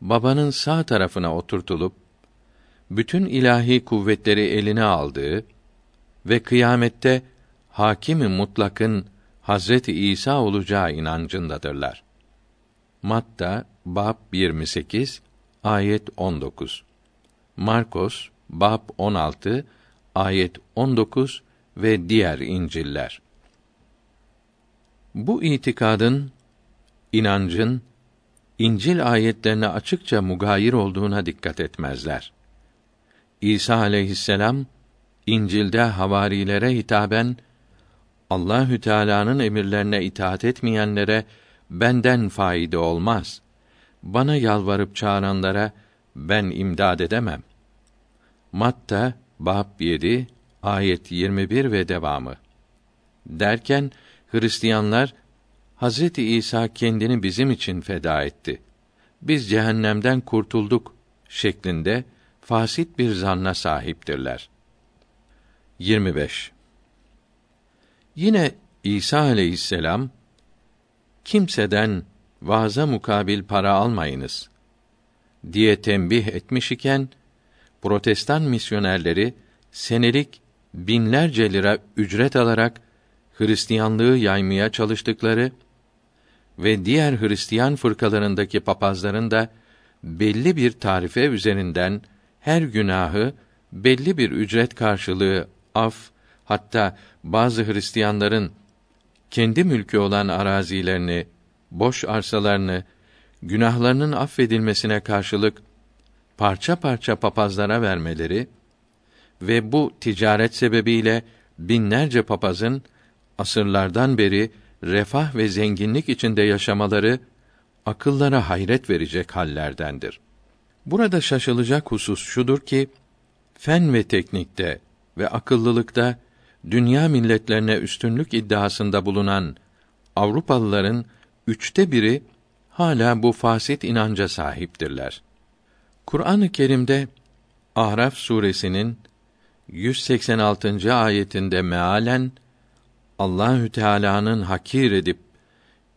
babanın sağ tarafına oturtulup bütün ilahi kuvvetleri eline aldığı ve kıyamette hakimi mutlakın Hazreti İsa olacağı inancındadırlar. Matta bab 28 ayet 19. Markos bab 16 ayet 19 ve diğer İncil'ler. Bu itikadın inancın İncil ayetlerine açıkça mugayir olduğuna dikkat etmezler. İsa aleyhisselam İncil'de havarilere hitaben Allahü Teala'nın emirlerine itaat etmeyenlere benden faide olmaz. Bana yalvarıp çağıranlara ben imdad edemem. Matta bab 7 ayet 21 ve devamı. Derken Hristiyanlar Hazreti İsa kendini bizim için feda etti. Biz cehennemden kurtulduk şeklinde fasit bir zanna sahiptirler. 25. Yine İsa aleyhisselam kimseden vaaza mukabil para almayınız diye tembih etmiş iken protestan misyonerleri senelik binlerce lira ücret alarak Hristiyanlığı yaymaya çalıştıkları ve diğer Hristiyan fırkalarındaki papazların da belli bir tarife üzerinden her günahı belli bir ücret karşılığı af hatta bazı Hristiyanların kendi mülkü olan arazilerini boş arsalarını günahlarının affedilmesine karşılık parça parça papazlara vermeleri ve bu ticaret sebebiyle binlerce papazın asırlardan beri refah ve zenginlik içinde yaşamaları akıllara hayret verecek hallerdendir. Burada şaşılacak husus şudur ki fen ve teknikte ve akıllılıkta dünya milletlerine üstünlük iddiasında bulunan Avrupalıların üçte biri hala bu fasit inanca sahiptirler. Kur'an-ı Kerim'de Ahraf suresinin 186. ayetinde mealen Allahü Teala'nın hakir edip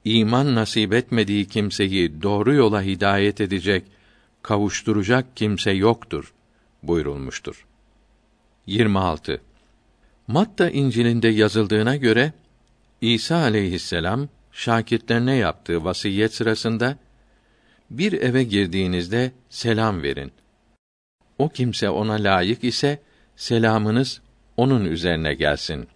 iman nasip etmediği kimseyi doğru yola hidayet edecek, kavuşturacak kimse yoktur buyurulmuştur. 26. Matta İncil'inde yazıldığına göre İsa aleyhisselam şakirtlerine yaptığı vasiyet sırasında bir eve girdiğinizde selam verin. O kimse ona layık ise selamınız onun üzerine gelsin.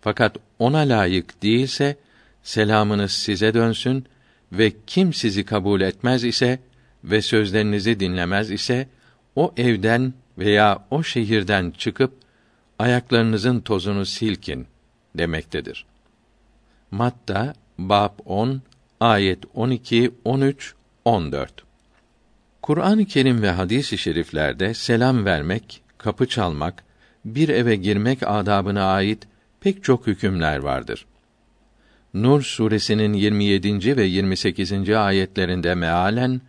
Fakat ona layık değilse selamınız size dönsün ve kim sizi kabul etmez ise ve sözlerinizi dinlemez ise o evden veya o şehirden çıkıp ayaklarınızın tozunu silkin demektedir. Matta bab 10 ayet 12 13 14 Kur'an-ı Kerim ve hadis-i şeriflerde selam vermek, kapı çalmak, bir eve girmek adabına ait pek çok hükümler vardır. Nur suresinin 27. ve 28. ayetlerinde mealen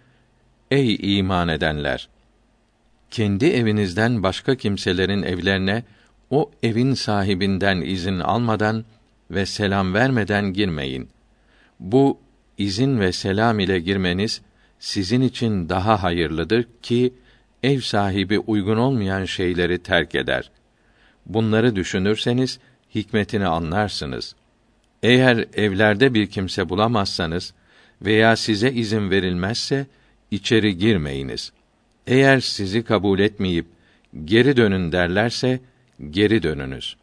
Ey iman edenler! Kendi evinizden başka kimselerin evlerine o evin sahibinden izin almadan ve selam vermeden girmeyin. Bu izin ve selam ile girmeniz sizin için daha hayırlıdır ki ev sahibi uygun olmayan şeyleri terk eder. Bunları düşünürseniz hikmetini anlarsınız. Eğer evlerde bir kimse bulamazsanız veya size izin verilmezse içeri girmeyiniz. Eğer sizi kabul etmeyip geri dönün derlerse geri dönünüz.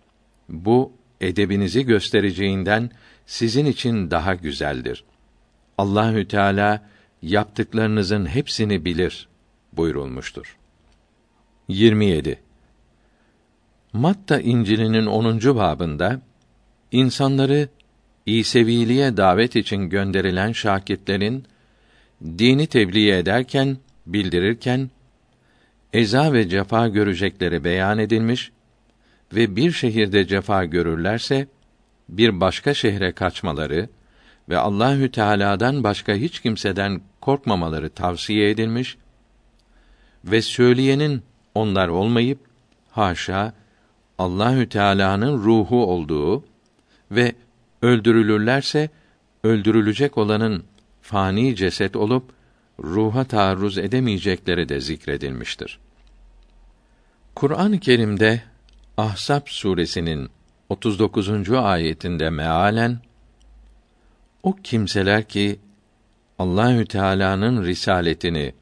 Bu edebinizi göstereceğinden sizin için daha güzeldir. Allahü Teala yaptıklarınızın hepsini bilir buyurulmuştur. 27. Matta İncil'inin 10. babında insanları İseviliğe davet için gönderilen şakitlerin dini tebliğ ederken, bildirirken eza ve cefa görecekleri beyan edilmiş ve bir şehirde cefa görürlerse bir başka şehre kaçmaları ve Allahü Teala'dan başka hiç kimseden korkmamaları tavsiye edilmiş ve söyleyenin onlar olmayıp haşa Allahü Teala'nın ruhu olduğu ve öldürülürlerse öldürülecek olanın fani ceset olup ruha taarruz edemeyecekleri de zikredilmiştir. Kur'an-ı Kerim'de Ahzab suresinin 39. ayetinde mealen o kimseler ki Allahü Teala'nın risaletini,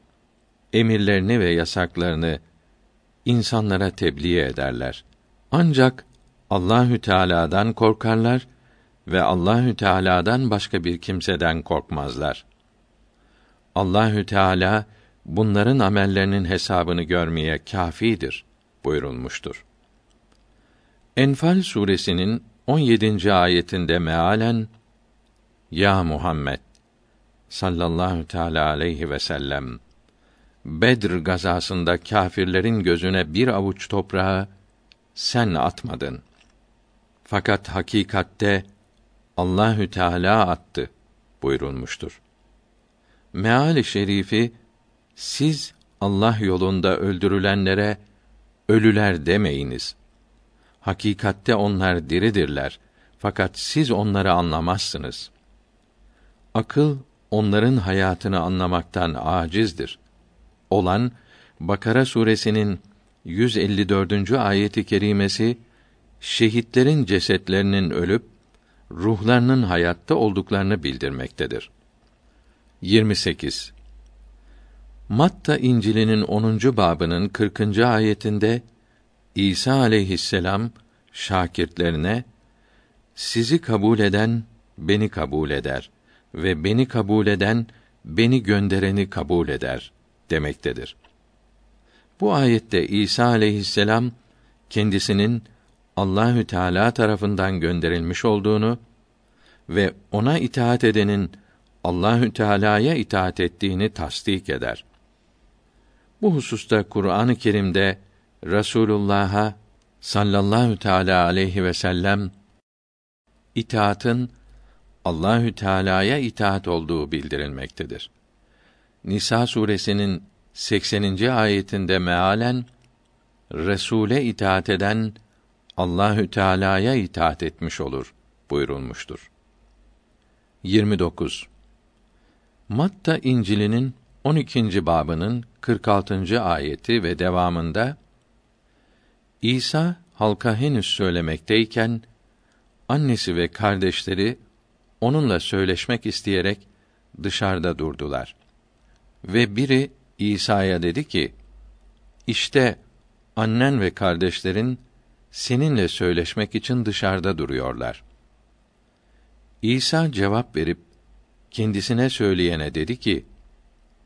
emirlerini ve yasaklarını insanlara tebliğ ederler. Ancak Allahü Teala'dan korkarlar ve Allahü Teala'dan başka bir kimseden korkmazlar. Allahü Teala bunların amellerinin hesabını görmeye kâfidir buyurulmuştur. Enfal suresinin 17. ayetinde mealen Ya Muhammed sallallahu teala aleyhi ve sellem Bedr gazasında kâfirlerin gözüne bir avuç toprağı sen atmadın. Fakat hakikatte Allahü Teala attı buyurulmuştur. Meali şerifi siz Allah yolunda öldürülenlere ölüler demeyiniz. Hakikatte onlar diridirler. Fakat siz onları anlamazsınız. Akıl onların hayatını anlamaktan acizdir. Olan Bakara suresinin 154. ayeti kerimesi şehitlerin cesetlerinin ölüp ruhlarının hayatta olduklarını bildirmektedir. 28. Matta İncil'inin 10. babının 40. ayetinde İsa aleyhisselam şakirtlerine sizi kabul eden beni kabul eder. ve beni kabul eden beni göndereni kabul eder demektedir. Bu ayette İsa aleyhisselam kendisinin Allahü Teala tarafından gönderilmiş olduğunu ve ona itaat edenin Allahü Teala'ya itaat ettiğini tasdik eder. Bu hususta Kur'an-ı Kerim'de Resulullah'a sallallahu teala aleyhi ve sellem itaatın Allahü Teala'ya itaat olduğu bildirilmektedir. Nisa suresinin 80. ayetinde mealen Resule itaat eden Allahü Teala'ya itaat etmiş olur buyurulmuştur. 29. Matta İncil'inin 12. babının 46. ayeti ve devamında İsa halka henüz söylemekteyken annesi ve kardeşleri onunla söyleşmek isteyerek dışarıda durdular. Ve biri İsa'ya dedi ki: İşte annen ve kardeşlerin seninle söyleşmek için dışarıda duruyorlar. İsa cevap verip kendisine söyleyene dedi ki: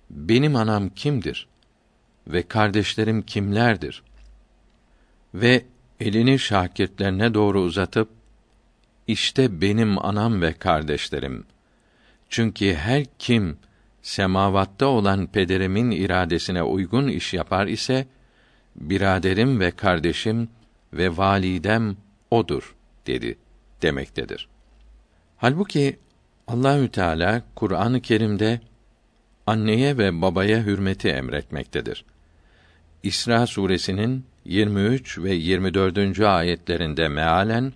Benim anam kimdir ve kardeşlerim kimlerdir? Ve elini şakirtlerine doğru uzatıp işte benim anam ve kardeşlerim. Çünkü her kim semavatta olan pederimin iradesine uygun iş yapar ise biraderim ve kardeşim ve validem odur dedi demektedir. Halbuki Allahü Teala Kur'an-ı Kerim'de anneye ve babaya hürmeti emretmektedir. İsra suresinin 23 ve 24. ayetlerinde mealen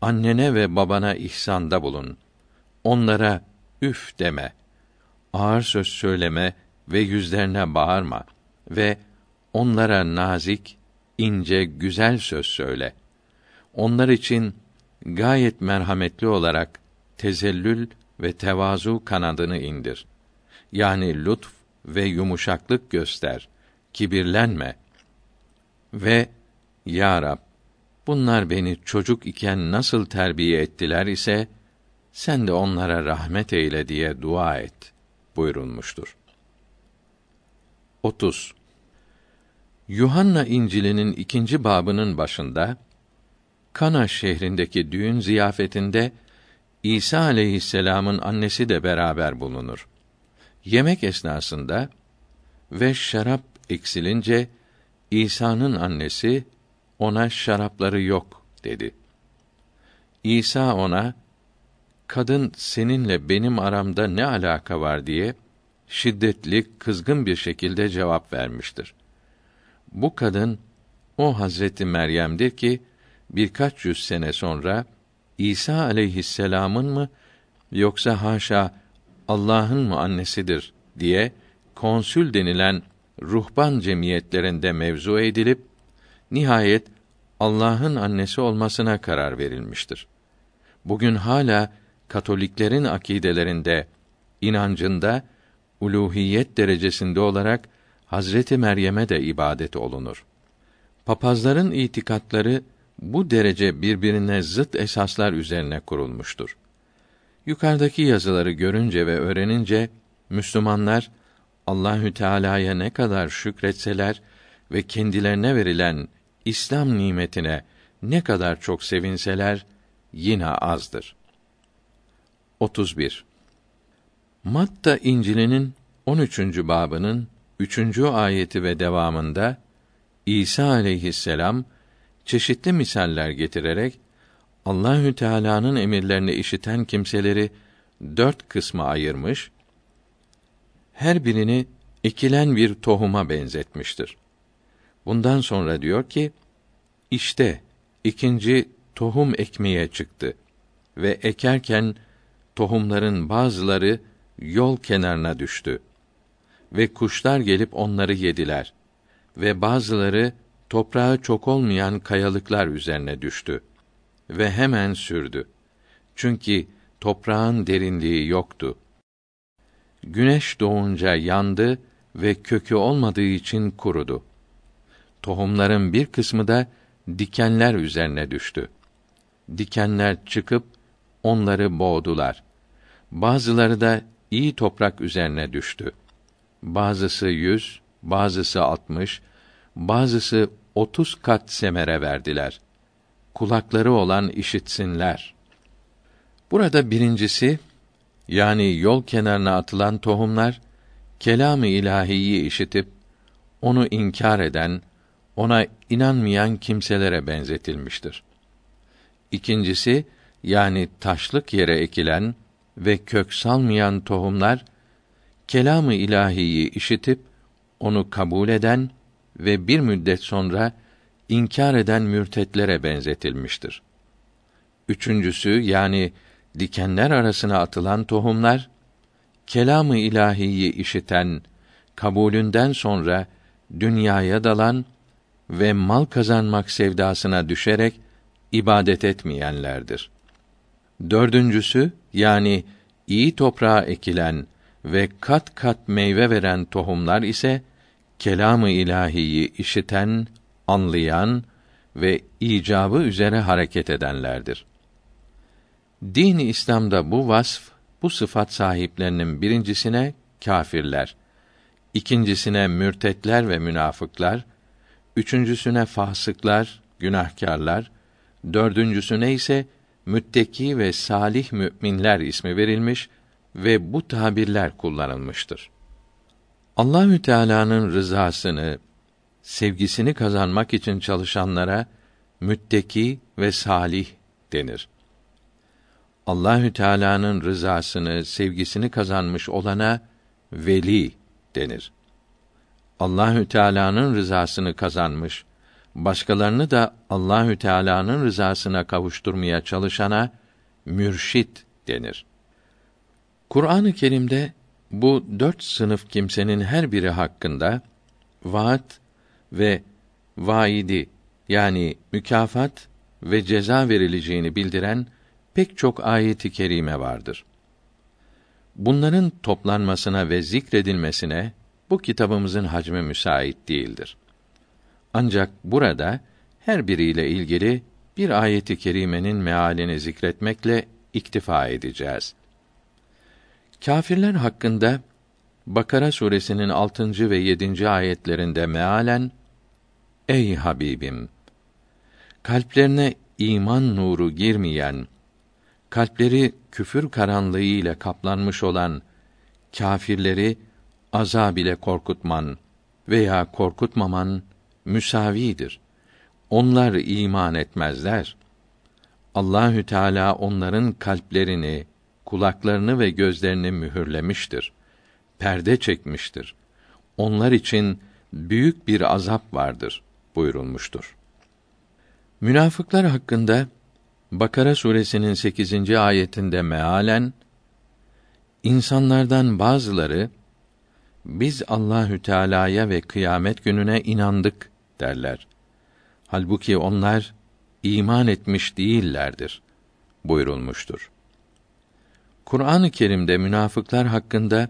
annene ve babana ihsanda bulun. Onlara üf deme. Ağır söz söyleme ve yüzlerine bağırma ve onlara nazik, ince, güzel söz söyle. Onlar için gayet merhametli olarak tezellül ve tevazu kanadını indir. Yani lütf ve yumuşaklık göster. Kibirlenme. Ve ya Rab, bunlar beni çocuk iken nasıl terbiye ettiler ise sen de onlara rahmet eyle diye dua et buyurulmuştur. 30. Yuhanna İncil'inin ikinci babının başında Kana şehrindeki düğün ziyafetinde İsa aleyhisselam'ın annesi de beraber bulunur. Yemek esnasında ve şarap eksilince İsa'nın annesi ona şarapları yok dedi. İsa ona kadın seninle benim aramda ne alaka var diye şiddetli, kızgın bir şekilde cevap vermiştir. Bu kadın o Hazreti Meryem'dir ki birkaç yüz sene sonra İsa aleyhisselam'ın mı yoksa haşa Allah'ın mı annesidir diye konsül denilen ruhban cemiyetlerinde mevzu edilip nihayet Allah'ın annesi olmasına karar verilmiştir. Bugün hala Katoliklerin akidelerinde, inancında uluhiyet derecesinde olarak Hazreti Meryem'e de ibadet olunur. Papazların itikatları bu derece birbirine zıt esaslar üzerine kurulmuştur. Yukarıdaki yazıları görünce ve öğrenince Müslümanlar Allahü Teala'ya ne kadar şükretseler ve kendilerine verilen İslam nimetine ne kadar çok sevinseler yine azdır. 31. Matta İncil'inin 13. babının 3. ayeti ve devamında İsa aleyhisselam çeşitli misaller getirerek Allahü Teala'nın emirlerini işiten kimseleri dört kısma ayırmış, her birini ekilen bir tohuma benzetmiştir. Bundan sonra diyor ki, işte ikinci tohum ekmeye çıktı ve ekerken tohumların bazıları yol kenarına düştü ve kuşlar gelip onları yediler ve bazıları toprağı çok olmayan kayalıklar üzerine düştü ve hemen sürdü. Çünkü toprağın derinliği yoktu. Güneş doğunca yandı ve kökü olmadığı için kurudu. Tohumların bir kısmı da dikenler üzerine düştü. Dikenler çıkıp onları boğdular. Bazıları da iyi toprak üzerine düştü. Bazısı yüz, bazısı altmış, bazısı otuz kat semere verdiler. Kulakları olan işitsinler. Burada birincisi, yani yol kenarına atılan tohumlar, kelamı ilahiyi işitip, onu inkar eden, ona inanmayan kimselere benzetilmiştir. İkincisi, yani taşlık yere ekilen ve kök salmayan tohumlar, kelamı ilahiyi işitip, onu kabul eden ve bir müddet sonra inkar eden mürtetlere benzetilmiştir. Üçüncüsü yani dikenler arasına atılan tohumlar kelamı ilahiyi işiten, kabulünden sonra dünyaya dalan ve mal kazanmak sevdasına düşerek ibadet etmeyenlerdir. Dördüncüsü yani iyi toprağa ekilen ve kat kat meyve veren tohumlar ise kelamı ilahiyi işiten, anlayan ve icabı üzere hareket edenlerdir. Din İslam'da bu vasf, bu sıfat sahiplerinin birincisine kâfirler, ikincisine mürtetler ve münafıklar, üçüncüsüne fasıklar, günahkarlar, dördüncüsüne ise mütteki ve salih müminler ismi verilmiş ve bu tabirler kullanılmıştır. Allahü Teala'nın rızasını, sevgisini kazanmak için çalışanlara mütteki ve salih denir. Allahü Teala'nın rızasını, sevgisini kazanmış olana veli denir. Allahü Teala'nın rızasını kazanmış, başkalarını da Allahü Teala'nın rızasına kavuşturmaya çalışana mürşit denir. Kur'an-ı Kerim'de bu dört sınıf kimsenin her biri hakkında vaat ve vaidi yani mükafat ve ceza verileceğini bildiren pek çok ayeti kerime vardır. Bunların toplanmasına ve zikredilmesine bu kitabımızın hacmi müsait değildir. Ancak burada her biriyle ilgili bir ayeti kerimenin mealini zikretmekle iktifa edeceğiz. Kâfirler hakkında Bakara suresinin 6. ve 7. ayetlerinde mealen Ey Habibim kalplerine iman nuru girmeyen kalpleri küfür karanlığı ile kaplanmış olan kâfirleri azab ile korkutman veya korkutmaman müsavidir. Onlar iman etmezler. Allahü Teala onların kalplerini, kulaklarını ve gözlerini mühürlemiştir. Perde çekmiştir. Onlar için büyük bir azap vardır buyurulmuştur. Münafıklar hakkında Bakara suresinin 8. ayetinde mealen insanlardan bazıları biz Allahü Teala'ya ve kıyamet gününe inandık derler. Halbuki onlar iman etmiş değillerdir buyurulmuştur. Kur'an-ı Kerim'de münafıklar hakkında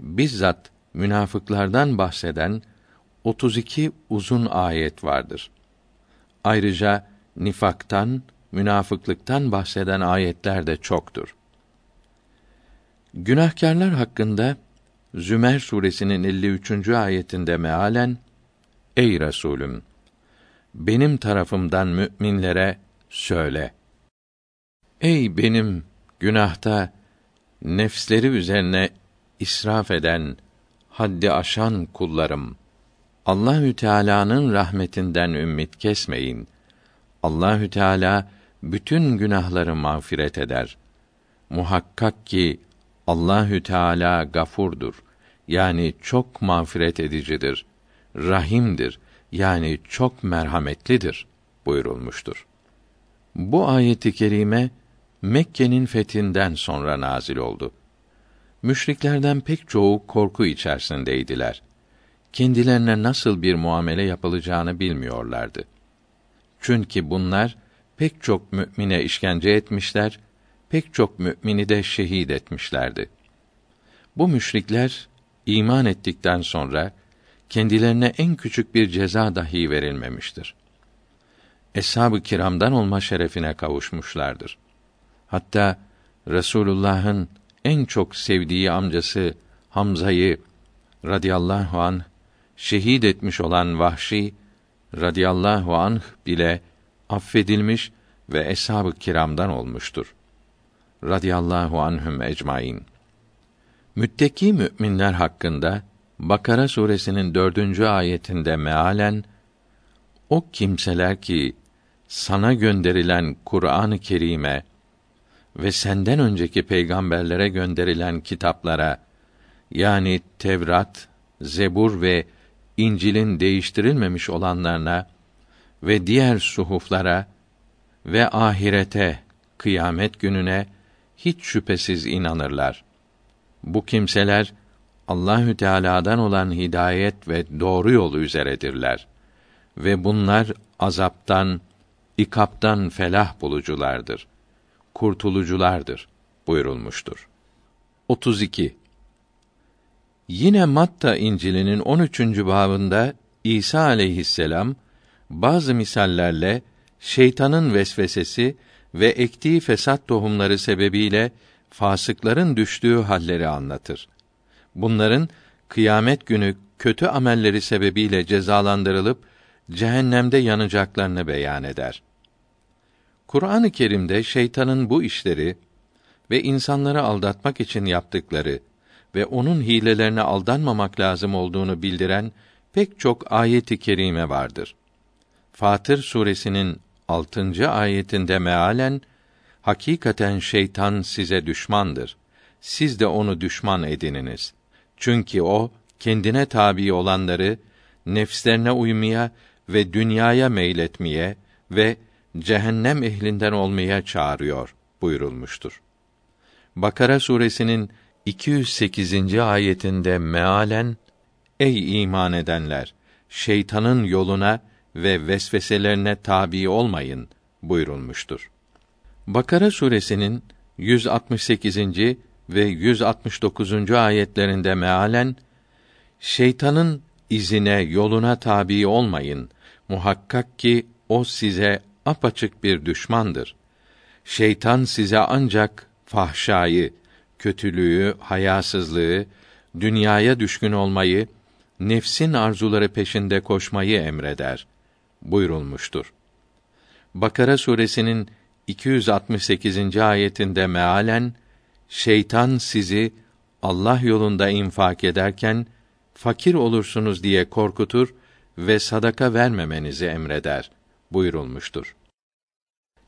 bizzat münafıklardan bahseden 32 uzun ayet vardır. Ayrıca nifaktan, münafıklıktan bahseden ayetler de çoktur. Günahkarlar hakkında Zümer suresinin 53. ayetinde mealen Ey Resulüm benim tarafımdan müminlere söyle. Ey benim günahta nefsleri üzerine israf eden, haddi aşan kullarım. Allahü Teala'nın rahmetinden ümmit kesmeyin. Allahü Teala bütün günahları mağfiret eder. Muhakkak ki Allahü Teala gafurdur. Yani çok mağfiret edicidir. Rahimdir. Yani çok merhametlidir buyurulmuştur. Bu ayeti kerime Mekke'nin fethinden sonra nazil oldu. Müşriklerden pek çoğu korku içerisindeydiler. Kendilerine nasıl bir muamele yapılacağını bilmiyorlardı. Çünkü bunlar pek çok mümine işkence etmişler, pek çok mümini de şehit etmişlerdi. Bu müşrikler iman ettikten sonra kendilerine en küçük bir ceza dahi verilmemiştir. Eshab-ı kiramdan olma şerefine kavuşmuşlardır. Hatta Resulullah'ın en çok sevdiği amcası Hamza'yı radıyallahu an şehit etmiş olan Vahşi radıyallahu anh bile affedilmiş ve eshab-ı kiramdan olmuştur. Radıyallahu anhum ecmaîn. Mütteki müminler hakkında Bakara suresinin dördüncü ayetinde mealen o kimseler ki sana gönderilen Kur'an-ı Kerim'e ve senden önceki peygamberlere gönderilen kitaplara yani Tevrat, Zebur ve İncil'in değiştirilmemiş olanlarına ve diğer suhuflara ve ahirete, kıyamet gününe hiç şüphesiz inanırlar. Bu kimseler Allahü Teala'dan olan hidayet ve doğru yolu üzeredirler ve bunlar azaptan, ikaptan felah buluculardır. Kurtuluculardır buyurulmuştur. 32. Yine Matta İncil'inin 13. babında İsa aleyhisselam bazı misallerle şeytanın vesvesesi ve ektiği fesat tohumları sebebiyle fasıkların düştüğü halleri anlatır. Bunların kıyamet günü kötü amelleri sebebiyle cezalandırılıp cehennemde yanacaklarını beyan eder. Kur'an-ı Kerim'de şeytanın bu işleri ve insanları aldatmak için yaptıkları ve onun hilelerine aldanmamak lazım olduğunu bildiren pek çok ayet-i kerime vardır. Fatır suresinin 6. ayetinde mealen hakikaten şeytan size düşmandır. Siz de onu düşman edininiz. Çünkü o kendine tabi olanları nefslerine uymaya ve dünyaya meyletmeye ve cehennem ehlinden olmaya çağırıyor buyurulmuştur. Bakara suresinin 208. ayetinde mealen Ey iman edenler şeytanın yoluna ve vesveselerine tabi olmayın buyurulmuştur. Bakara suresinin 168. ve 169. ayetlerinde mealen şeytanın izine, yoluna tabi olmayın. Muhakkak ki o size apaçık bir düşmandır. Şeytan size ancak fahşayı, kötülüğü, hayasızlığı, dünyaya düşkün olmayı, nefsin arzuları peşinde koşmayı emreder buyurulmuştur. Bakara suresinin 268. ayetinde mealen şeytan sizi Allah yolunda infak ederken fakir olursunuz diye korkutur ve sadaka vermemenizi emreder buyurulmuştur.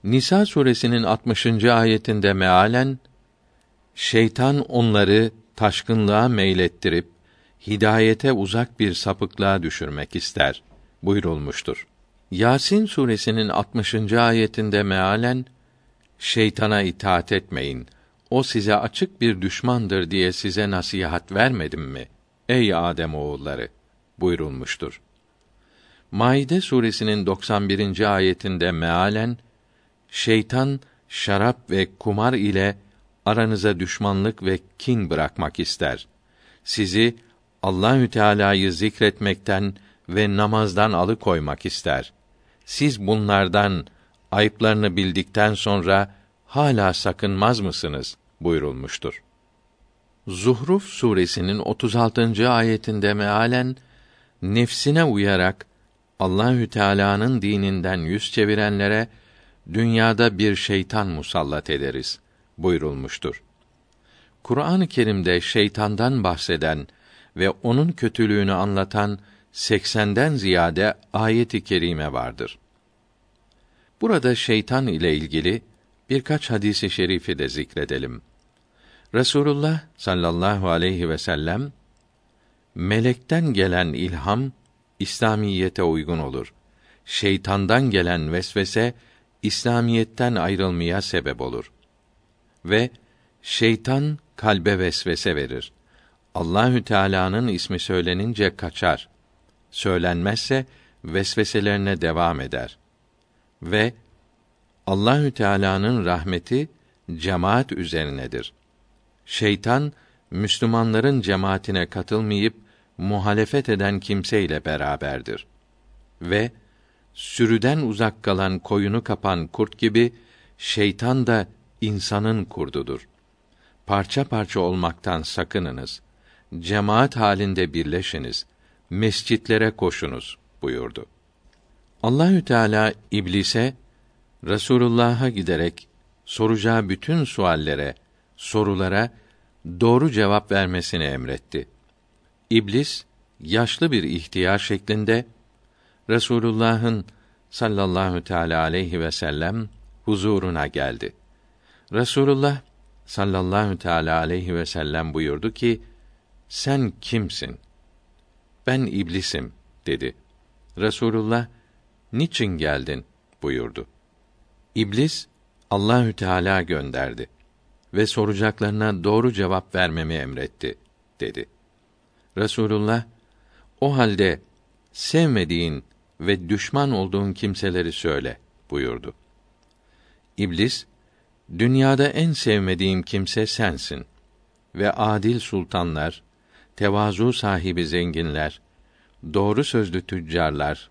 Nisa suresinin 60. ayetinde mealen şeytan onları taşkınlığa meylettirip hidayete uzak bir sapıklığa düşürmek ister buyurulmuştur. Yasin suresinin 60. ayetinde mealen şeytana itaat etmeyin. O size açık bir düşmandır diye size nasihat vermedim mi? Ey Adem oğulları buyurulmuştur. Maide suresinin 91. ayetinde mealen şeytan şarap ve kumar ile aranıza düşmanlık ve kin bırakmak ister. Sizi Allahü Teala'yı zikretmekten ve namazdan alıkoymak ister. Siz bunlardan ayıplarını bildikten sonra hala sakınmaz mısınız buyurulmuştur. Zuhruf suresinin 36. ayetinde mealen nefsine uyarak Allahü Teala'nın dininden yüz çevirenlere dünyada bir şeytan musallat ederiz buyurulmuştur. Kur'an-ı Kerim'de şeytandan bahseden ve onun kötülüğünü anlatan 80'den ziyade ayet-i kerime vardır. Burada şeytan ile ilgili birkaç hadisi şerifi de zikredelim. Resulullah sallallahu aleyhi ve sellem melekten gelen ilham İslamiyete uygun olur. Şeytandan gelen vesvese İslamiyetten ayrılmaya sebep olur. Ve şeytan kalbe vesvese verir. Allahü Teala'nın ismi söylenince kaçar. Söylenmezse vesveselerine devam eder. Ve Allahü Teala'nın rahmeti cemaat üzerinedir. Şeytan Müslümanların cemaatine katılmayıp muhalefet eden kimseyle beraberdir. Ve sürüden uzak kalan koyunu kapan kurt gibi şeytan da insanın kurdudur. parça parça olmaktan sakınınız. Cemaat halinde birleşiniz. Mescitlere koşunuz buyurdu. Allahü Teala iblise Resulullah'a giderek soracağı bütün suallere, sorulara doğru cevap vermesini emretti. İblis yaşlı bir ihtiyar şeklinde Resulullah'ın sallallahu teala aleyhi ve sellem huzuruna geldi. Resulullah sallallahu teala aleyhi ve sellem buyurdu ki: Sen kimsin? Ben iblisim dedi. Resulullah niçin geldin buyurdu. İblis Allahü Teala gönderdi ve soracaklarına doğru cevap vermemi emretti dedi. Resulullah o halde sevmediğin ve düşman olduğun kimseleri söyle buyurdu. İblis dünyada en sevmediğim kimse sensin ve adil sultanlar, tevazu sahibi zenginler, doğru sözlü tüccarlar,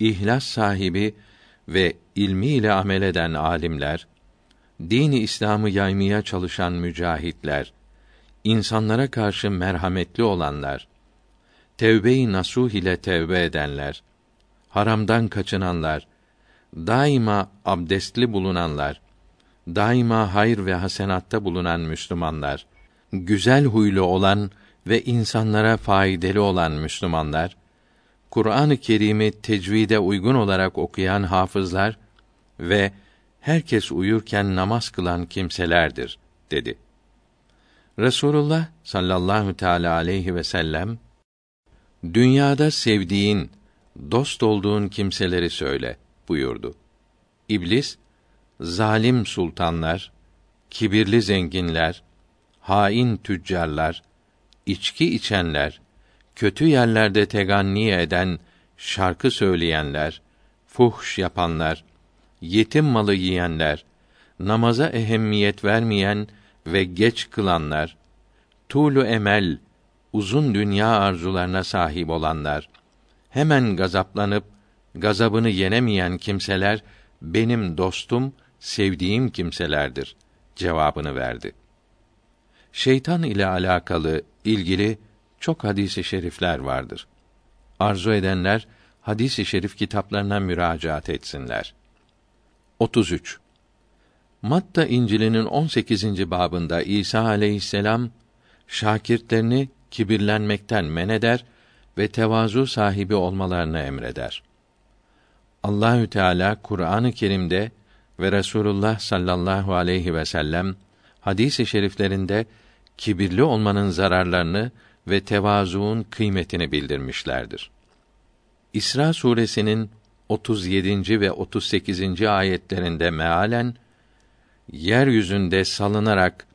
ihlas sahibi ve ilmiyle amel eden alimler, dini İslam'ı yaymaya çalışan mücahitler, insanlara karşı merhametli olanlar, tevbe-i nasuh ile tevbe edenler, haramdan kaçınanlar, daima abdestli bulunanlar, daima hayır ve hasenatta bulunan Müslümanlar, güzel huylu olan ve insanlara faydalı olan Müslümanlar, Kur'an-ı Kerim'i tecvide uygun olarak okuyan hafızlar ve herkes uyurken namaz kılan kimselerdir dedi. Resulullah sallallahu teala aleyhi ve sellem dünyada sevdiğin, dost olduğun kimseleri söyle buyurdu. İblis zalim sultanlar, kibirli zenginler, hain tüccarlar, içki içenler, kötü yerlerde teganni eden, şarkı söyleyenler, fuhş yapanlar, yetim malı yiyenler, namaza ehemmiyet vermeyen ve geç kılanlar, tuğlu emel, uzun dünya arzularına sahip olanlar, hemen gazaplanıp gazabını yenemeyen kimseler benim dostum, sevdiğim kimselerdir cevabını verdi. Şeytan ile alakalı ilgili çok hadisi şerifler vardır. Arzu edenler hadisi şerif kitaplarına müracaat etsinler. 33. Matta İncil'inin 18. babında İsa aleyhisselam şakirtlerini kibirlenmekten men eder ve tevazu sahibi olmalarını emreder. Allahü Teala Kur'an-ı Kerim'de ve Resulullah sallallahu aleyhi ve sellem hadis-i şeriflerinde kibirli olmanın zararlarını ve tevazuun kıymetini bildirmişlerdir. İsra suresinin 37. ve 38. ayetlerinde mealen yeryüzünde salınarak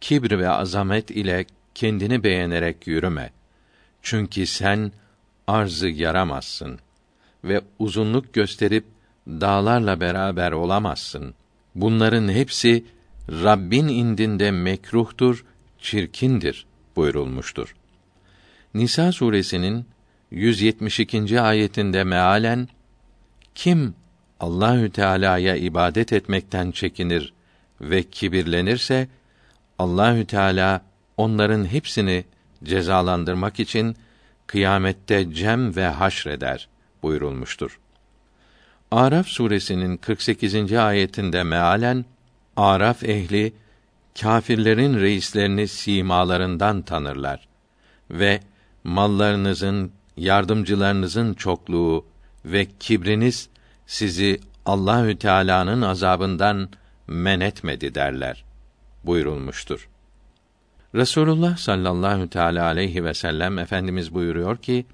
kibir ve azamet ile kendini beğenerek yürüme. Çünkü sen arzı yaramazsın ve uzunluk gösterip dağlarla beraber olamazsın. Bunların hepsi Rabbin indinde mekruhtur, çirkindir buyurulmuştur. Nisa suresinin 172. ayetinde mealen kim Allahü Teala'ya ibadet etmekten çekinir ve kibirlenirse Allahü Teala onların hepsini cezalandırmak için kıyamette cem ve haşreder buyurulmuştur. Araf suresinin 48. ayetinde mealen Araf ehli kâfirlerin reislerini simalarından tanırlar ve mallarınızın, yardımcılarınızın çokluğu ve kibriniz sizi Allahü Teala'nın azabından men etmedi derler buyurulmuştur. Resulullah sallallahu teala aleyhi ve sellem efendimiz buyuruyor ki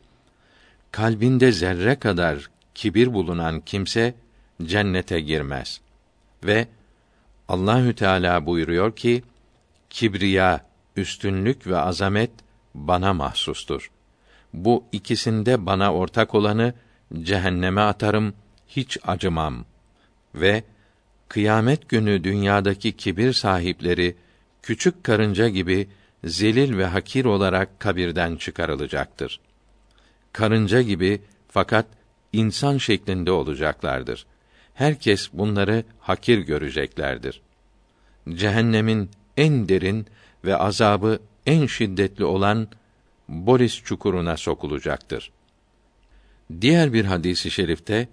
kalbinde zerre kadar kibir bulunan kimse cennete girmez. Ve Allahü Teala buyuruyor ki kibriya, üstünlük ve azamet bana mahsustur. Bu ikisinde bana ortak olanı cehenneme atarım, hiç acımam. Ve kıyamet günü dünyadaki kibir sahipleri küçük karınca gibi zelil ve hakir olarak kabirden çıkarılacaktır. Karınca gibi fakat insan şeklinde olacaklardır. Herkes bunları hakir göreceklerdir. Cehennemin en derin ve azabı en şiddetli olan Boris çukuruna sokulacaktır. Diğer bir hadisi şerifte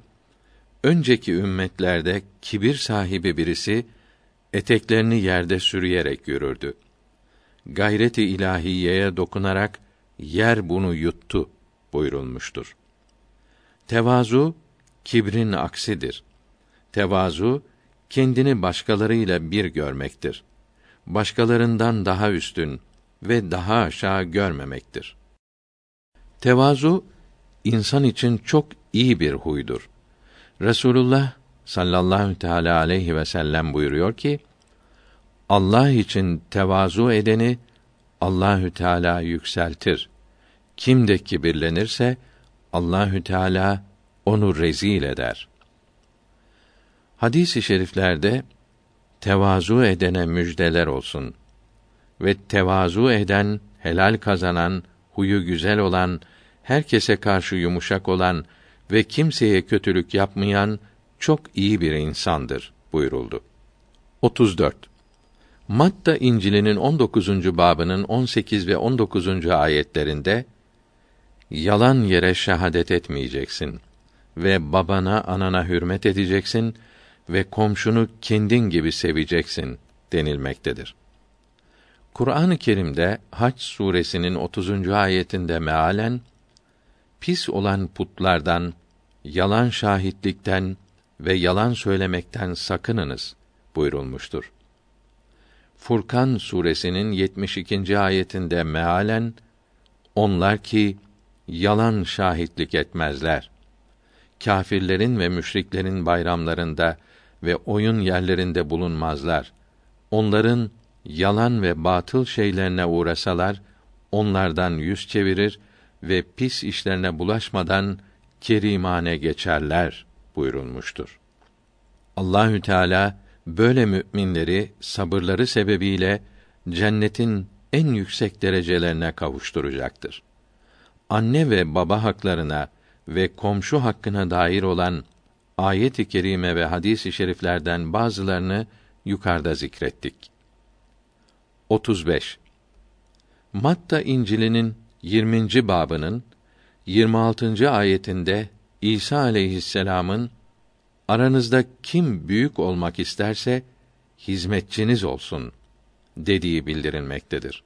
önceki ümmetlerde kibir sahibi birisi eteklerini yerde sürüyerek yürürdü. Gayreti ilahiyeye dokunarak yer bunu yuttu buyurulmuştur. Tevazu kibrin aksidir. Tevazu kendini başkalarıyla bir görmektir. Başkalarından daha üstün ve daha aşağı görmemektir. Tevazu insan için çok iyi bir huydur. Resulullah sallallahu teala aleyhi ve sellem buyuruyor ki: Allah için tevazu edeni Allahü Teala yükseltir. Kim de kibirlenirse Allahü Teala onu rezil eder. Hadis-i şeriflerde tevazu edene müjdeler olsun ve tevazu eden, helal kazanan, huyu güzel olan, herkese karşı yumuşak olan ve kimseye kötülük yapmayan çok iyi bir insandır buyuruldu. 34. Matta İncil'inin 19. babının 18 ve 19. ayetlerinde yalan yere şehadet etmeyeceksin ve babana anana hürmet edeceksin ve komşunu kendin gibi seveceksin denilmektedir. Kur'an-ı Kerim'de Hac suresinin 30. ayetinde mealen pis olan putlardan, yalan şahitlikten ve yalan söylemekten sakınınız buyurulmuştur. Furkan suresinin 72. ayetinde mealen onlar ki yalan şahitlik etmezler. Kâfirlerin ve müşriklerin bayramlarında ve oyun yerlerinde bulunmazlar. Onların yalan ve batıl şeylerine uğrasalar onlardan yüz çevirir ve pis işlerine bulaşmadan kerimane geçerler buyurulmuştur. Allahü Teala böyle müminleri sabırları sebebiyle cennetin en yüksek derecelerine kavuşturacaktır. Anne ve baba haklarına ve komşu hakkına dair olan ayet-i kerime ve hadis-i şeriflerden bazılarını yukarıda zikrettik. 35. Matta İncil'inin 20. babının 26. ayetinde İsa aleyhisselam'ın aranızda kim büyük olmak isterse hizmetçiniz olsun dediği bildirilmektedir.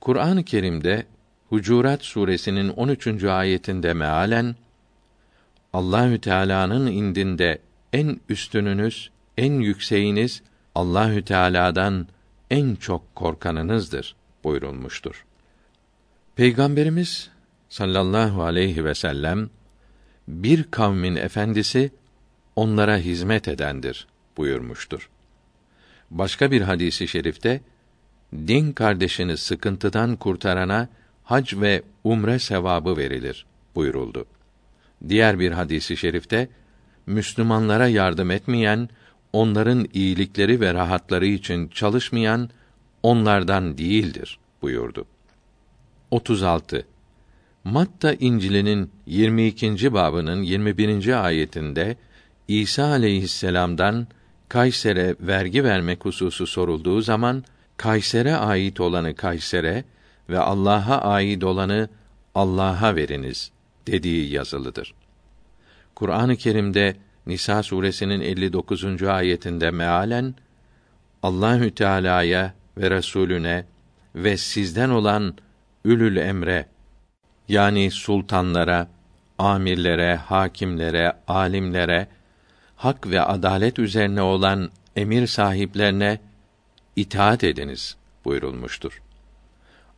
Kur'an-ı Kerim'de Hucurat suresinin 13. ayetinde mealen Allahü Teala'nın indinde en üstününüz, en yükseğiniz Allahü Teala'dan en çok korkanınızdır buyurulmuştur. Peygamberimiz sallallahu aleyhi ve sellem bir kavmin efendisi onlara hizmet edendir buyurmuştur. Başka bir hadisi şerifte din kardeşini sıkıntıdan kurtarana hac ve umre sevabı verilir buyuruldu. Diğer bir hadisi şerifte Müslümanlara yardım etmeyen, onların iyilikleri ve rahatları için çalışmayan onlardan değildir buyurdu. 36. Matta İncil'inin 22. babının 21. ayetinde İsa aleyhisselam'dan Kayser'e vergi vermek hususu sorulduğu zaman Kayser'e ait olanı Kayser'e ve Allah'a ait olanı Allah'a veriniz dediği yazılıdır. Kur'an-ı Kerim'de Nisa suresinin 59. ayetinde mealen Allahü Teala'ya ve Resulüne ve sizden olan ülül emre yani sultanlara, amirlere, hakimlere, alimlere, hak ve adalet üzerine olan emir sahiplerine itaat ediniz buyurulmuştur.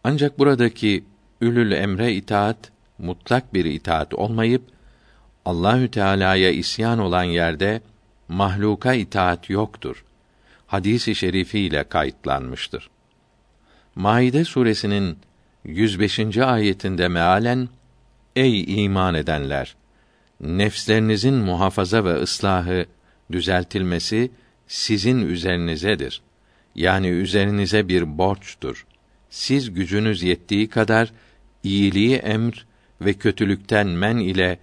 Ancak buradaki ülül emre itaat mutlak bir itaat olmayıp Allahü Teala'ya isyan olan yerde mahluka itaat yoktur. Hadisi şerifi ile kayıtlanmıştır. Maide suresinin 105. ayetinde mealen Ey iman edenler nefslerinizin muhafaza ve ıslahı düzeltilmesi sizin üzerinizedir. Yani üzerinize bir borçtur. Siz gücünüz yettiği kadar iyiliği emr ve kötülükten men ile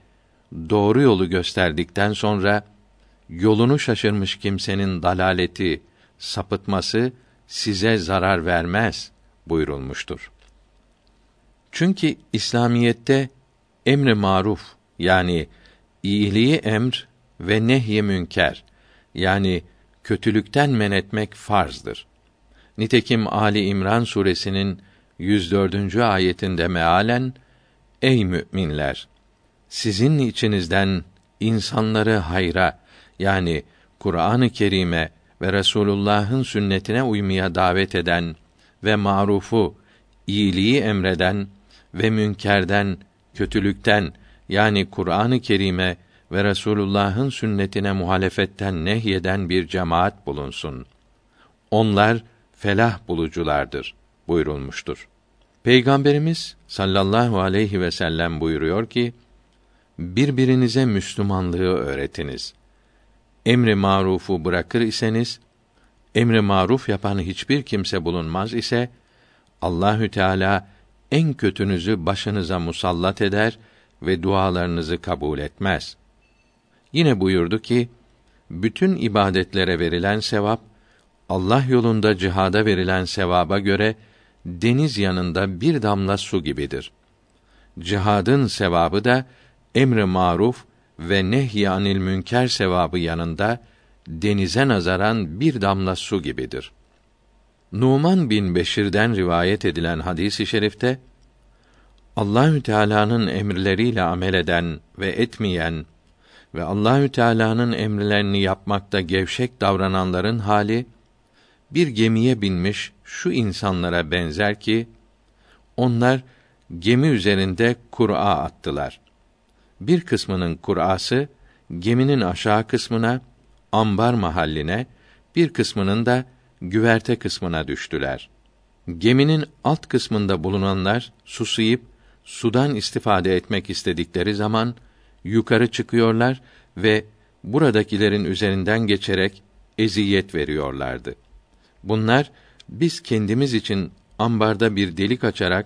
doğru yolu gösterdikten sonra yolunu şaşırmış kimsenin dalaleti, sapıtması size zarar vermez buyurulmuştur. Çünkü İslamiyette emri maruf yani iyiliği emr ve nehy münker yani kötülükten men etmek farzdır. Nitekim Ali İmran suresinin 104. ayetinde mealen Ey müminler sizin içinizden insanları hayra yani Kur'an-ı Kerim'e ve Resulullah'ın sünnetine uymaya davet eden ve marufu, iyiliği emreden ve münkerden, kötülükten yani Kur'an-ı Kerim'e ve Resulullah'ın sünnetine muhalefetten nehyeden bir cemaat bulunsun. Onlar felah buluculardır buyurulmuştur. Peygamberimiz sallallahu aleyhi ve sellem buyuruyor ki: Birbirinize Müslümanlığı öğretiniz. Emri marufu bırakır iseniz, emri maruf yapan hiçbir kimse bulunmaz ise Allahü Teala en kötünüzü başınıza musallat eder ve dualarınızı kabul etmez. Yine buyurdu ki, bütün ibadetlere verilen sevap Allah yolunda cihada verilen sevaba göre deniz yanında bir damla su gibidir. Cihadın sevabı da emri maruf ve nehyanil münker sevabı yanında denize nazaran bir damla su gibidir. Numan bin Beşir'den rivayet edilen hadisi şerifte Allahü Teala'nın emirleriyle amel eden ve etmeyen ve Allahü Teala'nın emirlerini yapmakta gevşek davrananların hali bir gemiye binmiş şu insanlara benzer ki onlar gemi üzerinde Kur'a attılar. Bir kısmının Kur'ası geminin aşağı kısmına, ambar mahalline, bir kısmının da güverte kısmına düştüler. Geminin alt kısmında bulunanlar susayıp sudan istifade etmek istedikleri zaman yukarı çıkıyorlar ve buradakilerin üzerinden geçerek eziyet veriyorlardı. Bunlar biz kendimiz için ambarda bir delik açarak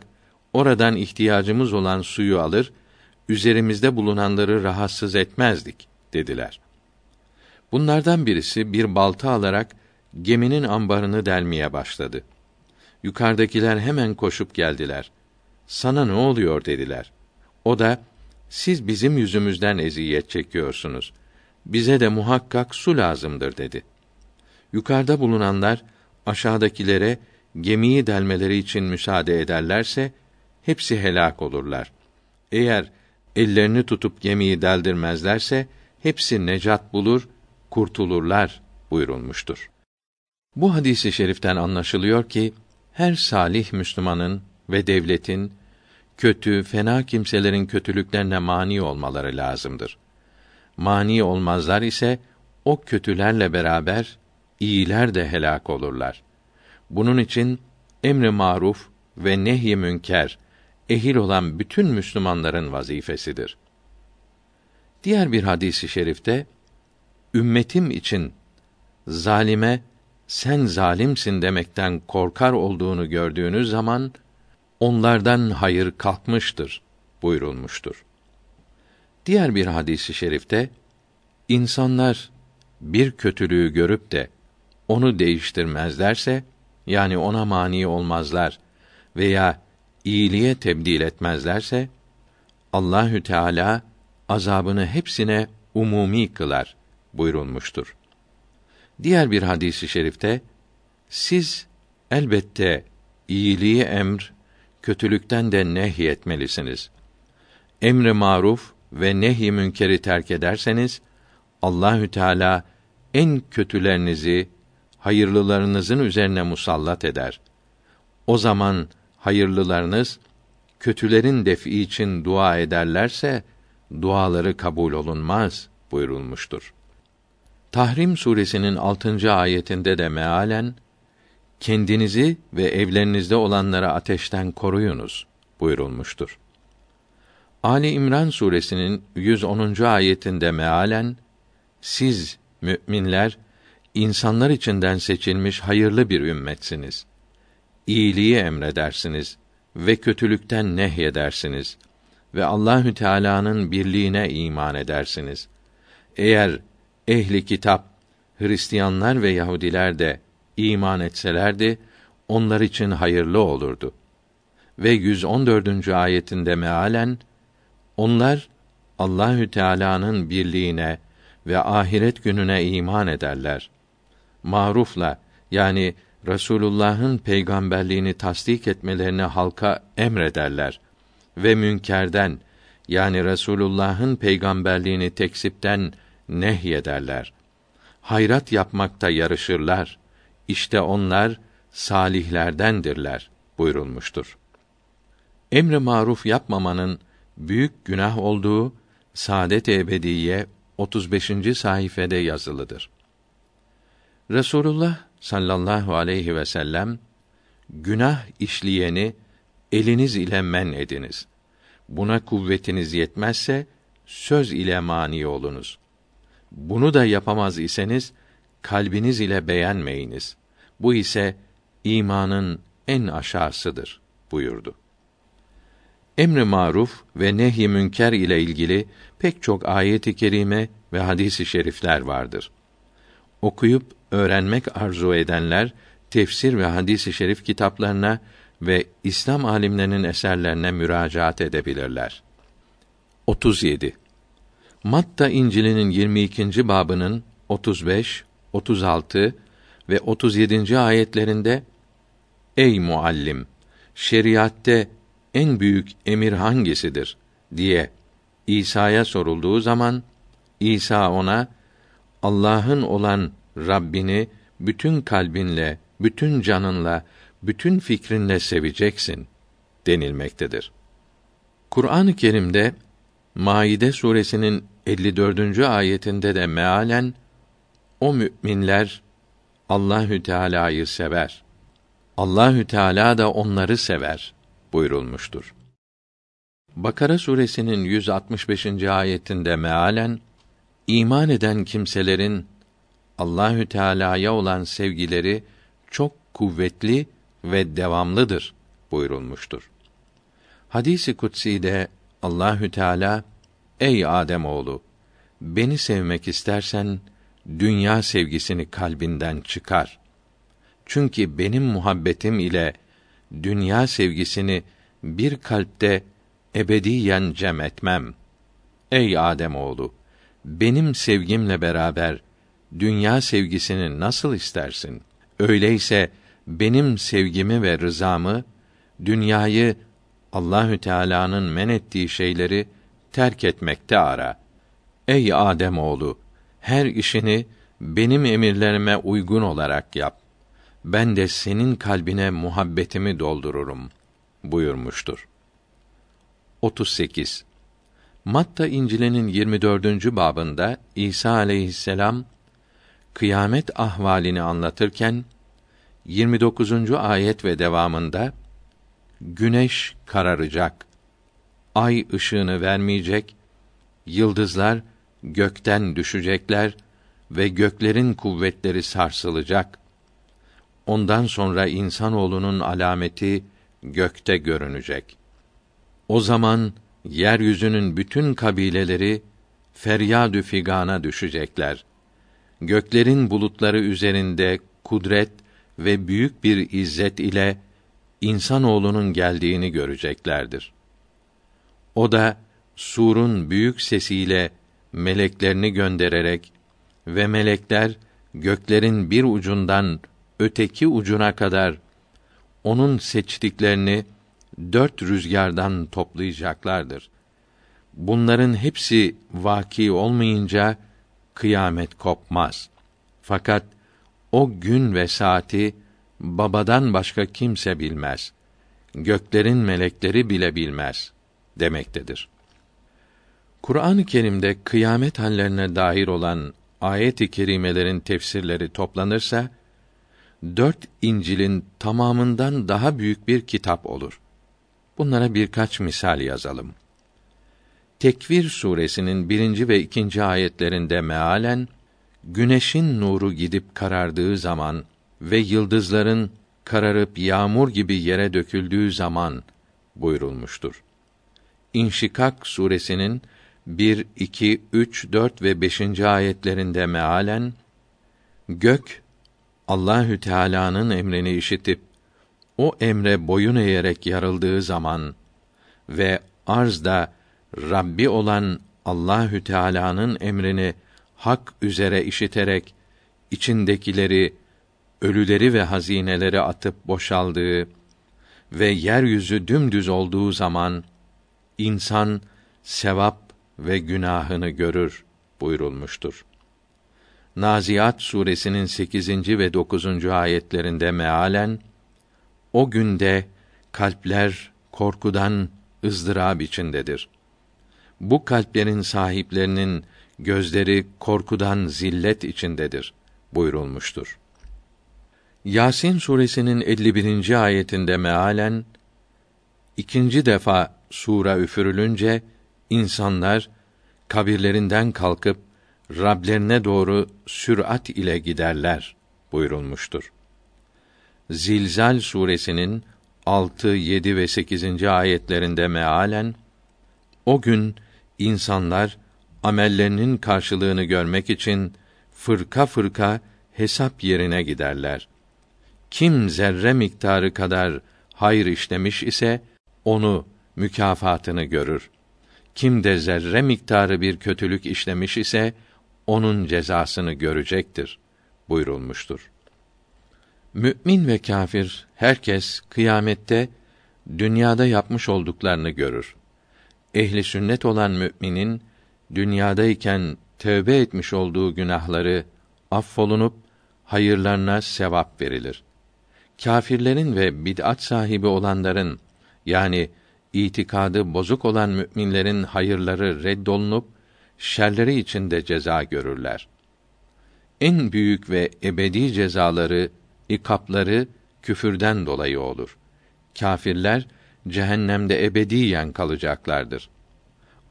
oradan ihtiyacımız olan suyu alır, üzerimizde bulunanları rahatsız etmezdik dediler. Bunlardan birisi bir balta alarak geminin ambarını delmeye başladı. Yukarıdakiler hemen koşup geldiler. Sana ne oluyor dediler. O da siz bizim yüzümüzden eziyet çekiyorsunuz. Bize de muhakkak su lazımdır dedi. Yukarıda bulunanlar aşağıdakilere gemiyi delmeleri için müsaade ederlerse hepsi helak olurlar. Eğer ellerini tutup gemiyi deldirmezlerse hepsi necat bulur, kurtulurlar buyurulmuştur. Bu hadisi şeriften anlaşılıyor ki her salih Müslümanın ve devletin kötü, fena kimselerin kötülüklerine mani olmaları lazımdır. Mani olmazlar ise o kötülerle beraber iyiler de helak olurlar. Bunun için emri maruf ve nehy münker ehil olan bütün Müslümanların vazifesidir. Diğer bir hadisi şerifte ümmetim için zalime sen zalimsin demekten korkar olduğunu gördüğünüz zaman onlardan hayır kalkmıştır buyurulmuştur. Diğer bir hadisi şerifte insanlar bir kötülüğü görüp de onu değiştirmezlerse yani ona mani olmazlar veya iyiliğe tebdil etmezlerse Allahü Teala azabını hepsine umumi kılar buyurulmuştur. Diğer bir hadisi şerifte siz elbette iyiliği emr, kötülükten de nehy etmelisiniz. Emri maruf ve nehy münkeri terk ederseniz Allahü Teala en kötülerinizi hayırlılarınızın üzerine musallat eder. O zaman hayırlılarınız kötülerin defi için dua ederlerse duaları kabul olunmaz buyurulmuştur. Tahrim suresinin 6. ayetinde de mealen kendinizi ve evlerinizde olanları ateşten koruyunuz buyurulmuştur. Ali İmran suresinin 110. ayetinde mealen siz müminler insanlar içinden seçilmiş hayırlı bir ümmetsiniz. İyiliği emredersiniz ve kötülükten nehyedersiniz ve Allahü Teala'nın birliğine iman edersiniz. Eğer ehli kitap Hristiyanlar ve Yahudiler de iman etselerdi onlar için hayırlı olurdu. Ve 114. ayetinde mealen onlar Allahü Teala'nın birliğine ve ahiret gününe iman ederler. Marufla yani Resulullah'ın peygamberliğini tasdik etmelerini halka emrederler ve münkerden yani Resulullah'ın peygamberliğini tekzipten nehyederler. Hayrat yapmakta yarışırlar. İşte onlar salihlerdendirler buyurulmuştur. Emri maruf yapmamanın büyük günah olduğu Saadet Ebediye 35. sayfede yazılıdır. Resulullah sallallahu aleyhi ve sellem günah işleyeni eliniz ile men ediniz. Buna kuvvetiniz yetmezse söz ile mani olunuz. Bunu da yapamaz iseniz kalbiniz ile beğenmeyiniz. Bu ise imanın en aşağısıdır buyurdu. Emri maruf ve nehy münker ile ilgili pek çok ayet-i kerime ve hadis-i şerifler vardır. Okuyup öğrenmek arzu edenler tefsir ve hadis-i şerif kitaplarına ve İslam alimlerinin eserlerine müracaat edebilirler. 37. Matta İncil'inin 22. babının 35, 36 ve 37. ayetlerinde Ey muallim, şeriatte en büyük emir hangisidir diye İsa'ya sorulduğu zaman İsa ona Allah'ın olan Rabbini bütün kalbinle, bütün canınla, bütün fikrinle seveceksin denilmektedir. Kur'an-ı Kerim'de Maide suresinin 54. ayetinde de mealen o müminler Allahü Teala'yı sever. Allahü Teala da onları sever buyurulmuştur. Bakara suresinin 165. ayetinde mealen iman eden kimselerin Allahü Teala'ya olan sevgileri çok kuvvetli ve devamlıdır buyurulmuştur. Hadisi kutsi de Allahü Teala Ey Adem oğlu beni sevmek istersen dünya sevgisini kalbinden çıkar. Çünkü benim muhabbetim ile dünya sevgisini bir kalpte ebediyen cem etmem. Ey Adem oğlu benim sevgimle beraber dünya sevgisini nasıl istersin? Öyleyse benim sevgimi ve rızamı dünyayı Allahü Teala'nın men ettiği şeyleri terk etmekte ara. Ey Adem oğlu, her işini benim emirlerime uygun olarak yap. Ben de senin kalbine muhabbetimi doldururum buyurmuştur. 38. Matta İncil'inin 24. babında İsa aleyhisselam kıyamet ahvalini anlatırken 29. ayet ve devamında güneş kararacak, ay ışığını vermeyecek, yıldızlar gökten düşecekler ve göklerin kuvvetleri sarsılacak. Ondan sonra insanoğlunun alameti gökte görünecek. O zaman yeryüzünün bütün kabileleri feryadü figana düşecekler. Göklerin bulutları üzerinde kudret ve büyük bir izzet ile insanoğlunun geldiğini göreceklerdir. O da surun büyük sesiyle meleklerini göndererek ve melekler göklerin bir ucundan öteki ucuna kadar onun seçtiklerini dört rüzgardan toplayacaklardır. Bunların hepsi vaki olmayınca kıyamet kopmaz. Fakat o gün ve saati babadan başka kimse bilmez. Göklerin melekleri bile bilmez demektedir. Kur'an-ı Kerim'de kıyamet hallerine dair olan ayet-i kerimelerin tefsirleri toplanırsa dört İncil'in tamamından daha büyük bir kitap olur. Bunlara birkaç misal yazalım. Tekvir suresinin birinci ve ikinci ayetlerinde mealen güneşin nuru gidip karardığı zaman ve yıldızların kararıp yağmur gibi yere döküldüğü zaman buyurulmuştur. İnşikak suresinin 1, 2, 3, 4 ve 5. ayetlerinde mealen gök Allahü Teala'nın emrini işitip o emre boyun eğerek yarıldığı zaman ve arzda Rabbi olan Allahü Teala'nın emrini hak üzere işiterek içindekileri ölüleri ve hazineleri atıp boşaldığı ve yeryüzü dümdüz olduğu zaman insan sevap ve günahını görür buyurulmuştur. Naziat suresinin 8. ve 9. ayetlerinde mealen o günde kalpler korkudan ızdırap içindedir. Bu kalplerin sahiplerinin gözleri korkudan zillet içindedir buyurulmuştur. Yasin suresinin 51. ayetinde mealen ikinci defa sura üfürülünce insanlar kabirlerinden kalkıp Rablerine doğru sürat ile giderler buyurulmuştur. Zilzal suresinin 6, 7 ve 8. ayetlerinde mealen o gün insanlar amellerinin karşılığını görmek için fırka fırka hesap yerine giderler. Kim zerre miktarı kadar hayır işlemiş ise onu mükafatını görür. Kim de zerre miktarı bir kötülük işlemiş ise onun cezasını görecektir buyurulmuştur. Mümin ve kâfir herkes kıyamette dünyada yapmış olduklarını görür. Ehli sünnet olan müminin dünyadayken tövbe etmiş olduğu günahları affolunup hayırlarına sevap verilir. Kâfirlerin ve bid'at sahibi olanların yani itikadı bozuk olan müminlerin hayırları reddolunup şerleri içinde ceza görürler. En büyük ve ebedi cezaları, ikapları küfürden dolayı olur. Kâfirler cehennemde ebediyen kalacaklardır.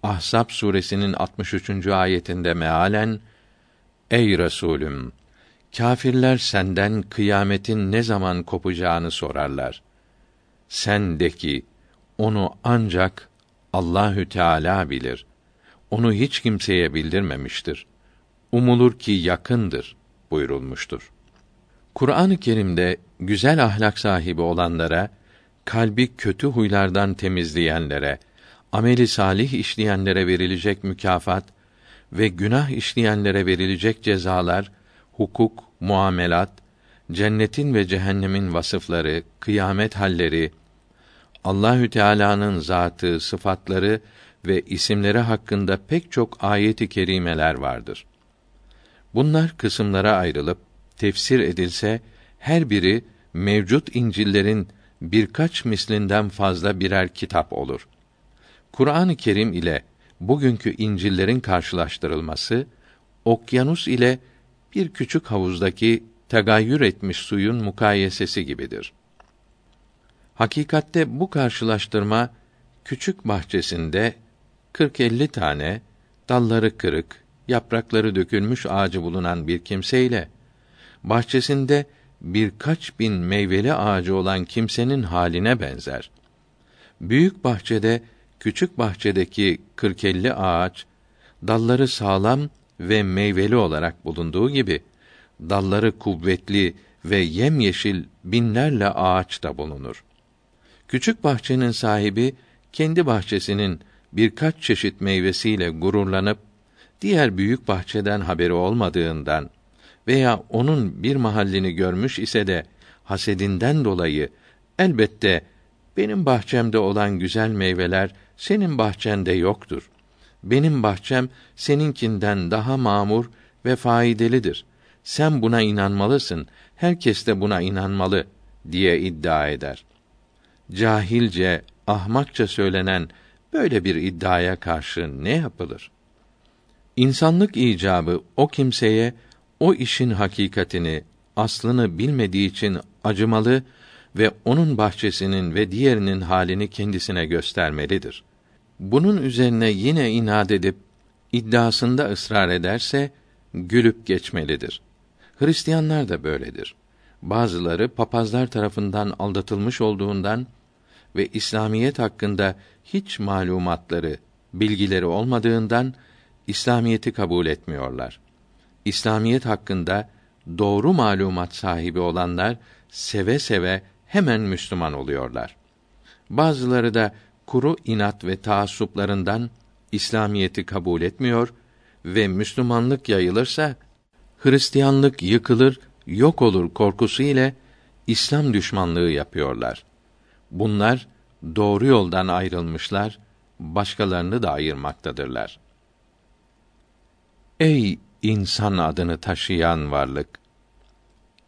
Ahzab suresinin 63. ayetinde mealen Ey Resulüm kâfirler senden kıyametin ne zaman kopacağını sorarlar. Sen de ki onu ancak Allahü Teala bilir. Onu hiç kimseye bildirmemiştir. Umulur ki yakındır buyurulmuştur. Kur'an-ı Kerim'de güzel ahlak sahibi olanlara, kalbi kötü huylardan temizleyenlere, ameli salih işleyenlere verilecek mükafat ve günah işleyenlere verilecek cezalar, hukuk, muamelat, cennetin ve cehennemin vasıfları, kıyamet halleri, Allahü Teala'nın zatı, sıfatları ve isimleri hakkında pek çok ayeti kerimeler vardır. Bunlar kısımlara ayrılıp tefsir edilse her biri mevcut İncil'lerin birkaç mislinden fazla birer kitap olur. Kur'an-ı Kerim ile bugünkü İncil'lerin karşılaştırılması okyanus ile bir küçük havuzdaki tegayyür etmiş suyun mukayesesi gibidir. Hakikatte bu karşılaştırma küçük bahçesinde 40-50 tane dalları kırık, yaprakları dökülmüş ağacı bulunan bir kimseyle bahçesinde birkaç bin meyveli ağacı olan kimsenin haline benzer. Büyük bahçede küçük bahçedeki 40-50 ağaç dalları sağlam ve meyveli olarak bulunduğu gibi dalları kuvvetli ve yemyeşil binlerle ağaç da bulunur. Küçük bahçenin sahibi kendi bahçesinin birkaç çeşit meyvesiyle gururlanıp diğer büyük bahçeden haberi olmadığından veya onun bir mahallini görmüş ise de hasedinden dolayı elbette benim bahçemde olan güzel meyveler senin bahçende yoktur. Benim bahçem seninkinden daha mamur ve faydalıdır. Sen buna inanmalısın. Herkes de buna inanmalı diye iddia eder. Cahilce, ahmakça söylenen böyle bir iddiaya karşı ne yapılır? İnsanlık icabı o kimseye o işin hakikatini, aslını bilmediği için acımalı ve onun bahçesinin ve diğerinin halini kendisine göstermelidir. Bunun üzerine yine inat edip iddiasında ısrar ederse gülüp geçmelidir. Hristiyanlar da böyledir. Bazıları papazlar tarafından aldatılmış olduğundan ve İslamiyet hakkında hiç malumatları, bilgileri olmadığından İslamiyeti kabul etmiyorlar. İslamiyet hakkında doğru malumat sahibi olanlar seve seve hemen Müslüman oluyorlar. Bazıları da kuru inat ve taassuplarından İslamiyeti kabul etmiyor ve Müslümanlık yayılırsa Hristiyanlık yıkılır, yok olur korkusu ile İslam düşmanlığı yapıyorlar. Bunlar doğru yoldan ayrılmışlar, başkalarını da ayırmaktadırlar. Ey insan adını taşıyan varlık!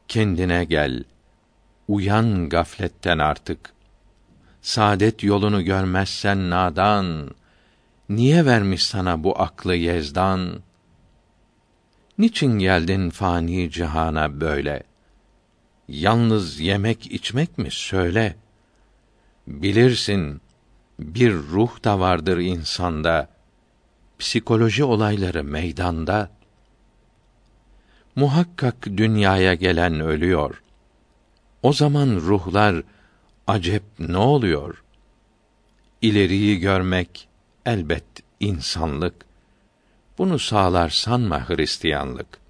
Kendine gel, uyan gafletten artık. Saadet yolunu görmezsen nadan, niye vermiş sana bu aklı yezdan? Niçin geldin fani cihana böyle? Yalnız yemek içmek mi söyle? Bilirsin, bir ruh da vardır insanda. Psikoloji olayları meydanda. Muhakkak dünyaya gelen ölüyor. O zaman ruhlar acep ne oluyor? İleriyi görmek elbet insanlık. Bunu sağlar sanma Hristiyanlık.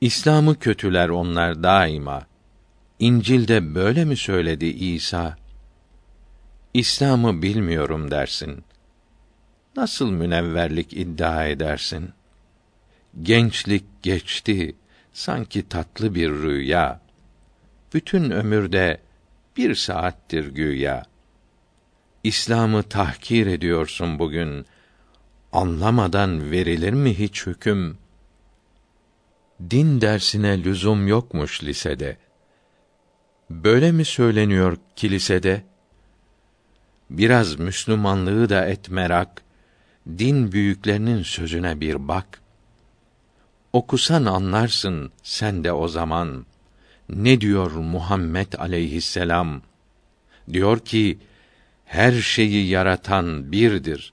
İslam'ı kötüler onlar daima. İncil'de böyle mi söyledi İsa? İslam'ı bilmiyorum dersin. Nasıl münevverlik iddia edersin? Gençlik geçti, sanki tatlı bir rüya. Bütün ömürde bir saattir güya. İslam'ı tahkir ediyorsun bugün. Anlamadan verilir mi hiç hüküm? Din dersine lüzum yokmuş lisede. Böyle mi söyleniyor kilisede? Biraz Müslümanlığı da et merak, din büyüklerinin sözüne bir bak. Okusan anlarsın sen de o zaman. Ne diyor Muhammed aleyhisselam? Diyor ki, her şeyi yaratan birdir.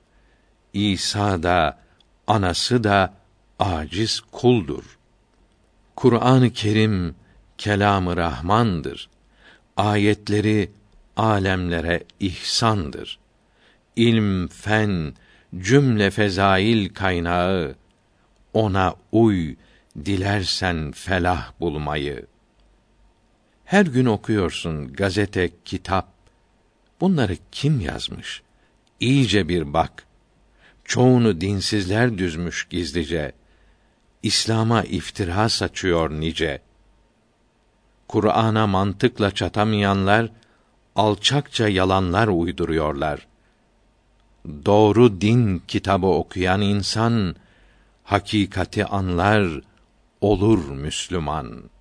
İsa da, anası da aciz kuldur. Kur'an-ı Kerim kelamı Rahmandır. Ayetleri alemlere ihsandır. İlm, fen, cümle fezail kaynağı ona uy dilersen felah bulmayı. Her gün okuyorsun gazete, kitap. Bunları kim yazmış? İyice bir bak. Çoğunu dinsizler düzmüş gizlice. İslam'a iftira saçıyor nice. Kur'an'a mantıkla çatamayanlar alçakça yalanlar uyduruyorlar. Doğru din kitabı okuyan insan hakikati anlar, olur Müslüman.''